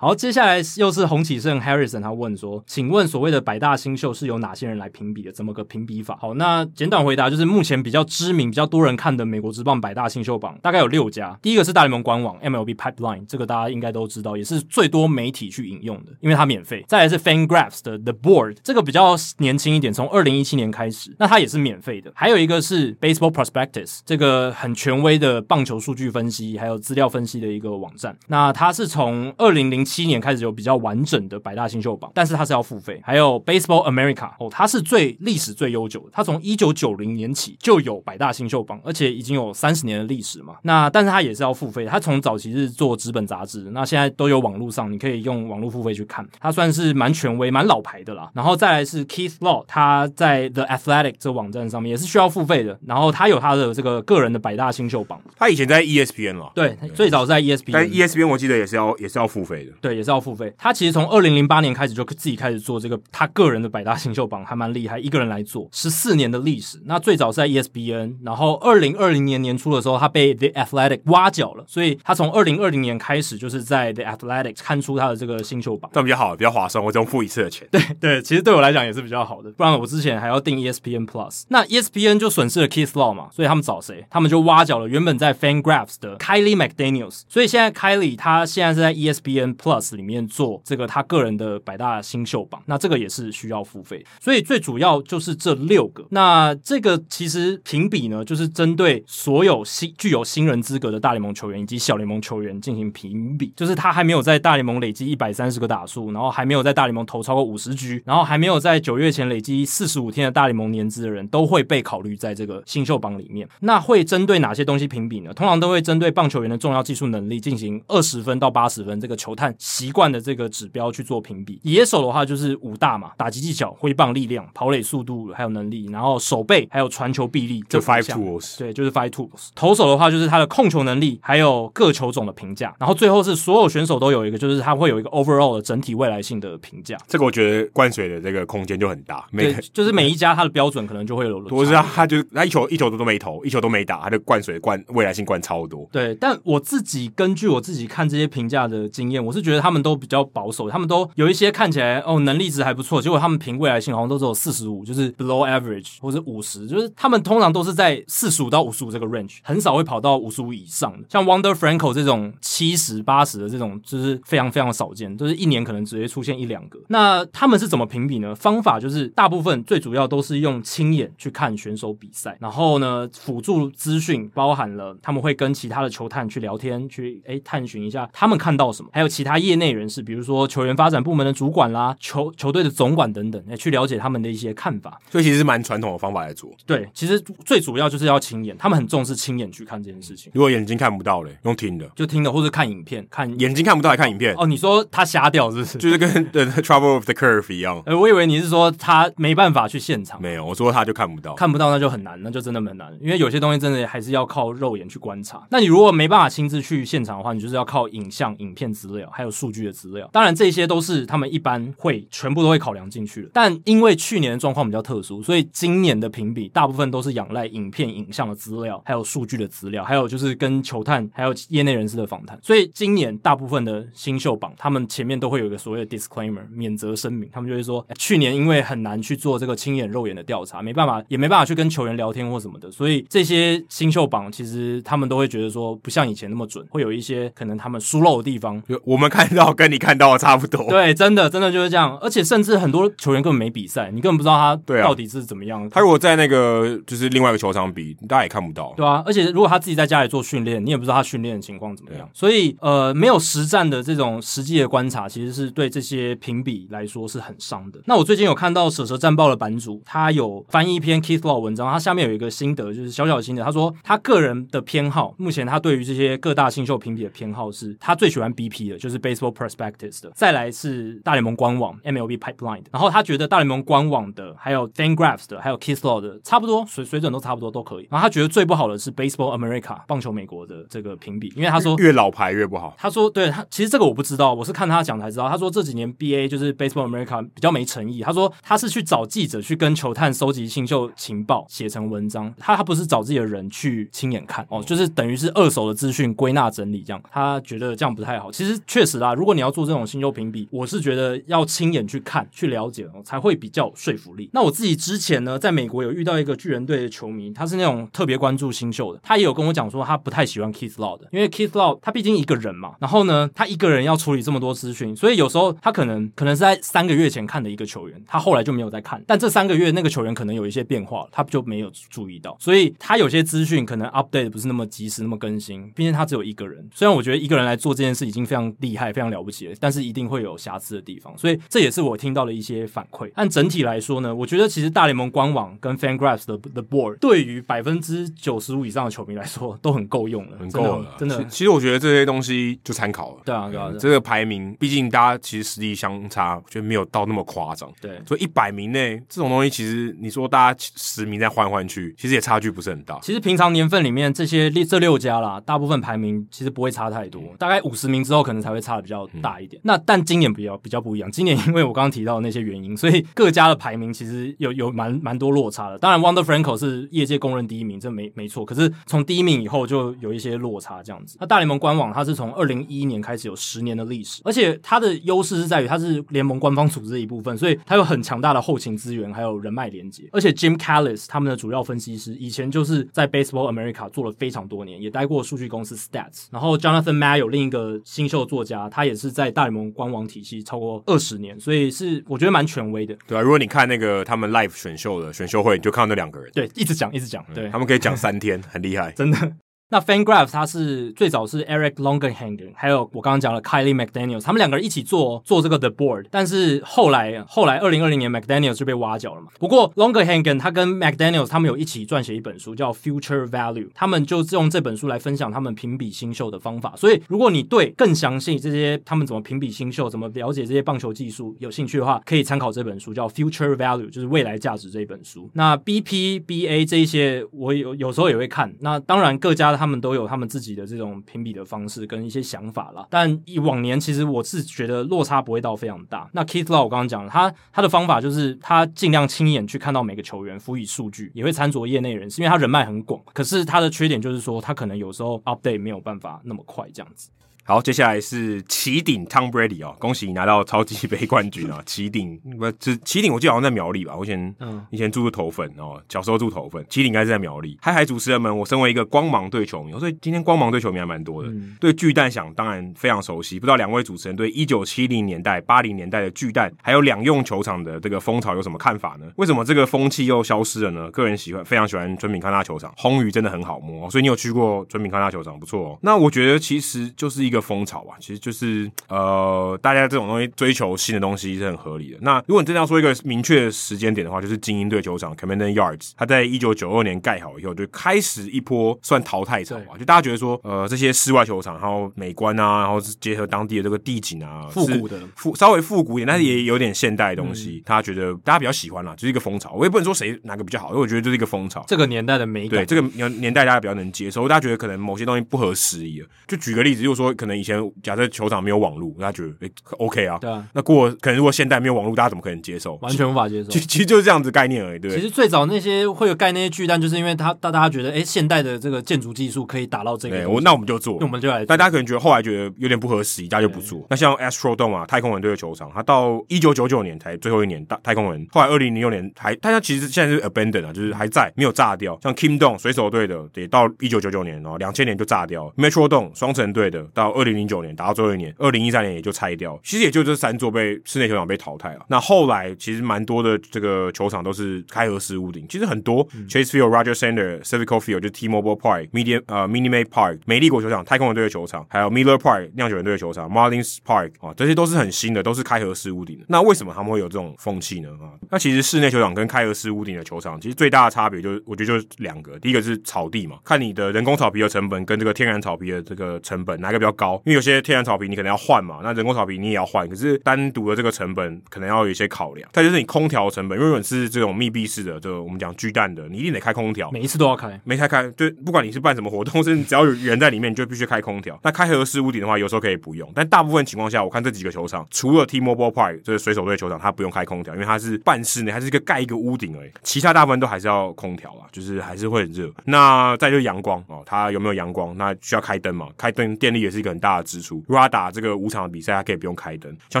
好，接下来又是洪启胜 Harrison，他问说：“请问所谓的百大新秀是由哪些人来评比的？怎么个评比法？”好，那简短回答就是，目前比较知名、比较多人看的美国职棒百大新秀榜大概有六家。第一个是大联盟官网 MLB Pipeline，这个大家应该都知道，也是最多媒体去引用的，因为它免费。再来是 FanGraphs 的 The Board，这个比较年轻一点，从二零一七年开始，那它也是免费的。还有一个是 Baseball Prospectus，这个很权威的棒球数据分析还有资料分析的一个网站。那它是从二零零七七年开始有比较完整的百大新秀榜，但是它是要付费。还有 Baseball America 哦，它是最历史最悠久的，它从一九九零年起就有百大新秀榜，而且已经有三十年的历史嘛。那但是它也是要付费，它从早期是做纸本杂志，那现在都有网络上，你可以用网络付费去看，它算是蛮权威、蛮老牌的啦。然后再来是 Keith Law，他在 The Athletic 这个网站上面也是需要付费的，然后他有他的这个个人的百大新秀榜。他以前在 ESPN 了，对，最早在 ESPN，但 ESPN 我记得也是要也是要付费的，对，也是要。付费，他其实从二零零八年开始就自己开始做这个他个人的百大新秀榜，还蛮厉害，一个人来做十四年的历史。那最早是在 ESPN，然后二零二零年年初的时候，他被 The Athletic 挖角了，所以他从二零二零年开始就是在 The Athletic 看出他的这个新秀榜，这样比较好，比较划算，我只用付一次的钱。对对，其实对我来讲也是比较好的，不然我之前还要订 ESPN Plus，那 ESPN 就损失了 Keith Law 嘛，所以他们找谁？他们就挖角了原本在 FanGraphs 的 Kylie McDaniels，所以现在 Kylie 他现在是在 ESPN Plus 里面做这个。他个人的百大新秀榜，那这个也是需要付费，所以最主要就是这六个。那这个其实评比呢，就是针对所有新具有新人资格的大联盟球员以及小联盟球员进行评比，就是他还没有在大联盟累积一百三十个打数，然后还没有在大联盟投超过五十局，然后还没有在九月前累积四十五天的大联盟年资的人，都会被考虑在这个新秀榜里面。那会针对哪些东西评比呢？通常都会针对棒球员的重要技术能力进行二十分到八十分这个球探习惯的这个指标。去做评比，野手的话就是五大嘛，打击技巧、挥棒力量、跑垒速度还有能力，然后手背还有传球臂力，就 five tools，对，就是 five tools。投手的话就是他的控球能力，还有各球种的评价，然后最后是所有选手都有一个，就是他会有一个 overall 的整体未来性的评价。这个我觉得灌水的这个空间就很大，每，就是每一家他的标准可能就会有，我知道，他就他一球一球都没投，一球都没打，他就灌水灌未来性灌超多。对，但我自己根据我自己看这些评价的经验，我是觉得他们都比较保守，他们都有一些。看起来哦，能力值还不错，结果他们评未来性好像都只有四十五，就是 below average 或者五十，就是他们通常都是在四十五到五十五这个 range，很少会跑到五十五以上的。像 Wonder Franco 这种七十八十的这种，就是非常非常少见，就是一年可能只会出现一两个。那他们是怎么评比呢？方法就是大部分最主要都是用亲眼去看选手比赛，然后呢，辅助资讯包含了他们会跟其他的球探去聊天，去诶探寻一下他们看到什么，还有其他业内人士，比如说球员发展部门的。主管啦，球球队的总管等等，来去了解他们的一些看法，所以其实是蛮传统的方法来做。对，其实最主要就是要亲眼，他们很重视亲眼去看这件事情。如果眼睛看不到嘞，用听的，就听的，或者看影片，看眼睛看不到还看影片。哦，你说他瞎掉是不是？就是跟 The Trouble with the Curve 一样。呃，我以为你是说他没办法去现场。没有，我说他就看不到，看不到那就很难，那就真的很难，因为有些东西真的还是要靠肉眼去观察。那你如果没办法亲自去现场的话，你就是要靠影像、影片资料，还还有数据的资料。当然，这些都是他们一般会。全部都会考量进去了，但因为去年的状况比较特殊，所以今年的评比大部分都是仰赖影片、影像的资料，还有数据的资料，还有就是跟球探还有业内人士的访谈。所以今年大部分的新秀榜，他们前面都会有一个所谓的 disclaimer 免责声明，他们就会说，去年因为很难去做这个亲眼肉眼的调查，没办法，也没办法去跟球员聊天或什么的，所以这些新秀榜其实他们都会觉得说，不像以前那么准，会有一些可能他们疏漏的地方。我们看到跟你看到的差不多。对，真的真的就是这样。而且甚至很多球员根本没比赛，你根本不知道他到底是怎么样。他如果在那个就是另外一个球场比，大家也看不到。对啊，而且如果他自己在家里做训练，你也不知道他训练的情况怎么样。所以呃，没有实战的这种实际的观察，其实是对这些评比来说是很伤的。那我最近有看到《舍蛇战报》的版主，他有翻译一篇 Keith Law 文章，他下面有一个心得，就是小小的心得。他说他个人的偏好，目前他对于这些各大新秀评比的偏好是，他最喜欢 BP 的，就是 Baseball Prospectus 的，再来是大联盟官网 MLB Pipeline 的，然后他觉得大联盟官网的，还有 FanGraphs 的，还有 Keith Law 的，差不多水水准都差不多都可以。然后他觉得最不好的是 Baseball America 棒球美国的这个评比，因为他说越老牌越不好。他说对他其实这个我不知道，我是看他讲才知道。他说这几年 BA 就是 Baseball America 比较没诚意。他说他是去找记者去跟球探收集新秀情报，写成文章。他他不是找自己的人去亲眼看哦，就是等于是二手的资讯归纳整理这样。他觉得这样不太好。其实确实啦，如果你要做这种新秀评比，我是觉得要亲眼去看去了解哦，才会比较有说服力。那我自己之前呢，在美国有遇到一个巨人队的球迷，他是那种特别关注新秀的，他也有跟我讲说他不太喜欢 Keith Law 的，因为 Keith Law 他毕竟一个人嘛，然后呢，他一个人要处理这么多资讯，所以有时候他可能可能是在三个月前看的一个球员，他后来就没有再看，但这三个月那个球员可能有一些变化，他就没有注意到，所以他有些资讯可能 update 不是那么及时，那么更新。毕竟他只有一个人，虽然我觉得一个人来做这件事已经非常厉害、非常了不起了，但是一定会有瑕疵的地方，所以这也是我听到的一些反馈。按整体来说呢，我觉得其实大联盟官网跟 FanGraphs 的 The Board 对于百分之九十五以上的球迷来说都很够用了，很够了，真的。其实，我觉得这些东西就参考了。对啊，对啊，这个排名，毕竟大家其实实力相差，就没有到那么夸张。对，所以一百名内这种东西，其实你说大家十名再换换去，其实也差距不是很大。其实平常年份里面这些这六家啦，大部分排名其实不会差太多，大概五十名之后可能才会差的比较大一点。嗯、那但今年比较比较不一样，今年因为我刚刚提到的那些原因，所以各家的排名其实有有蛮蛮多落差的。当然，Wonder Franco 是业界公认第一名，这没没错。可是从第一名以后就有一些落差这样子。那大联盟官网它是从二零一一年开始有十年的历史，而且它的优势是在于它是联盟官方组织的一部分，所以它有很强大的后勤资源还有人脉连接。而且 Jim Callis 他们的主要分析师以前就是在 Baseball America 做了非常多年，也待过数据公司 Stats。然后 Jonathan Mayo 另一个新秀作家，他也是在大联盟官网体系超过二十年，所以是我觉得蛮权威的。对啊，如果你看那个他们 Live 选秀的选秀会，你就看到那两个人，对，一直讲一直讲，对，他们可以讲三天，很厉害，真的。那 FanGraphs 他是最早是 Eric Longenhagen，还有我刚刚讲了 Kylie McDaniels，他们两个人一起做做这个 The Board，但是后来后来二零二零年 McDaniels 就被挖角了嘛。不过 Longenhagen 他跟 McDaniels 他们有一起撰写一本书叫 Future Value，他们就是用这本书来分享他们评比新秀的方法。所以如果你对更详细这些他们怎么评比新秀，怎么了解这些棒球技术有兴趣的话，可以参考这本书叫 Future Value，就是未来价值这一本书。那 BP、BA 这一些我有有时候也会看。那当然各家的。他们都有他们自己的这种评比的方式跟一些想法啦，但以往年其实我是觉得落差不会到非常大。那 Keith Law 我刚刚讲了，他他的方法就是他尽量亲眼去看到每个球员，辅以数据，也会参酌业内人士，因为他人脉很广。可是他的缺点就是说，他可能有时候 update 没有办法那么快，这样子。好，接下来是奇顶 Tom Brady 哦，恭喜你拿到超级杯冠军啊！奇顶不这奇顶，我记得好像在苗栗吧？我以前嗯，以前住头份哦，小时候住头份，奇顶应该是在苗栗。嗨嗨，主持人们，我身为一个光芒队球迷，所以今天光芒队球迷还蛮多的。嗯、对巨蛋想当然非常熟悉，不知道两位主持人对一九七零年代、八零年代的巨蛋还有两用球场的这个风潮有什么看法呢？为什么这个风气又消失了呢？个人喜欢，非常喜欢尊品康纳球场，红鱼真的很好摸，所以你有去过尊品康纳球场，不错哦。那我觉得其实就是一个风潮吧，其实就是呃，大家这种东西追求新的东西是很合理的。那如果你真的要说一个明确的时间点的话，就是精英队球场 Camden Yards，它在一九九二年盖好以后，就开始一波算淘汰潮啊。就大家觉得说，呃，这些室外球场，然后美观啊，然后是结合当地的这个地景啊，复古的复稍微复古一点，但是也有点现代的东西，大家、嗯、觉得大家比较喜欢啦，就是一个风潮。我也不能说谁哪个比较好，因为我觉得就是一个风潮。这个年代的美感，对这个年年代大家比较能接受。大家觉得可能某些东西不合时宜了，就举个例子，就是说可能以前假设。球场没有网络，大家觉得哎、欸、OK 啊？对啊。那过可能如果现代没有网络，大家怎么可能接受？完全无法接受。其其实就是这样子概念而已，对。其实最早那些会有盖那些巨蛋，就是因为他大大家觉得，哎、欸，现代的这个建筑技术可以达到这个。我那我们就做，那我们就来。但大家可能觉得后来觉得有点不合时宜，大家就不做。那像 Astrodome 啊，太空人队的球场，它到一九九九年才最后一年大太空人，后来二零零六年还，大家其实现在是 abandoned 啊，就是还在没有炸掉。像 Kingdome 水手队的，得到一九九九年哦，两千年就炸掉。Metrodome 双城队的到二零零九年打到最后一年，二零一三年也就拆掉。其实也就这三座被室内球场被淘汰了。那后来其实蛮多的这个球场都是开合式屋顶，其实很多、嗯、Chase Field、Roger Center、c i v i c o Field 就 T-Mobile Park、Media 呃 Minute Maid Park、美丽国球场、太空人队的球场，还有 Miller Park 酿酒人队的球场、Marlins Park 啊，这些都是很新的，都是开合式屋顶的。那为什么他们会有这种风气呢？啊，那其实室内球场跟开合式屋顶的球场，其实最大的差别就是，我觉得就是两个，第一个是草地嘛，看你的人工草皮的成本跟这个天然草皮的这个成本哪个比较高？因为有些天然草皮你可能要换嘛，那人工草皮你也要换，可是单独的这个成本可能要有一些考量。再就是你空调成本，因为你是这种密闭式的，就我们讲巨蛋的，你一定得开空调，每一次都要开，没开开，就，不管你是办什么活动，甚至只要有人在里面，你就必须开空调。那开合式屋顶的话，有时候可以不用，但大部分情况下，我看这几个球场，除了 T-Mobile Park 就是水手队球场，它不用开空调，因为它是半室内，它是一个盖一个屋顶而已。其他大部分都还是要空调啊，就是还是会很热。那再就是阳光哦，它有没有阳光？那需要开灯嘛？开灯电力也是一个很大的支出。如果他打这个五场的比赛，他可以不用开灯。像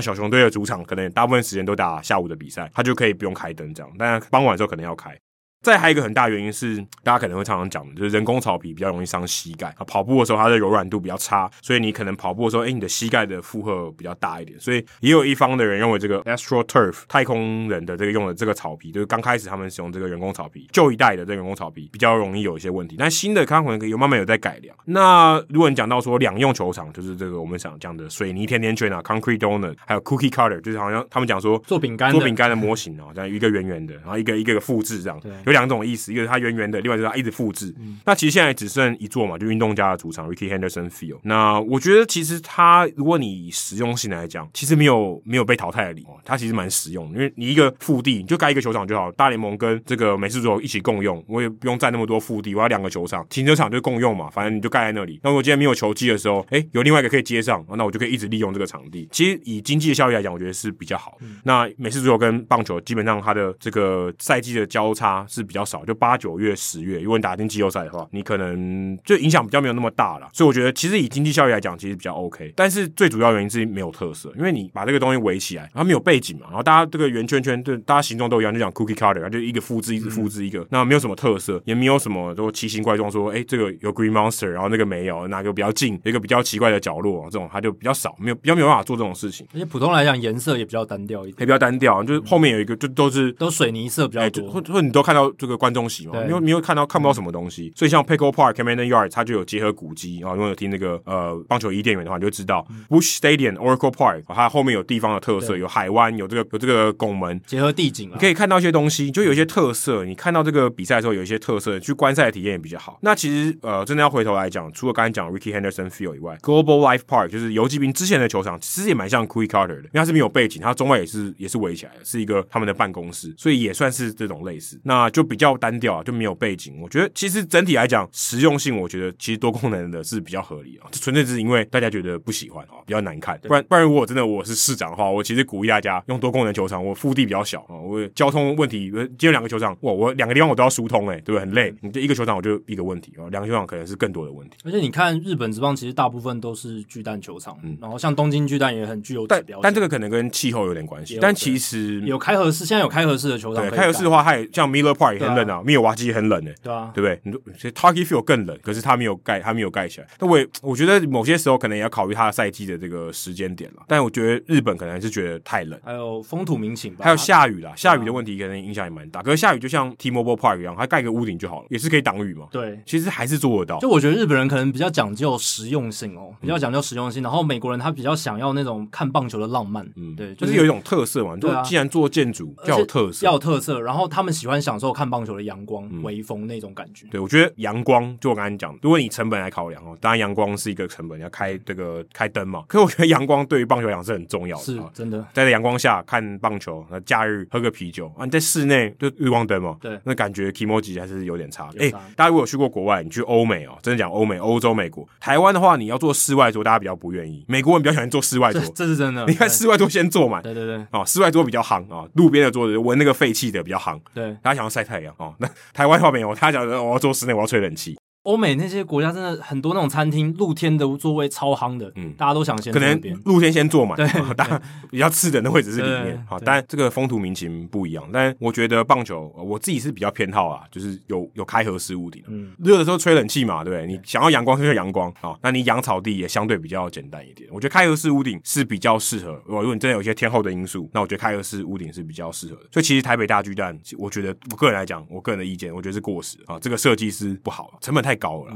小熊队的主场，可能大部分时间都打下午的比赛，他就可以不用开灯这样。但傍晚的时候可能要开。再还有一个很大原因是，大家可能会常常讲的，就是人工草皮比较容易伤膝盖啊。跑步的时候，它的柔软度比较差，所以你可能跑步的时候，哎，你的膝盖的负荷比较大一点。所以也有一方的人认为，这个 Astro Turf 太空人的这个用的这个草皮，就是刚开始他们使用这个人工草皮，旧一代的这个人工草皮比较容易有一些问题。但新的康可能有慢慢有在改良。那如果你讲到说两用球场，就是这个我们想讲的水泥甜甜圈啊，Concrete Donut，还有 Cookie Cutter，就是好像他们讲说做饼干做饼干的模型啊，这样一个圆圆的，然后一个一个复制这样。对。两种意思，一个是它圆圆的，另外就是它一直复制。嗯、那其实现在只剩一座嘛，就运动家的主场 Rickey Henderson Field。那我觉得其实它，如果你以实用性来讲，其实没有没有被淘汰的理由。它其实蛮实用的，因为你一个腹地你就盖一个球场就好，大联盟跟这个美式足球一起共用，我也不用占那么多腹地，我要两个球场，停车场就共用嘛，反正你就盖在那里。那我今天没有球季的时候，哎、欸，有另外一个可以接上，那我就可以一直利用这个场地。其实以经济的效益来讲，我觉得是比较好。嗯、那美式足球跟棒球基本上它的这个赛季的交叉是比较少，就八九月、十月。如果你打进季后赛的话，你可能就影响比较没有那么大了。所以我觉得，其实以经济效益来讲，其实比较 OK。但是最主要原因是没有特色，因为你把这个东西围起来，然后没有背景嘛，然后大家这个圆圈圈，对，大家形状都一样，就讲 cookie cutter，就一个复制，一直复制一个，嗯、那没有什么特色，也没有什么都奇形怪状，说，哎、欸，这个有 green monster，然后那个没有，哪个比较近，一个比较奇怪的角落，这种它就比较少，没有比较没有办法做这种事情。而且普通来讲，颜色也比较单调一点，也比较单调，就是后面有一个，就都是都水泥色比较多，或或你都看到这个观众席嘛，没有没有看到看不到什么东西。所以像 Pickle Park、Camden Yards，它就有结合古迹啊。如果有听那个呃棒球伊甸园的话，你就知道、嗯、Busch Stadium、Oracle Park，它后面有地方的特色，有海湾，有这个有这个拱门，结合地景，你可以看到一些东西，就有一些特色。你看到这个比赛的时候，有一些特色，去观赛的体验也比较好。那其实呃，真的要回头来讲，除了刚才讲 Rickey Henderson Field 以外，Global Life Park 就是游击兵之前的球场，其实也蛮像 Cookie Cutter 的，因为它是没有背景，它中外也是也是围起来的，是一个他们的办公室，所以也算是这种类似。那就比较单调，啊就没有背景。我觉得其实整体来讲。实用性，我觉得其实多功能的是比较合理啊，纯粹是因为大家觉得不喜欢啊，比较难看。不然不然，如果真的我是市长的话，我其实鼓励大家用多功能球场。我腹地比较小啊，我交通问题，今天两个球场，哇，我两个地方我都要疏通，哎，对不对？很累。你这一个球场我就一个问题啊，两个球场可能是更多的问题。而且你看日本职棒，其实大部分都是巨蛋球场，嗯，然后像东京巨蛋也很具有代表，但但这个可能跟气候有点关系。但其实有开合式，现在有开合式的球场，对开合式的话，它也像 Miller Park 也很冷啊，密尔瓦基也很冷诶，对啊，对不对？你说 Target Field 更冷，可是它没有盖，它没有盖起来。那我也我觉得某些时候可能也要考虑它的赛季的这个时间点了。但我觉得日本可能还是觉得太冷，还有风土民情吧，还有下雨啦，下雨的问题可能影响也蛮大。可是下雨就像 T-Mobile Park 一样，它盖个屋顶就好了，也是可以挡雨嘛。对，其实还是做得到。就我觉得日本人可能比较讲究实用性哦，比较讲究实用性。然后美国人他比较想要那种看棒球的浪漫，嗯，对，就是有一种特色嘛。就既然做建筑，要有特色，要有特色。然后他们喜欢享受看棒球的阳光、微风那种感觉。对，我觉得阳光，就我刚才讲，如果你成本来考量哦，当然阳光是一个成本，要开这个开灯嘛。可是我觉得阳光对于棒球来讲是很重要的，是真的。在阳光下看棒球，那假日喝个啤酒啊，你在室内就日光灯嘛，对，那感觉 kimoji 还是有点差。哎，大家如果有去过国外，你去欧美哦，真的讲欧美、欧洲、美国、台湾的话，你要做室外桌，大家比较不愿意。美国人比较喜欢做室外桌，这是真的。你看室外桌先坐满，对对对，哦，室外桌比较行啊，路边的桌子闻那个废气的比较行，对，大家想要晒太阳哦。那台湾话没有，他讲的我要做室内，我要吹冷气。欧美那些国家真的很多那种餐厅露天的座位超夯的，嗯，大家都想先可能露天先坐嘛，对，当然比较次等的位置是里面，好，但这个风土民情不一样。但我觉得棒球，我自己是比较偏好啊，就是有有开合式屋顶，嗯，热的时候吹冷气嘛，对不对？你想要阳光就阳光啊，那你养草地也相对比较简单一点。我觉得开合式屋顶是比较适合。如果你真的有一些天候的因素，那我觉得开合式屋顶是比较适合的。所以其实台北大巨蛋，我觉得我个人来讲，我个人的意见，我觉得是过时啊，这个设计师不好，成本太太高了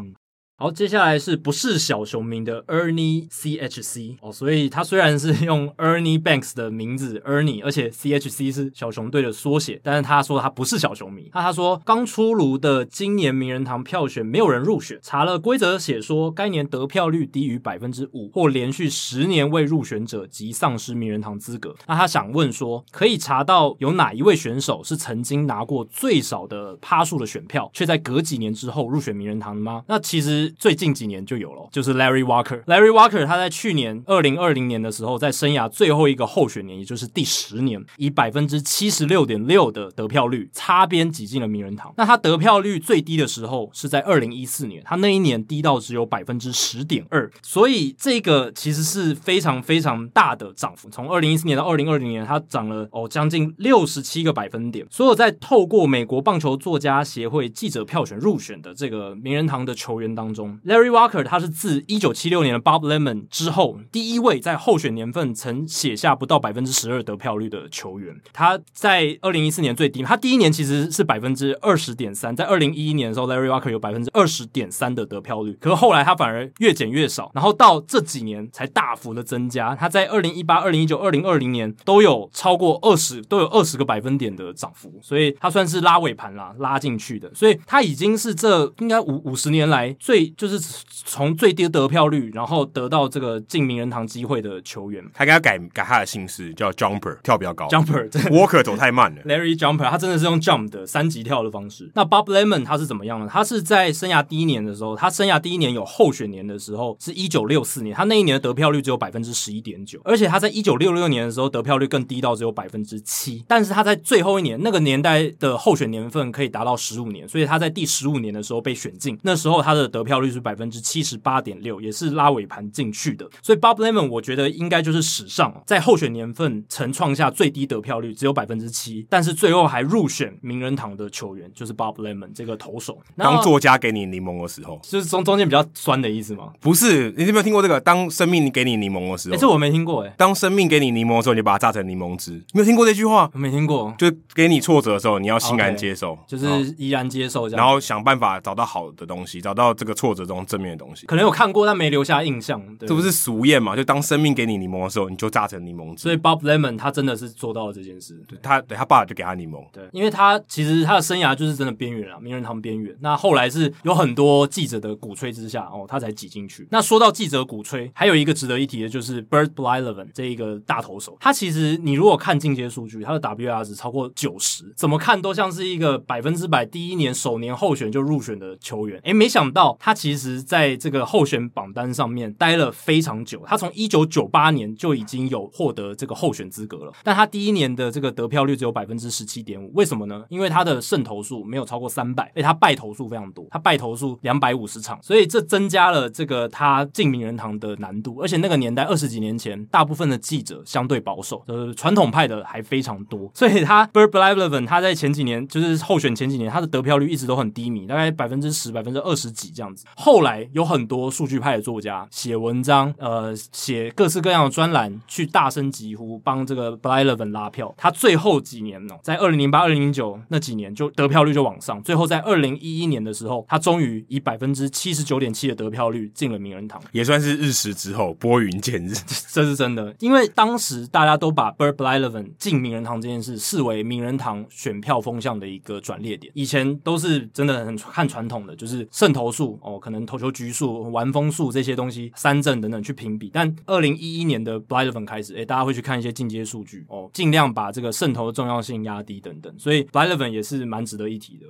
好，接下来是不是小熊迷的 Ernie CHC 哦，所以他虽然是 用 Ernie Banks 的名字 Ernie，而且 CHC 是小熊队的缩写，但是他说他不是小熊迷。那他说刚出炉的今年名人堂票选没有人入选，查了规则写说该年得票率低于百分之五或连续十年未入选者即丧失名人堂资格。那他想问说，可以查到有哪一位选手是曾经拿过最少的趴数的选票，却在隔几年之后入选名人堂的吗？那其实。最近几年就有了，就是 Larry Walker。Larry Walker 他在去年二零二零年的时候，在生涯最后一个候选年，也就是第十年，以百分之七十六点六的得票率擦边挤进了名人堂。那他得票率最低的时候是在二零一四年，他那一年低到只有百分之十点二，所以这个其实是非常非常大的涨幅。从二零一四年到二零二零年，它涨了哦将近六十七个百分点。所有在透过美国棒球作家协会记者票选入选的这个名人堂的球员当中。中 Larry Walker，他是自一九七六年的 Bob Lemon 之后第一位在候选年份曾写下不到百分之十二得票率的球员。他在二零一四年最低，他第一年其实是百分之二十点三，在二零一一年的时候，Larry Walker 有百分之二十点三的得票率，可是后来他反而越减越少，然后到这几年才大幅的增加。他在二零一八、二零一九、二零二零年都有超过二十，都有二十个百分点的涨幅，所以他算是拉尾盘啦，拉进去的，所以他已经是这应该五五十年来最。就是从最低得票率，然后得到这个进名人堂机会的球员，他给他改改他的姓氏，叫 Jumper，跳比较高。Jumper，Walker 走太慢了。Larry Jumper，他真的是用 Jump 的三级跳的方式。那 Bob Lemon 他是怎么样呢？他是在生涯第一年的时候，他生涯第一年有候选年的时候是一九六四年，他那一年的得票率只有百分之十一点九，而且他在一九六六年的时候得票率更低到只有百分之七。但是他在最后一年那个年代的候选年份可以达到十五年，所以他在第十五年的时候被选进，那时候他的得票率是百分之七。十八点六，也是拉尾盘进去的，所以 Bob Lemon 我觉得应该就是史上在候选年份曾创下最低得票率，只有百分之七，但是最后还入选名人堂的球员就是 Bob Lemon 这个投手。当作家给你柠檬的时候，就是中中间比较酸的意思吗？不是，你有没有听过这个？当生命给你柠檬的时候，哎、欸，这我没听过哎。当生命给你柠檬的时候，你就把它榨成柠檬汁，没有听过这句话？没听过，就给你挫折的时候，你要欣然接受，okay, 就是怡然接受这样，然后想办法找到好的东西，找到这个挫折中正面的东西。可能有看过。但没留下印象，这不是俗谚嘛？就当生命给你柠檬的时候，你就榨成柠檬汁。所以 Bob Lemon 他真的是做到了这件事。对他，对他爸就给他柠檬。对，因为他其实他的生涯就是真的边缘啊，名人堂边缘。那后来是有很多记者的鼓吹之下，哦，他才挤进去。那说到记者鼓吹，还有一个值得一提的就是 Bird Blyleven 这一个大投手。他其实你如果看进阶数据，他的 WAR 值超过九十，怎么看都像是一个百分之百第一年首年候选就入选的球员。诶，没想到他其实在这个候选榜单上面。待了非常久，他从一九九八年就已经有获得这个候选资格了，但他第一年的这个得票率只有百分之十七点五，为什么呢？因为他的胜投数没有超过三百，而且他败投数非常多，他败投数两百五十场，所以这增加了这个他进名人堂的难度。而且那个年代二十几年前，大部分的记者相对保守，呃，传统派的还非常多，所以他 Bert Blyleven 他在前几年就是候选前几年，他的得票率一直都很低迷，大概百分之十、百分之二十几这样子。后来有很多数据派的作家。写文章，呃，写各式各样的专栏，去大声疾呼，帮这个 Blyleven 拉票。他最后几年呢，在二零零八、二零零九那几年，就得票率就往上。最后在二零一一年的时候，他终于以百分之七十九点七的得票率进了名人堂，也算是日食之后拨云见日。这是真的，因为当时大家都把 Bert Blyleven 进名人堂这件事视为名人堂选票风向的一个转捩点。以前都是真的很看传统的，就是胜投数哦，可能投球局数、完封数这些东西。三振等等去评比，但二零一一年的 Blyleven 开始，诶、欸，大家会去看一些进阶数据哦，尽量把这个渗透的重要性压低等等，所以 Blyleven 也是蛮值得一提的。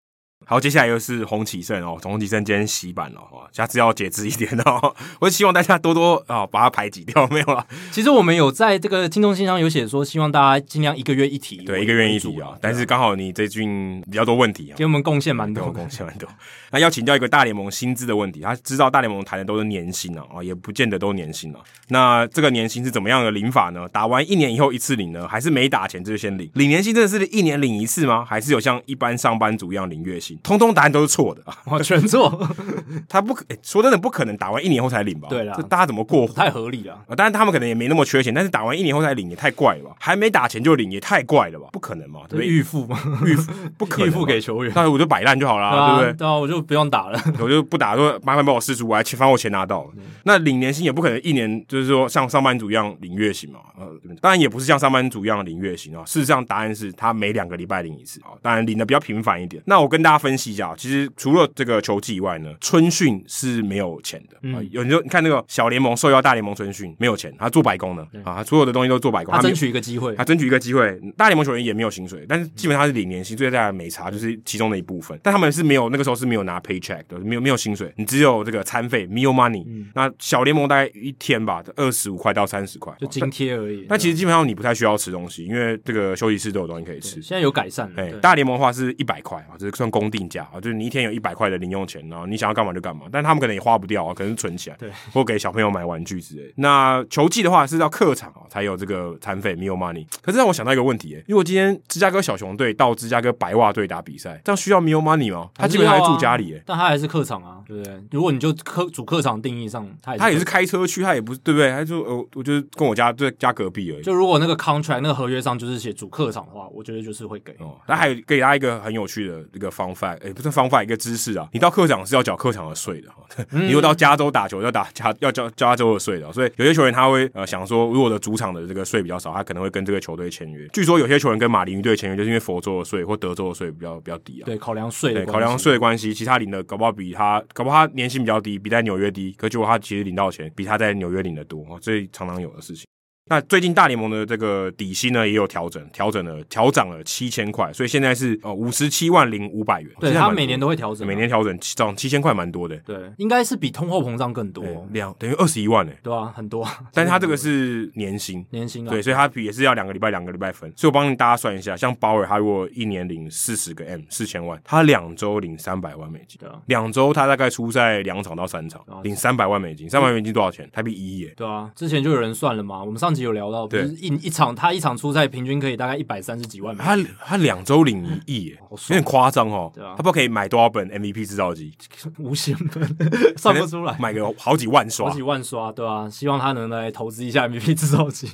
好，接下来又是洪启胜哦，洪启胜今天洗版了哦，下次要节制一点哦。我希望大家多多啊、哦、把它排挤掉，没有了。其实我们有在这个听众信箱有写说，希望大家尽量一个月一提，对，一个月一提啊。但是刚好你最近比较多问题啊，给我们贡献蛮多，贡献蛮多。那要请教一个大联盟薪资的问题，他知道大联盟谈的都是年薪啊，啊，也不见得都年薪啊。那这个年薪是怎么样的领法呢？打完一年以后一次领呢，还是没打钱就先领？领年薪真的是一年领一次吗？还是有像一般上班族一样领月薪？通通答案都是错的 啊，全错。他不可、欸，说真的不可能打完一年后才领吧？对啦，这大家怎么过？太合理了。啊，当然他们可能也没那么缺钱，但是打完一年后才领也太怪了吧？还没打钱就领也太怪了吧？不可能嘛？对不对？预付嘛？预付不可能 预付给球员，那我就摆烂就好了，对不对？对啊，我就不用打了。我就不打，说麻烦帮我试出，我还钱，反正我钱拿到了。那领年薪也不可能一年就是说像上班族一样领月薪嘛。呃，当然也不是像上班族一样领月薪啊。事实上，答案是他每两个礼拜领一次啊。当然领的比较频繁一点。那我跟大家分析一下，其实除了这个球季以外呢，春训是没有钱的。嗯，有你说你看那个小联盟受邀大联盟春训没有钱，他做白工的啊，他所有的东西都做白工，他争取一个机会，他争取一个机会。大联盟球员也没有薪水，但是基本上是领年薪，最大的美差，就是其中的一部分。但他们是没有那个时候是没有拿 paycheck 的，没有没有薪水，你只有这个餐费 meal money。嗯，那小联盟大概一天吧，二十五块到三十块，就津贴而已。那其实基本上你不太需要吃东西，因为这个休息室都有东西可以吃。现在有改善了。哎，大联盟的话是一百块啊，这是算公定价啊，就是你一天有一百块的零用钱，然后你想要干嘛就干嘛。但他们可能也花不掉啊，可能是存起来，对，或给小朋友买玩具之类。那球季的话是要客场啊才有这个餐费 meal money。可是让我想到一个问题，哎，如果今天芝加哥小熊队到芝加哥白袜队打比赛，这样需要 meal money 吗？他基本上在住家里，欸，但他还是客场啊，对不对？如果你就客主客场定义上，他也他也是开车去，他也不是对不对？他就呃，我就是跟我家对家隔壁而已。就如果那个 contract 那个合约上就是写主客场的话，我觉得就是会给。哦，那还有给大家一个很有趣的一个 fun fact，哎，不是 fun fact，一个知识啊，你到客场是要缴客场的税的。嗯、你又到加州打球要打 加要交加州的税的，所以有些球员他会呃想说，如果我的主场的这个税比较少，他可能会跟这个球队签约。据说有些球员跟马林鱼队签约，就是因为佛州的税或德州的税比较比较低啊。对，考量税，对，考量税的关系，其他领的搞不好比他搞不好他年薪比较低，比在纽约低，可结果他其实领到钱比他在纽约领的多，这常常有的事情。那最近大联盟的这个底薪呢也有调整，调整了调涨了七千块，所以现在是呃五十七万零五百元。对，他每年都会调整，每年调整涨七千块，蛮多的。对，应该是比通货膨胀更多，两等于二十一万诶。对啊，很多。但是他这个是年薪，年薪啊。对，所以他也是要两个礼拜两个礼拜分。所以我帮大家算一下，像鲍尔他如果一年领四十个 M 四千万，他两周领三百万美金。对啊，两周他大概出赛两场到三场，领三百万美金，三百万美金多少钱？台币一亿。对啊，之前就有人算了嘛，我们上集有聊到。对。一一场他一场出赛平均可以大概一百三十几万，他他两周领一亿，有点夸张哦。对啊，他不可以买多少本 MVP 制造机？无限本，算不出来，买个好几万刷，好几万刷，对啊，希望他能来投资一下 MVP 制造机。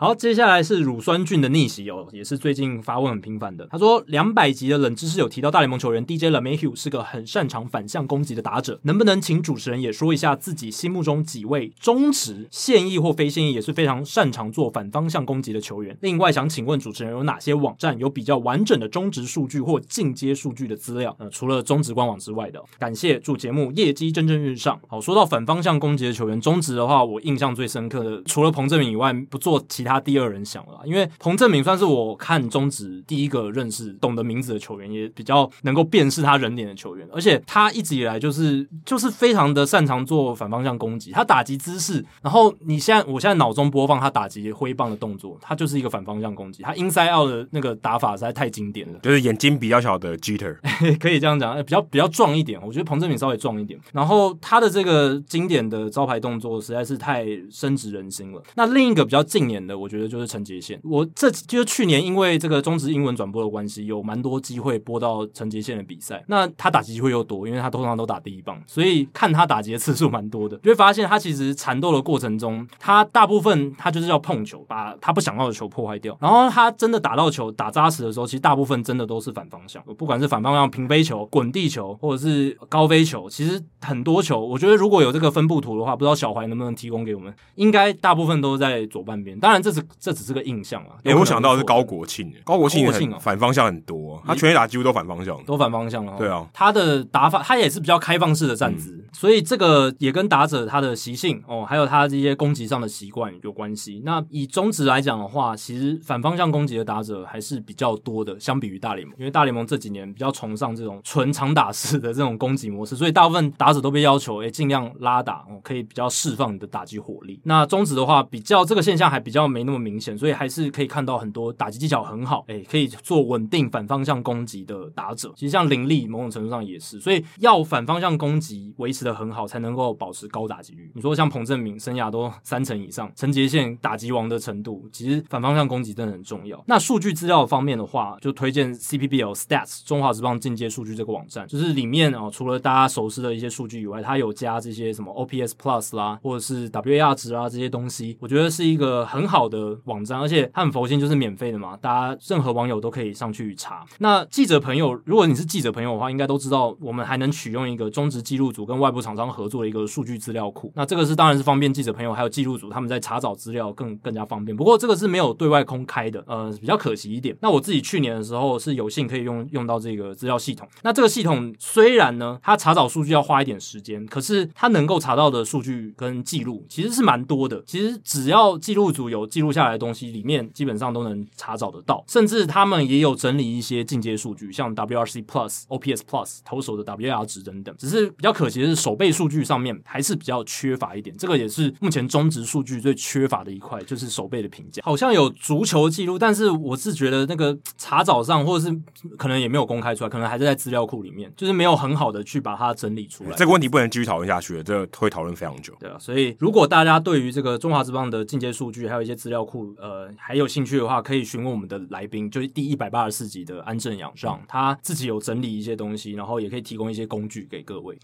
好，接下来是乳酸菌的逆袭哦，也是最近发问很频繁的。他说，两百集的冷知识有提到大联盟球员 DJ LeMahieu 是个很擅长反向攻击的打者，能不能请主持人也说一下自己心目中几位中职现役或非现役也是非常擅长做反方向攻击的球员？另外，想请问主持人有哪些网站有比较完整的中职数据或进阶数据的资料？呃，除了中职官网之外的，感谢，祝节目业绩蒸蒸日上。好，说到反方向攻击的球员，中职的话，我印象最深刻的，除了彭政闵以外，不做其他。他第二人想了，因为彭正明算是我看中职第一个认识、懂得名字的球员，也比较能够辨识他人脸的球员。而且他一直以来就是就是非常的擅长做反方向攻击，他打击姿势，然后你现在我现在脑中播放他打击挥棒的动作，他就是一个反方向攻击，他 inside out 的那个打法实在太经典了，就是眼睛比较小的 Jeter，可以这样讲，比较比较壮一点。我觉得彭正明稍微壮一点，然后他的这个经典的招牌动作实在是太深植人心了。那另一个比较近年的，我觉得就是。陈杰宪，我这就是去年因为这个中职英文转播的关系，有蛮多机会播到陈杰宪的比赛。那他打击机会又多，因为他通常都打第一棒，所以看他打击的次数蛮多的。就会发现他其实缠斗的过程中，他大部分他就是要碰球，把他不想要的球破坏掉。然后他真的打到球打扎实的时候，其实大部分真的都是反方向，不管是反方向平飞球、滚地球，或者是高飞球，其实很多球，我觉得如果有这个分布图的话，不知道小怀能不能提供给我们？应该大部分都在左半边。当然，这是这只是个印象啊。哎、欸，我想到是高国庆，高国庆反方向很多，他全垒打几乎都反方向，都反方向了。对啊，他的打法他也是比较开放式的站姿，所以这个也跟打者他的习性哦，还有他这些攻击上的习惯有关系。那以中职来讲的话，其实反方向攻击的打者还是比较多的，相比于大联盟，因为大联盟这几年比较崇尚这种纯长打式的这种攻击模式，所以大部分打者都被要求哎尽量拉打哦，可以比较释放你的打击火力。那中职的话，比较这个现象还比较没那么明显，所以还是可以看到很多打击技巧很好，诶可以做稳定反方向攻击的打者。其实像林立某种程度上也是，所以要反方向攻击维持得很好，才能够保持高打击率。你说像彭政闵生涯都三成以上，陈杰宪打击王的程度，其实反方向攻击真的很重要。那数据资料方面的话，就推荐 CPBL Stats 中华职棒进阶数据这个网站，就是里面哦，除了大家熟悉的一些数据以外，它有加这些什么 OPS Plus 啦，或者是 WAR 值啊这些东西，我觉得是一个很好好的网站，而且它很佛心，就是免费的嘛，大家任何网友都可以上去查。那记者朋友，如果你是记者朋友的话，应该都知道我们还能取用一个中职记录组跟外部厂商合作的一个数据资料库。那这个是当然是方便记者朋友还有记录组他们在查找资料更更加方便。不过这个是没有对外公开的，呃，比较可惜一点。那我自己去年的时候是有幸可以用用到这个资料系统。那这个系统虽然呢，它查找数据要花一点时间，可是它能够查到的数据跟记录其实是蛮多的。其实只要记录组有记录下来的东西，里面基本上都能查找得到。甚至他们也有整理一些进阶数据，像 WRC Plus、OPS Plus、投手的 WAR 值等等。只是比较可惜的是，手背数据上面还是比较缺乏一点。这个也是目前中值数据最缺乏的一块，就是手背的评价。好像有足球记录，但是我是觉得那个查找上，或者是可能也没有公开出来，可能还是在资料库里面，就是没有很好的去把它整理出来。这个问题不能继续讨论下去了，这个会讨论非常久。对啊，所以如果大家对于这个中华之棒的进阶数据，还有一些资料库，呃，还有兴趣的话，可以询问我们的来宾，就是第一百八十四集的安正养上他自己有整理一些东西，然后也可以提供一些工具给各位。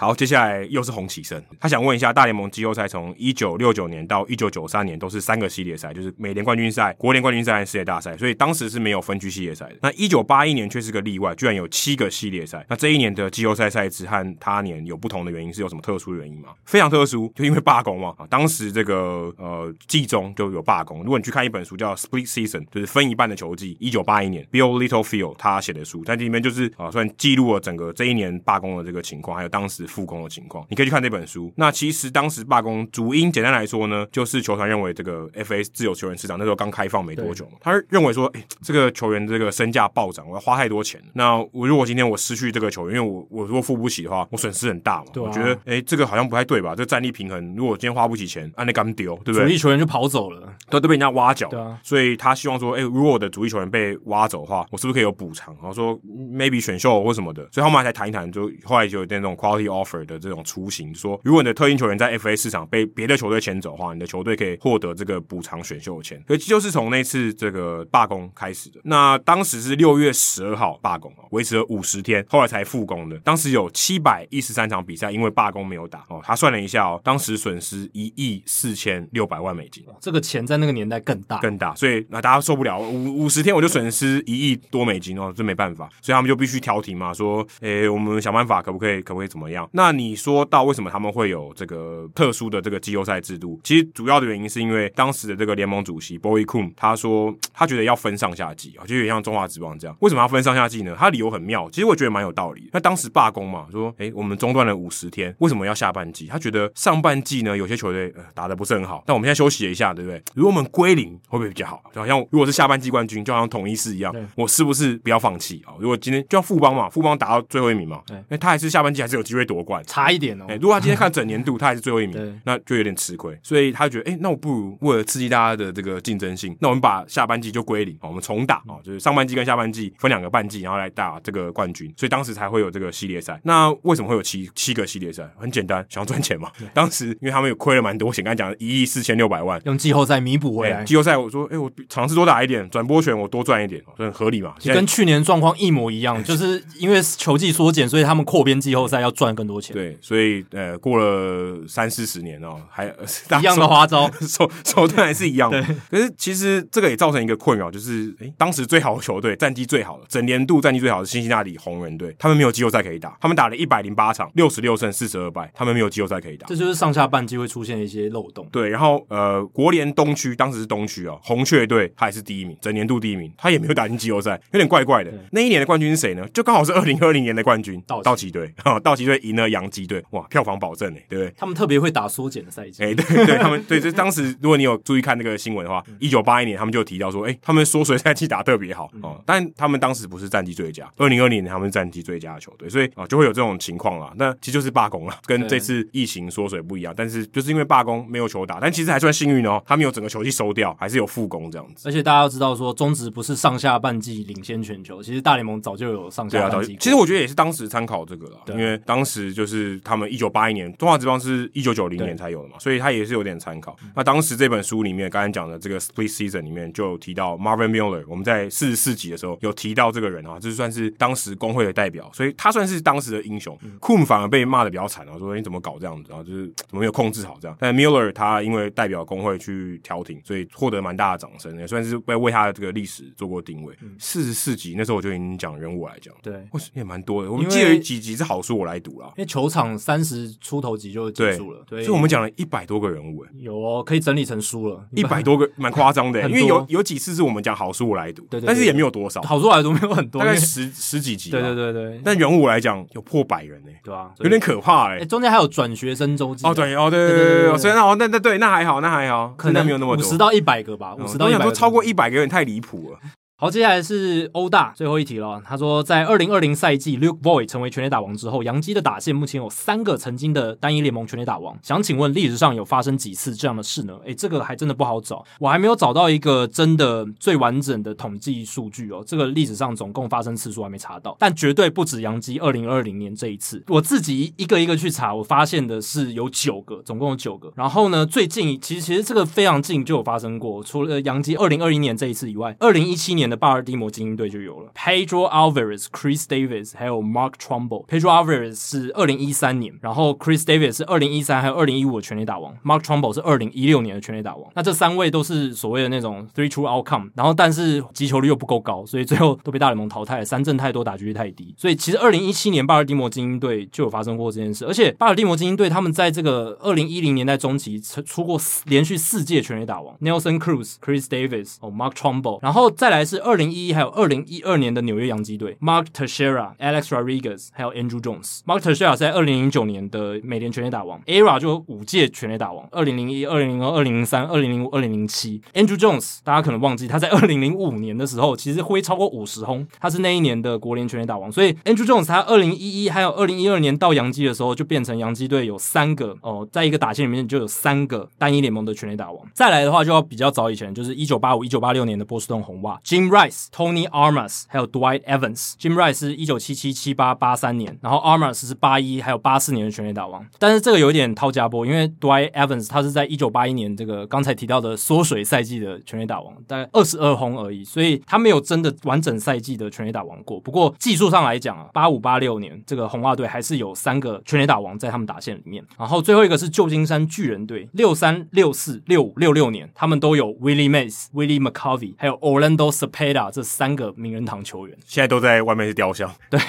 好，接下来又是洪启生，他想问一下，大联盟季后赛从一九六九年到一九九三年都是三个系列赛，就是美联冠军赛、国联冠军赛和世界大赛，所以当时是没有分区系列赛的。那一九八一年却是个例外，居然有七个系列赛。那这一年的季后赛赛制和他年有不同的原因，是有什么特殊的原因吗？非常特殊，就因为罢工嘛。啊，当时这个呃季中就有罢工。如果你去看一本书叫《Split Season》，就是分一半的球季，一九八一年 Bill Littlefield 他写的书，在这里面就是啊，算记录了整个这一年罢工的这个情况，还有当时复工的情况。你可以去看这本书。那其实当时罢工主因，简单来说呢，就是球团认为这个 FA 自由球员市场那时候刚开放没多久嘛，他认为说，哎、欸，这个球员这个身价暴涨，我要花太多钱。那我如果今天我失去这个球员，因为我我如果付不起的话，我损失很大嘛。我觉得，哎、欸，这个好像不太对吧？这个战力平衡，如果今天花不起钱，按那干丢，对不对？主力球员就跑走了，都都被人家挖角。对啊。所以他希望说，哎、欸，如果我的主力球员被挖走的话，我是不是可以有补偿？然后说 maybe 选秀或什么的。所以他们还才谈一谈，就后来就有点那种 quality offer 的这种雏形，说如果。你的特定球员在 FA 市场被别的球队签走的话，你的球队可以获得这个补偿选秀钱。所以就是从那次这个罢工开始的。那当时是六月十二号罢工哦，维持了五十天，后来才复工的。当时有七百一十三场比赛，因为罢工没有打哦。他算了一下哦，当时损失一亿四千六百万美金。这个钱在那个年代更大，更大。所以那大家受不了，五五十天我就损失一亿多美金哦，这没办法。所以他们就必须调停嘛，说，诶，我们想办法，可不可以，可不可以怎么样？那你说到为什么他们会？有这个特殊的这个季后赛制度，其实主要的原因是因为当时的这个联盟主席 Kuhn 他说他觉得要分上下季啊，就有点像中华职棒这样。为什么要分上下季呢？他理由很妙，其实我觉得蛮有道理。那当时罢工嘛，说诶我们中断了五十天，为什么要下半季？他觉得上半季呢有些球队呃打的不是很好，但我们现在休息了一下，对不对？如果我们归零会不会比较好？就好像如果是下半季冠军，就好像统一狮一样，我是不是不要放弃啊？如果今天就像富邦嘛，富邦打到最后一名嘛，因为他还是下半季还是有机会夺冠，差一点哦。如果他今天看整年度，他还是最后。一名，那就有点吃亏，所以他觉得，哎、欸，那我不如为了刺激大家的这个竞争性，那我们把下半季就归零，我们重打啊，就是上半季跟下半季分两个半季，然后来打这个冠军，所以当时才会有这个系列赛。那为什么会有七七个系列赛？很简单，想要赚钱嘛。当时因为他们有亏了蛮多钱，刚才讲一亿四千六百万，用季后赛弥补回来。季后赛我说，哎、欸，我尝试多打一点，转播权我多赚一点，很合理嘛。跟去年状况一模一样，就是因为球季缩减，所以他们扩编季后赛要赚更多钱。对，所以呃，过了三四十年哦。还 一样的花招，手手段还是一样的。可是其实这个也造成一个困扰，就是诶，当时最好的球队，战绩最好的，整年度战绩最好的辛辛那里红人队，他们没有季后赛可以打。他们打了一百零八场，六十六胜四十二败，他们没有季后赛可以打。这就是上下半季会出现一些漏洞。对，然后呃，国联东区当时是东区哦，红雀队他也是第一名，整年度第一名，他也没有打进季后赛，有点怪怪的。那一年的冠军是谁呢？就刚好是二零二零年的冠军道道奇队，道奇队赢了洋基队，哇，票房保证哎，对不对？他们特别会打缩减的赛季，哎，对对，他们对，就当时如果你有注意看那个新闻的话，一九八一年他们就提到说，哎，他们缩水赛季打特别好哦，但他们当时不是战绩最佳，二零二零年他们战绩最佳的球队，所以啊就会有这种情况啦。那其实就是罢工了，跟这次疫情缩水不一样，但是就是因为罢工没有球打，但其实还算幸运哦，他们有整个球季收掉，还是有复工这样子。而且大家要知道说，中职不是上下半季领先全球，其实大联盟早就有上下半季。其实我觉得也是当时参考这个了，因为当时就是他们一九八一年中华职棒是一九九零年才有的嘛，所以他也是有点参考。那当时这本书里面刚才讲的这个 Split Season 里面就有提到 Marvin Miller，我们在四十四集的时候有提到这个人啊，这算是当时工会的代表，所以他算是当时的英雄。库姆反而被骂的比较惨啊，说你怎么搞这样子啊，就是怎么没有控制好这样。但 Miller 他因为代表工会去调停，所以获得蛮大的掌声，也算是为为他的这个历史做过定位。四十四集那时候我就已经讲人物来讲，对，也蛮多的。我们记得有几集是好书我来读了，因为球场三十出头集就结束了，对，所以我们讲了一百多个人物，有哦，可以整理成书了，一百多个，蛮夸张的。因为有有几次是我们讲好书我来读，对，但是也没有多少，好书来读没有很多，大概十十几集，对对对对。但人物来讲有破百人呢，对啊，有点可怕哎。中间还有转学生周记哦，对哦，对对对对，所以那哦，那那对，那还好，那还好，可能没有那么多，五十到一百个吧，五十到一百个，超过一百个人太离谱了。好，接下来是欧大最后一题了。他说，在二零二零赛季，Luke Voit 成为全垒打王之后，杨基的打线目前有三个曾经的单一联盟全垒打王。想请问，历史上有发生几次这样的事呢？诶，这个还真的不好找，我还没有找到一个真的最完整的统计数据哦。这个历史上总共发生次数还没查到，但绝对不止杨基二零二零年这一次。我自己一个一个去查，我发现的是有九个，总共有九个。然后呢，最近其实其实这个非常近就有发生过，除了杨基二零二一年这一次以外，二零一七年的巴尔的摩精英队就有了 Pedro Alvarez、Chris Davis，还有 Mark Trumbo。Pedro Alvarez 是二零一三年，然后 Chris Davis 是二零一三还有二零一五的全垒打王，Mark Trumbo 是二零一六年的全垒打王。那这三位都是所谓的那种 three true outcome，然后但是击球率又不够高，所以最后都被大联盟淘汰了。三振太多，打击率太低。所以其实二零一七年巴尔的摩精英队就有发生过这件事，而且巴尔的摩精英队他们在这个二零一零年代中期出过连续四届全垒打王，Nelson Cruz、Chris Davis 哦，Mark Trumbo，然后再来是二零一一还有。二零一二年的纽约洋基队，Mark Teixeira、Alex Rodriguez 还有 Andrew Jones。Mark Teixeira 在二零零九年的美联全垒打王，ERA 就五届全垒打王，二零零一、二零零二、二零零三、二零零五、二零零七。Andrew Jones 大家可能忘记，他在二零零五年的时候其实挥超过五十轰，他是那一年的国联全垒打王。所以 Andrew Jones 他二零一一还有二零一二年到洋基的时候，就变成洋基队有三个哦，在一个打线里面就有三个单一联盟的全垒打王。再来的话就要比较早以前，就是一九八五、一九八六年的波士顿红袜今 Rice、Tony Armas 还有 Dwight Evans、Jim Rice 是一九七七、七八、八三年，然后 Armas 是八一还有八四年的全垒打王。但是这个有点掏家波，因为 Dwight Evans 他是在一九八一年这个刚才提到的缩水赛季的全垒打王，大概二十二轰而已，所以他没有真的完整赛季的全垒打王过。不过技术上来讲啊，八五八六年这个红袜队还是有三个全垒打王在他们打线里面。然后最后一个是旧金山巨人队，六三、六四、六五、六六年，他们都有 Willie Mays、Willie McCovey 还有 Orlando Sap Cepeda 这三个名人堂球员现在都在外面是雕像，对，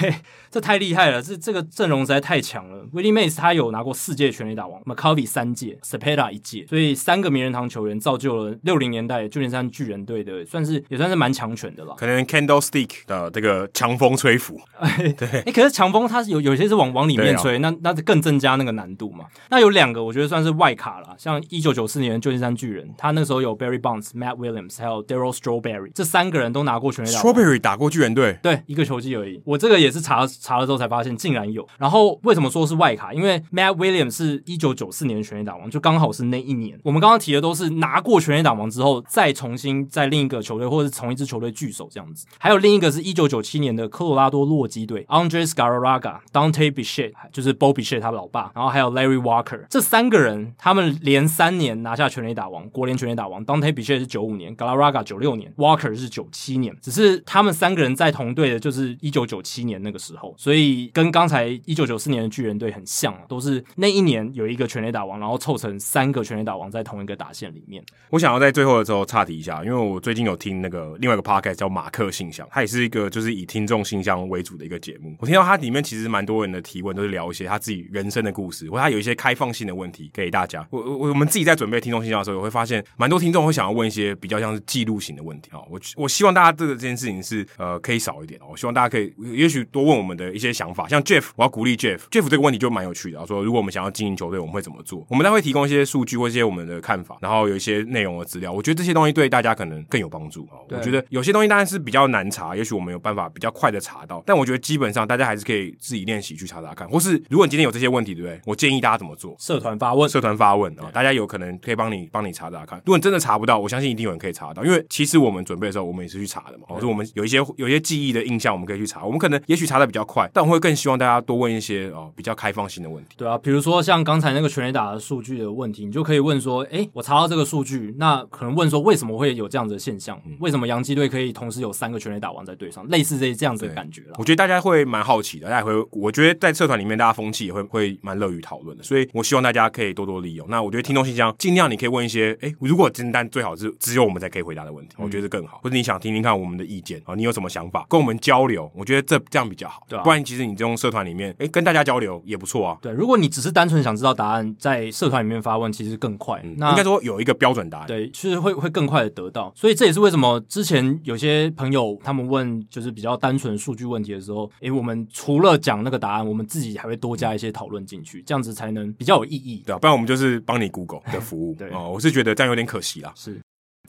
这太厉害了，这这个阵容实在太强了。Willie Mays 他有拿过四届全垒打王，McCovey 三届 s e p e d a 一届，所以三个名人堂球员造就了六零年代旧金山巨人队的，算是也算是蛮强权的了。可能 Candlestick 的这个强风吹拂，哎，对，哎，可是强风它是有有些是往往里面吹，哦、那那是更增加那个难度嘛。那有两个我觉得算是外卡了，像一九九四年的旧金山巨人，他那时候有 Barry Bonds、Matt Williams 还有 Darryl Strawberry 这三个人都拿过全垒打。Strawberry 打过巨人队。对，一个球季而已。我这个也是查查了之后才发现，竟然有。然后为什么说是外卡？因为 Matt Williams 是一九九四年的全垒打王，就刚好是那一年。我们刚刚提的都是拿过全垒打王之后，再重新在另一个球队或者是同一支球队聚首这样子。还有另一个是一九九七年的科罗拉多洛基队，Andres Galarraga、Dante Bichette，就是 Bo Bichette 他老爸，然后还有 Larry Walker，这三个人他们连三年拿下全垒打王，国联全垒打王。Dante Bichette 是九五年，Galarraga 九六年，Walker 是九七年。只是他们三个人在同队的就是一九九七年那个时候，所以跟刚才一九九四年的巨人队很像，都是那一年有一个全垒打王，然后凑成三个全垒打王在同一个打线里面。我想要在最后的时候岔题一下，因为我最近有听那个另外一个 podcast 叫马克信箱，它也是一个就是以听众信箱为主的一个节目。我听到它里面其实蛮多人的提问都是聊一些他自己人生的故事，或他有一些开放性的问题给大家。我我我们自己在准备听众信箱的时候，也会发现蛮多听众会想要问一些比较像是记录型的问题啊。我我希望大家这个这件事情是呃可以少一点。我希望大家可以也许多问我们的一些想法，像 Jeff，我要鼓励 Jeff。Jeff 这个问题就蛮有趣的，说如果我们想要经营球队，我们会怎么做？我们待会提供一些数据或一些我们的看法，然后有一些内容的资料。我觉得这些东西对大家可能更有帮助啊。我觉得有些东西当然是比较难查，也许我们有办法比较快的查到，但我觉得基本上大家还是可以自己练习去查查看，或是如果你今天有这些问题，对不对？我建议大家怎么做？社团发问，社团发问啊，大家有可能可以帮你帮你查查看。如果你真的查不到，我相信一定有人可以查到，因为其实我们准备的时候，我们也是去查的嘛。或者我们有一些有一些记忆的印象，我们可以去查。我们可能也许查的比较快，但我会更希望大家多问一些哦比较开放性的问题。对啊，比如说像刚才那个全垒打的数据的问题，你就可以问说：哎，我查到这个数据，那可能问说为什么会有这样子的现象？嗯、为什么洋基队可以同时有三个全垒打王在队上？类似这这样子的感觉了。我觉得大家会蛮好奇的，大家会，我觉得在社团里面，大家风气也会会蛮乐于讨论的。所以我希望大家可以多多利用。那我觉得听众信箱尽量你可以问一些，哎，如果真单最好是只有我们才可以回答的问题，我觉得更好。或者你想听听看我们的意见啊，你有什么想法跟我们交流？我觉得这这样比较好。对啊，不然其实你这种社团里面，哎，跟大家交流也不错啊。对，如果你只是单纯想知道答案，在社团里面发问其实更快。嗯、那应该说有一个标准答案，对，其实会会更快的得到。所以这也是为什么之前有些朋友他们问就是比较单纯数据问题的时候，哎，我们除了讲那个答案，我们自己还会多加一些讨论进去，这样子才能比较有意义。对啊，不然我们就是帮你 Google 的服务。对哦，我是觉得这样有点可惜啦。是。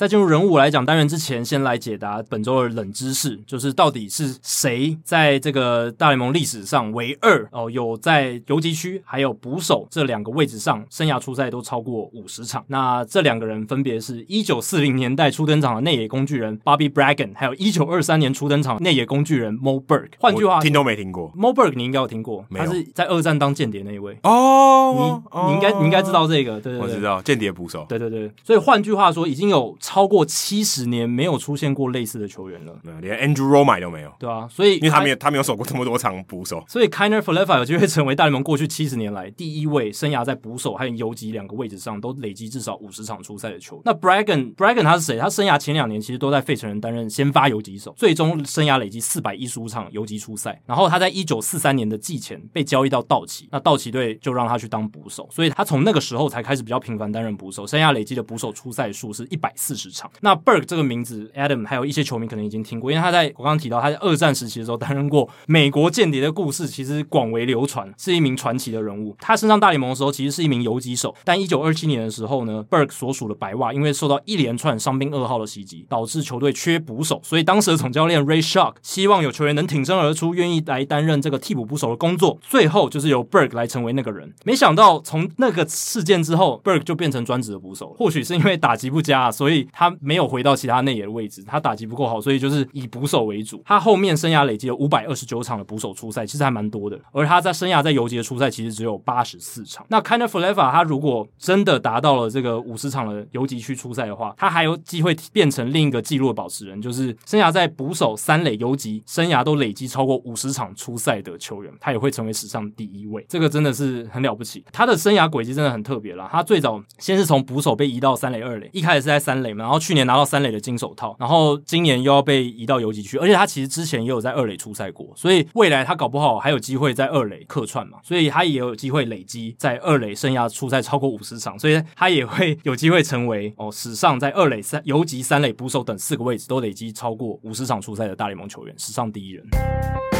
在进入人物来讲单元之前，先来解答本周的冷知识，就是到底是谁在这个大联盟历史上唯二哦，有在游击区还有捕手这两个位置上生涯出赛都超过五十场。那这两个人分别是一九四零年代初登场的内野工具人 Bobby Bragan，还有一九二三年初登场的内野工具人 Moe Berg。换句话，听都没听过 Moe Berg，你应该有听过，他是在二战当间谍那一位哦。你你应该你应该知道这个，对对对，我知道间谍捕手，对对对。所以换句话说，已经有超过七十年没有出现过类似的球员了，连 Andrew Romine 都没有。对啊，所以因为他没有他没有守过这么多场捕手，所以 Kiner Falefa 有机会成为大联盟过去七十年来第一位生涯在捕手还有游击两个位置上都累积至少五十场出赛的球员。那 Bragan Bragan 他是谁？他生涯前两年其实都在费城人担任先发游击手，最终生涯累积四百一十五场游击出赛。然后他在一九四三年的季前被交易到道奇，那道奇队就让他去当捕手，所以他从那个时候才开始比较频繁担任捕手，生涯累积的捕手出赛数是一百四四十场。那 Berg 这个名。字 Adam，还有一些球迷可能已经听过，因为他在我刚刚提到他在二战时期的时候担任过美国间谍的故事，其实广为流传，是一名传奇的人物。他升上大联盟的时候其实是一名游击手，但一九二七年的时候呢，Berg 所属的白袜因为受到一连串伤兵噩耗的袭击，导致球队缺捕手，所以当时的总教练 Ray Schalk 希望有球员能挺身而出，愿意来担任这个替补捕手的工作。最后就是由 Berg 来成为那个人。没想到从那个事件之后，Berg 就变成专职的捕手。或许是因为打击不佳，所以他没有回到其他内野的位置。他打击不够好，所以就是以捕手为主。他后面生涯累积了五百二十九场的捕手出赛，其实还蛮多的。而他在生涯在游击的出赛，其实只有八十四场。那 Kiner Falefa 他如果真的达到了这个五十场的游击区出赛的话，他还有机会变成另一个纪录的保持人，就是生涯在捕手、三垒、游击生涯都累积超过五十场出赛的球员，他也会成为史上第一位。这个真的是很了不起。他的生涯轨迹真的很特别啦。他最早先是从捕手被移到三垒、二垒，一开始是在三垒然后去年拿到三垒的金手套，然后。今年又要被移到游击区，而且他其实之前也有在二垒出赛过，所以未来他搞不好还有机会在二垒客串嘛，所以他也有机会累积在二垒生涯出赛超过五十场，所以他也会 有机会成为哦史上在二垒三游击三垒捕手等四个位置都累积超过五十场出赛的大联盟球员，史上第一人。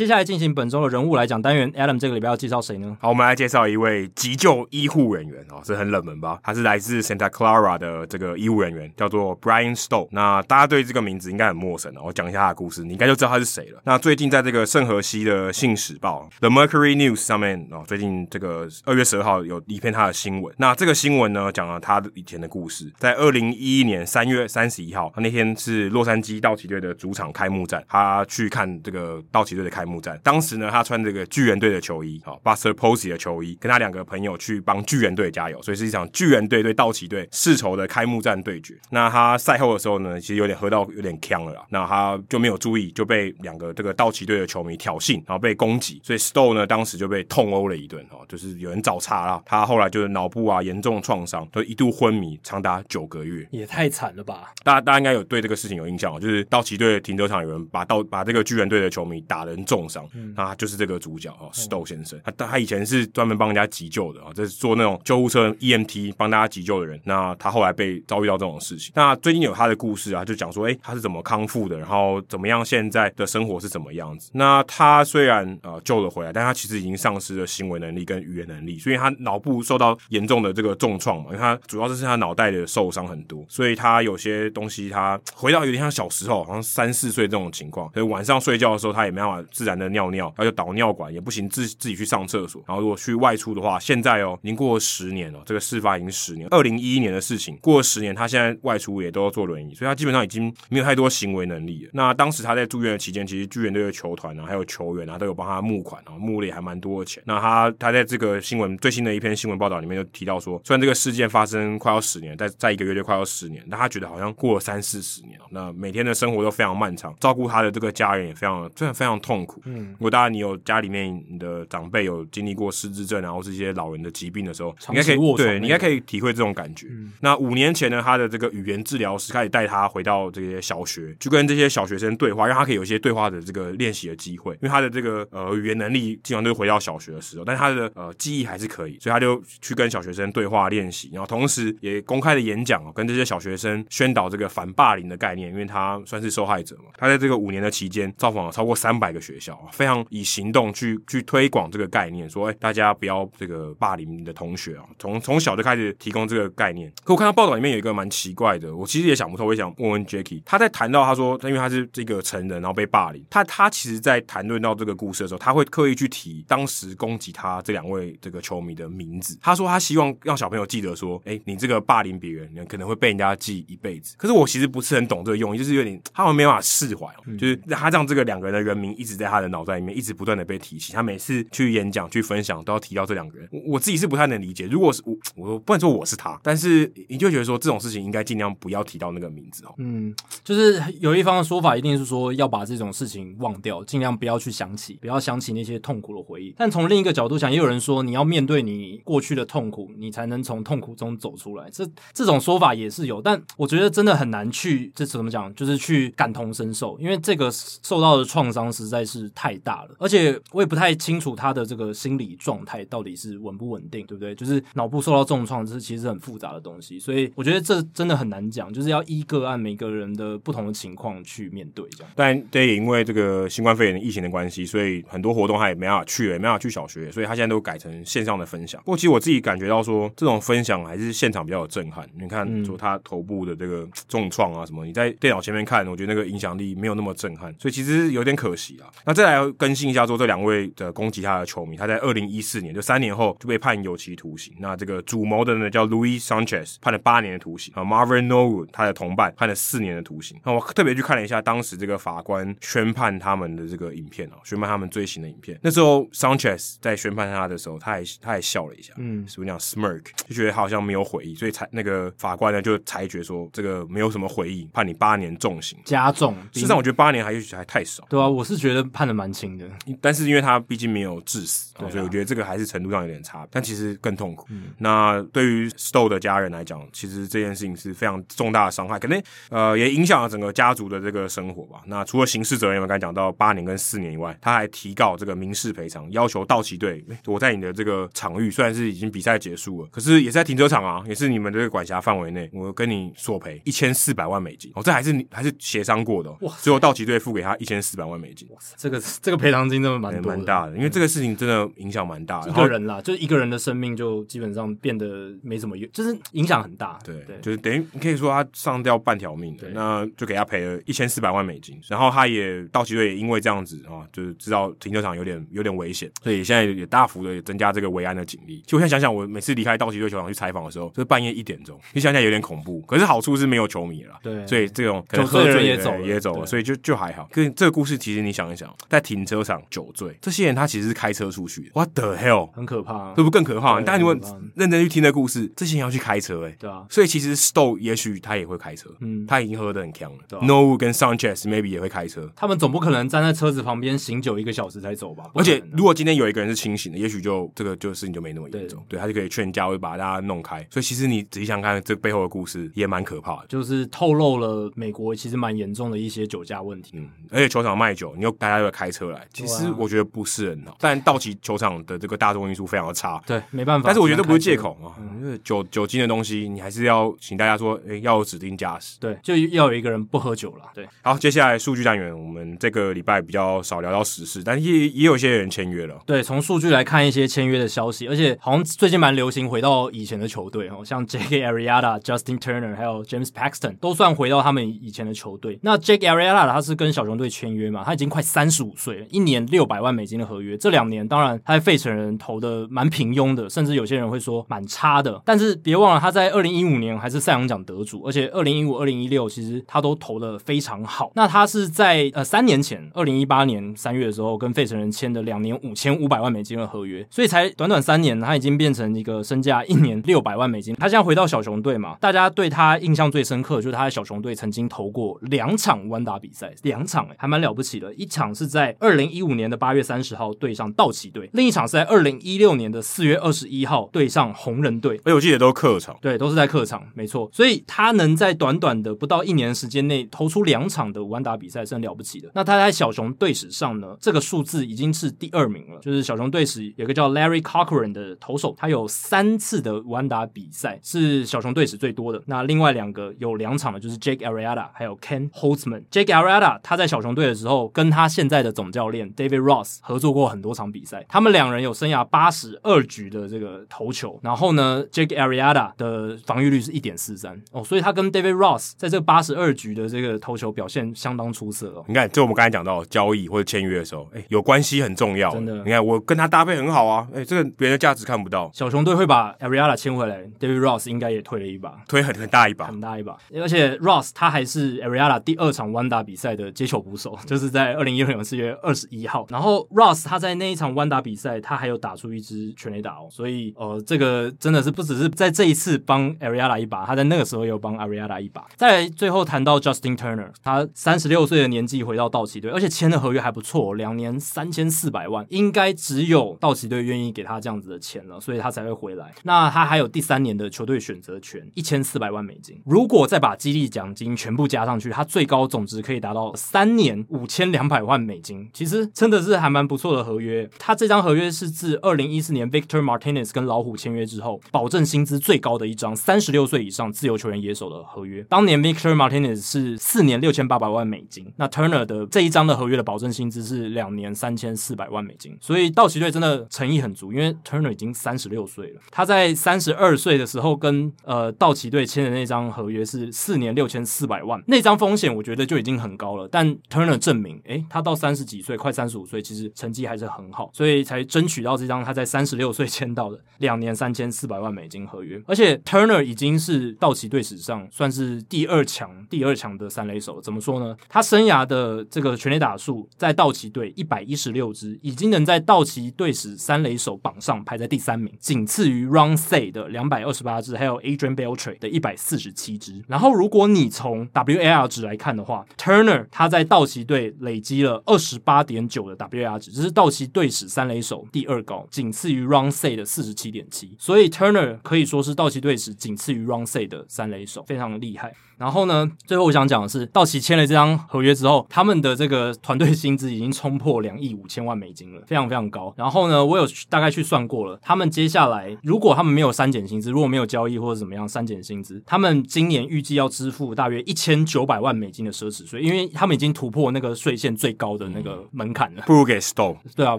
接下来进行本周的人物来讲单元，Adam 这个礼拜要介绍谁呢？好，我们来介绍一位急救医护人员哦，这很冷门吧？他是来自 Santa Clara 的这个医护人员，叫做 Brian Stowe。那大家对这个名字应该很陌生哦，我讲一下他的故事，你应该就知道他是谁了。那最近在这个圣荷西的《信使报》The Mercury News 上面哦，最近这个二月十二号有一篇他的新闻。那这个新闻呢，讲了他以前的故事。在二零一一年三月三十一号，他那天是洛杉矶道奇队的主场开幕战，他去看这个道奇队的开幕。幕战，当时呢，他穿这个巨人队的球衣，好，Buster Posey 的球衣，跟他两个朋友去帮巨人队加油，所以是一场巨人队对道奇队世仇的开幕战对决。那他赛后的时候呢，其实有点喝到有点呛了啦，那他就没有注意，就被两个这个道奇队的球迷挑衅，然后被攻击，所以 Stoll 呢当时就被痛殴了一顿，哦，就是有人找茬啦。他后来就是脑部啊严重创伤，就一度昏迷长达九个月，也太惨了吧？大家大家应该有对这个事情有印象哦，就是道奇队的停车场有人把道把这个巨人队的球迷打得很重。重伤，嗯、那他就是这个主角哦，Stowe 先生，他他以前是专门帮人家急救的啊，这是做那种救护车 EMT 帮大家急救的人。那他后来被遭遇到这种事情，那最近有他的故事啊，就讲说，哎、欸，他是怎么康复的，然后怎么样，现在的生活是怎么样子？那他虽然呃救了回来，但他其实已经丧失了行为能力跟语言能力，所以他脑部受到严重的这个重创嘛，因为他主要就是他脑袋的受伤很多，所以他有些东西他回到有点像小时候，好像三四岁这种情况，所以晚上睡觉的时候他也没办法自然的尿尿，然后就导尿管也不行，自自己去上厕所，然后如果去外出的话，现在哦，已经过了十年了，这个事发已经十年，二零一一年的事情，过了十年，他现在外出也都要坐轮椅，所以他基本上已经没有太多行为能力了。那当时他在住院的期间，其实巨人队的球团啊，还有球员啊，都有帮他募款啊，募了也还蛮多的钱。那他他在这个新闻最新的一篇新闻报道里面就提到说，虽然这个事件发生快要十年，但在一个月就快要十年，但他觉得好像过了三四十年了。那每天的生活都非常漫长，照顾他的这个家人也非常真的非常痛苦。嗯，如果大家你有家里面你的长辈有经历过失智症，然后是一些老人的疾病的时候，应该可以对，你应该可以体会这种感觉。嗯，那五年前呢，他的这个语言治疗师开始带他回到这些小学，去跟这些小学生对话，让他可以有一些对话的这个练习的机会。因为他的这个呃语言能力基本上都是回到小学的时候，但是他的呃记忆还是可以，所以他就去跟小学生对话练习，然后同时也公开的演讲哦，跟这些小学生宣导这个反霸凌的概念，因为他算是受害者嘛。他在这个五年的期间，造访了超过三百个学校，非常以行动去去推广这个概念，说哎大家不要这个霸凌你的同学啊，从从小就开始提供这个概念。可我看到报道里面有一个蛮奇怪的，我其实也想不透，我也想问问 Jacky，他在谈到他说，因为他是这个成人，然后被霸凌，他他其实，在谈论到这个故事的时候，他会刻意去提当时攻击他这两位这个球迷的名字。他说他希望让小朋友记得说，哎，你这个霸凌别人，你可能会被人家记一辈子。可是我其实不是很懂这个用意，就是有点他们没办法释怀，就是他让这个两个人的人名一直在他的脑袋里面，一直不断的被提起。他每次去演讲、去分享，都要提到这两个人。我我自己是不太能理解，如果是我，我不能说我是他，但是你就觉得说这种事情应该尽量不要提到那个名字哦。嗯，就是有一方的说法，一定是说要把这种事情忘掉，尽量不要去想起，不要想起那些痛苦的回忆。但从另一个角度讲，也有人说，你要面对你过去的痛苦，你才能从痛苦中走出来。这这种说法也是有，但我觉得真的很难去，这怎么讲？就是去感同身受，因为这个受到的创伤实在是太大了，而且我也不太清楚他的这个心理状态到底是稳不稳定，对不对？就是脑部受到重创，这是其实很复杂的东西，所以我觉得这真的很难讲，就是要依个案每个人的不同的情况去面对这样。但对，也因为这个新冠肺炎的疫情的关系，所以很多活动他也没办法去，也没办法去小学，所以他现在都改成线上的分享。不过其实我自己感觉到说，这种分享还是现场比较有震撼。你看，说他头部的这个重创啊什么，你在电脑前面看，我觉得那个影响力没有那么震撼，所以其实有点可惜啊。那再来更新一下，说这两位的攻击他的球迷，他在二零一四年就三年后就被判有期徒刑。那这个主谋的呢叫 Louis Sanchez，判了八年的徒刑啊。Marvin Norwood 他的同伴判了四年的徒刑。那我特别去看了一下当时这个法官宣判他们的这个影片哦，宣判他们罪行的影片。那时候 Sanchez 在宣判他的时候，他还他还笑了一下，嗯，是不是讲 smirk，就觉得他好像没有悔意，所以才那个法官呢就裁决说这个没有什么悔意，判你八年重刑加重。事实上，我觉得八年还还太少。对啊，我是觉得判的蛮轻的，但是因为他毕竟没有致死，啊、所以我觉得这个还是程度上有点差。但其实更痛苦。嗯、那对于 Stowe 的家人来讲，其实这件事情是非常重大的伤害，可能呃也影响了整个家族的这个生活吧。那除了刑事责任，我们刚才讲到八年跟四年以外，他还提告这个民事赔偿，要求道奇队我在你的这个场域，虽然是已经比赛结束了，可是也是在停车场啊，也是你们这个管辖范围内，我跟你索赔一千四百万美金。哦，这还是你还是协商过的、哦，哇！最后道奇队付给他一千四百万美金。哇塞，这个 这个赔偿金真的蛮蛮大的，因为这个事情真的影响蛮大的。一个人啦，就是一个人的生命就基本上变得没什么用，就是影响很大。对，对就是等于你可以说他上吊半条命，对，那就给他赔了一千四百万美金。然后他也道奇队也因为这样子啊，就是知道停车场有点有点危险，所以现在也大幅的增加这个维安的警力。就我现在想想，我每次离开道奇队球场去采访的时候，就是半夜一点钟，你想想有点恐怖。可是好处是没有球迷了，对，所以这种可能喝醉也走也走了，所以就就还好。可是这个故事其实你想一想，在停车场酒醉，这些人他其实是开车出去的，What the hell？很可怕，这不更可怕？但如果认真去听的故事，这些人要去开车，哎，对啊。所以其实 Stowe 也许他也会开车，嗯，他已经喝得很强了。Norwood 跟 Sanchez maybe 也会开车，他们总不可能站在车子旁边醒酒一个小时才走吧？而且如果今天有一个人是清醒的，也许就这个就事情就没那么严重，对，他就可以劝架，会把大家弄开。所以其实你仔细想看这背后的故事，也蛮可怕的，就是透露了美国其实蛮严重的一些酒驾问题。嗯，而且球场卖酒，你又大家家会开车来。其实我觉得不是很好，但道奇球场的这个大众运输非常的差，对，没办法。但是我觉得这不是借口啊，因为酒酒精的东西，你还是要请大家说，诶，要有指定驾驶，对，就要有一个人不喝酒了。对，好，接下来数据单元，我们这个礼拜比较少聊到时事，但也也有些人签约了。对，从数据来看一些签约的消息，而且好像最近蛮流行回到以前的球队哦，像 Jake Arrieta、Justin Turner 还有 James Paxton 都算回到他们以前的球队。那 Jake Arrieta 他是跟小熊队签约嘛，他已经快三十五岁，一年六百万美金的合约。这两年当然他在费城人投的蛮平庸的，甚至有些人会说蛮差的。但是别忘了他在二零一五年还是赛扬奖得主，而且二零一五、二零一六其实他都投的非常好。那他是在呃三年前，二零一八年三月的时候跟费城人签的两年五千五百万美金的合约，所以才短短三年，他已经变成一个身价一年六百万美金。他现在回到小熊队嘛，大家对他印象最深刻就是他在小熊队曾经投过两场弯打比赛，两场诶，还蛮了不起的。一场是在二零一五年的八月三十号对上道奇队，另一场是在二零一六年的四月二十一号对上红人队。哎，我记得都是客场，对，都是在客场，没错。所以他能在短短的不到一年时间内投出两场的弯打比赛，是很了不起的。那他在小熊队史上呢，这个数字已经是第二名了，就是小熊队史有个叫 Larry Cochran 的投手，他有三次的弯打比赛是小熊队史最多的。那另外两个有两场的，就是 Jake Arrieta 还有 Ken Holtzman。Jake Arrieta 他在小熊队的时候，跟他现在的总教练 David Ross 合作过很多场比赛，他们两人有生涯八十二局的这个投球。然后呢，Jake Arrieta 的防御率是一点四三哦，所以他跟 David Ross 在这八十二局的这个投球表现相当出色哦。你看，就我们刚才讲到交易或者签约的时候，哎，有关系很重要，真的。你看，我跟他搭配很好啊，哎，这个别人的价值看不到。小熊队会把 Arrieta 签回来，David Ross 应该也推了一把，推很很大一把，很大一把。而且 Ross 他还是 Arrieta 第二场弯打比赛的接球捕手，就是在二零一六年四月二十一号。然后 Ross 他在那一场弯打比赛，他还有打出一支全垒打哦，所以呃，这个真的是不只是在这一次帮 Arrieta 一把，他在那个时候也有帮 Arrieta 一把。再最后谈到 Justin Turner，他三十六岁的年纪回到道奇队，而且签的合约还不错，两年三千四百万，应该只有道奇队愿意给他这样子的钱了，所以他才会回来。那他还有第三年的球队选择权，一千四百万美金。如果再把激励奖金全部加上去，他最高总值可以达到三年五千两百万美美金。其实真的是还蛮不错的合约。他这张合约是自二零一四年 Victor Martinez 跟老虎签约之后，保证薪资最高的一张三十六岁以上自由球员野手的合约。当年 Victor Martinez 是四年六千八百万美金，那 Turner 的这一张的合约的保证薪资是两年三千四百万美金。所以道奇队真的诚意很足，因为 Turner 已经三十六岁了。他在三十二岁的时候跟呃道奇队签的那张合约是四年六千四百万，那张风险我觉得就已经很高了。但 Turner 证明，诶，他到三十几岁，快三十五岁，其实成绩还是很好，所以才争取到这张他在三十六岁签到的两年三千四百万美金合约。而且 Turner 已经是道奇队史上算是第二强、第二强的三垒手。怎么说呢？他生涯的这个全垒打数在道奇队一百一十六支，已经能在道奇队史三垒手榜上排在第三名，仅次于 Ron Say 的两百二十八支，还有 Adrian Beltre 的一百四十七支。然后，如果你从 WAR 值来看的话，Turner 他在道奇队累积了二十八点九的 WAR 值，这是道奇队史三垒手第二高，仅次于 Ronsay 的四十七点七。所以 Turner 可以说是道奇队史仅次于 Ronsay 的三垒手，非常厉害。然后呢，最后我想讲的是，道奇签了这张合约之后，他们的这个团队薪资已经冲破两亿五千万美金了，非常非常高。然后呢，我有大概去算过了，他们接下来如果他们没有删减薪资，如果没有交易或者怎么样删减薪资，他们今年预计要支付大约一千九百万美金的奢侈税，因为他们已经突破那个税线最高的那个门槛了。不如给 Stowe。对啊，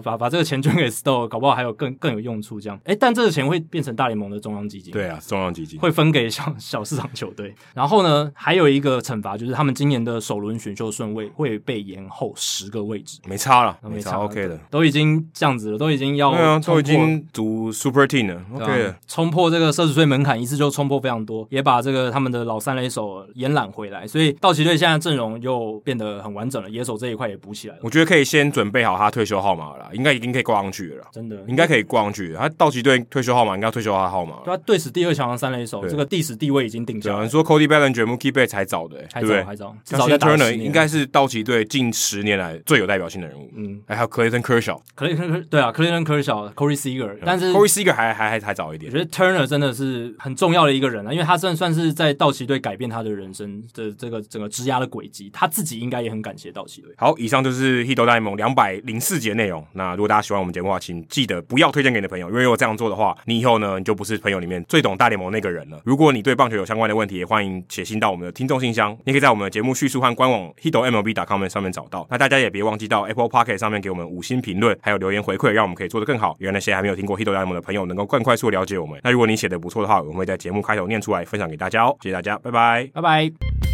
把把这个钱捐给 Stowe，搞不好还有更更有用处。这样，哎，但这个钱会变成大联盟的中央基金。对啊，中央基金会分给小小市场球队。然后呢，还有一个。惩罚就是他们今年的首轮选秀顺位会被延后十个位置，没差了，没差，OK 的，都已经这样子了，都已经要对啊，都已经读 Super Team 了，OK，冲破这个奢侈税门槛，一次就冲破非常多，也把这个他们的老三垒手延揽回来，所以道奇队现在阵容又变得很完整了，野手这一块也补起来了。我觉得可以先准备好他退休号码了，应该已经可以挂上去了，真的应该可以挂上去。他道奇队退休号码应该要退休他的号码，他队史第二强的三垒手，这个历史地位已经定下来。有人说 Cody Bellinger、Mookie Betts 还早的、欸，还对不对？还早，至少 Turner 应该是是道奇队近十年来最有代表性的人物。嗯，还有 Clayton Kershaw，Clayton 对啊，Clayton Kershaw，Corey Seager，但是 Corey Seager 还还还还早一点。我觉得 Turner 真的是很重要的一个人啊，因为他算算是在道奇队改变他的人生的这个整个职涯的轨迹，他自己应该也很感谢道奇队。好，以上就是《Hito 大联盟》两百零四集的内容。那如果大家喜欢我们节目的话，请记得不要推荐给你的朋友，因为如果这样做的话，你以后呢你就不是朋友里面最懂大联盟那个人了。如果你对棒球有相关的问题，也欢迎写信到我们的听众信箱，你可以在我们的节目叙述和官网 hitomlb.com 上面找到。那大家也别忘记到 Apple Pocket 上面给我们五星评论，还有留言回馈，让我们可以做得更好，也让那些还没有听过 hido mlb 的朋友能够更快速了解我们。那如果你写的不错的话，我们会在节目开头念出来分享给大家哦。谢谢大家，拜拜，拜拜。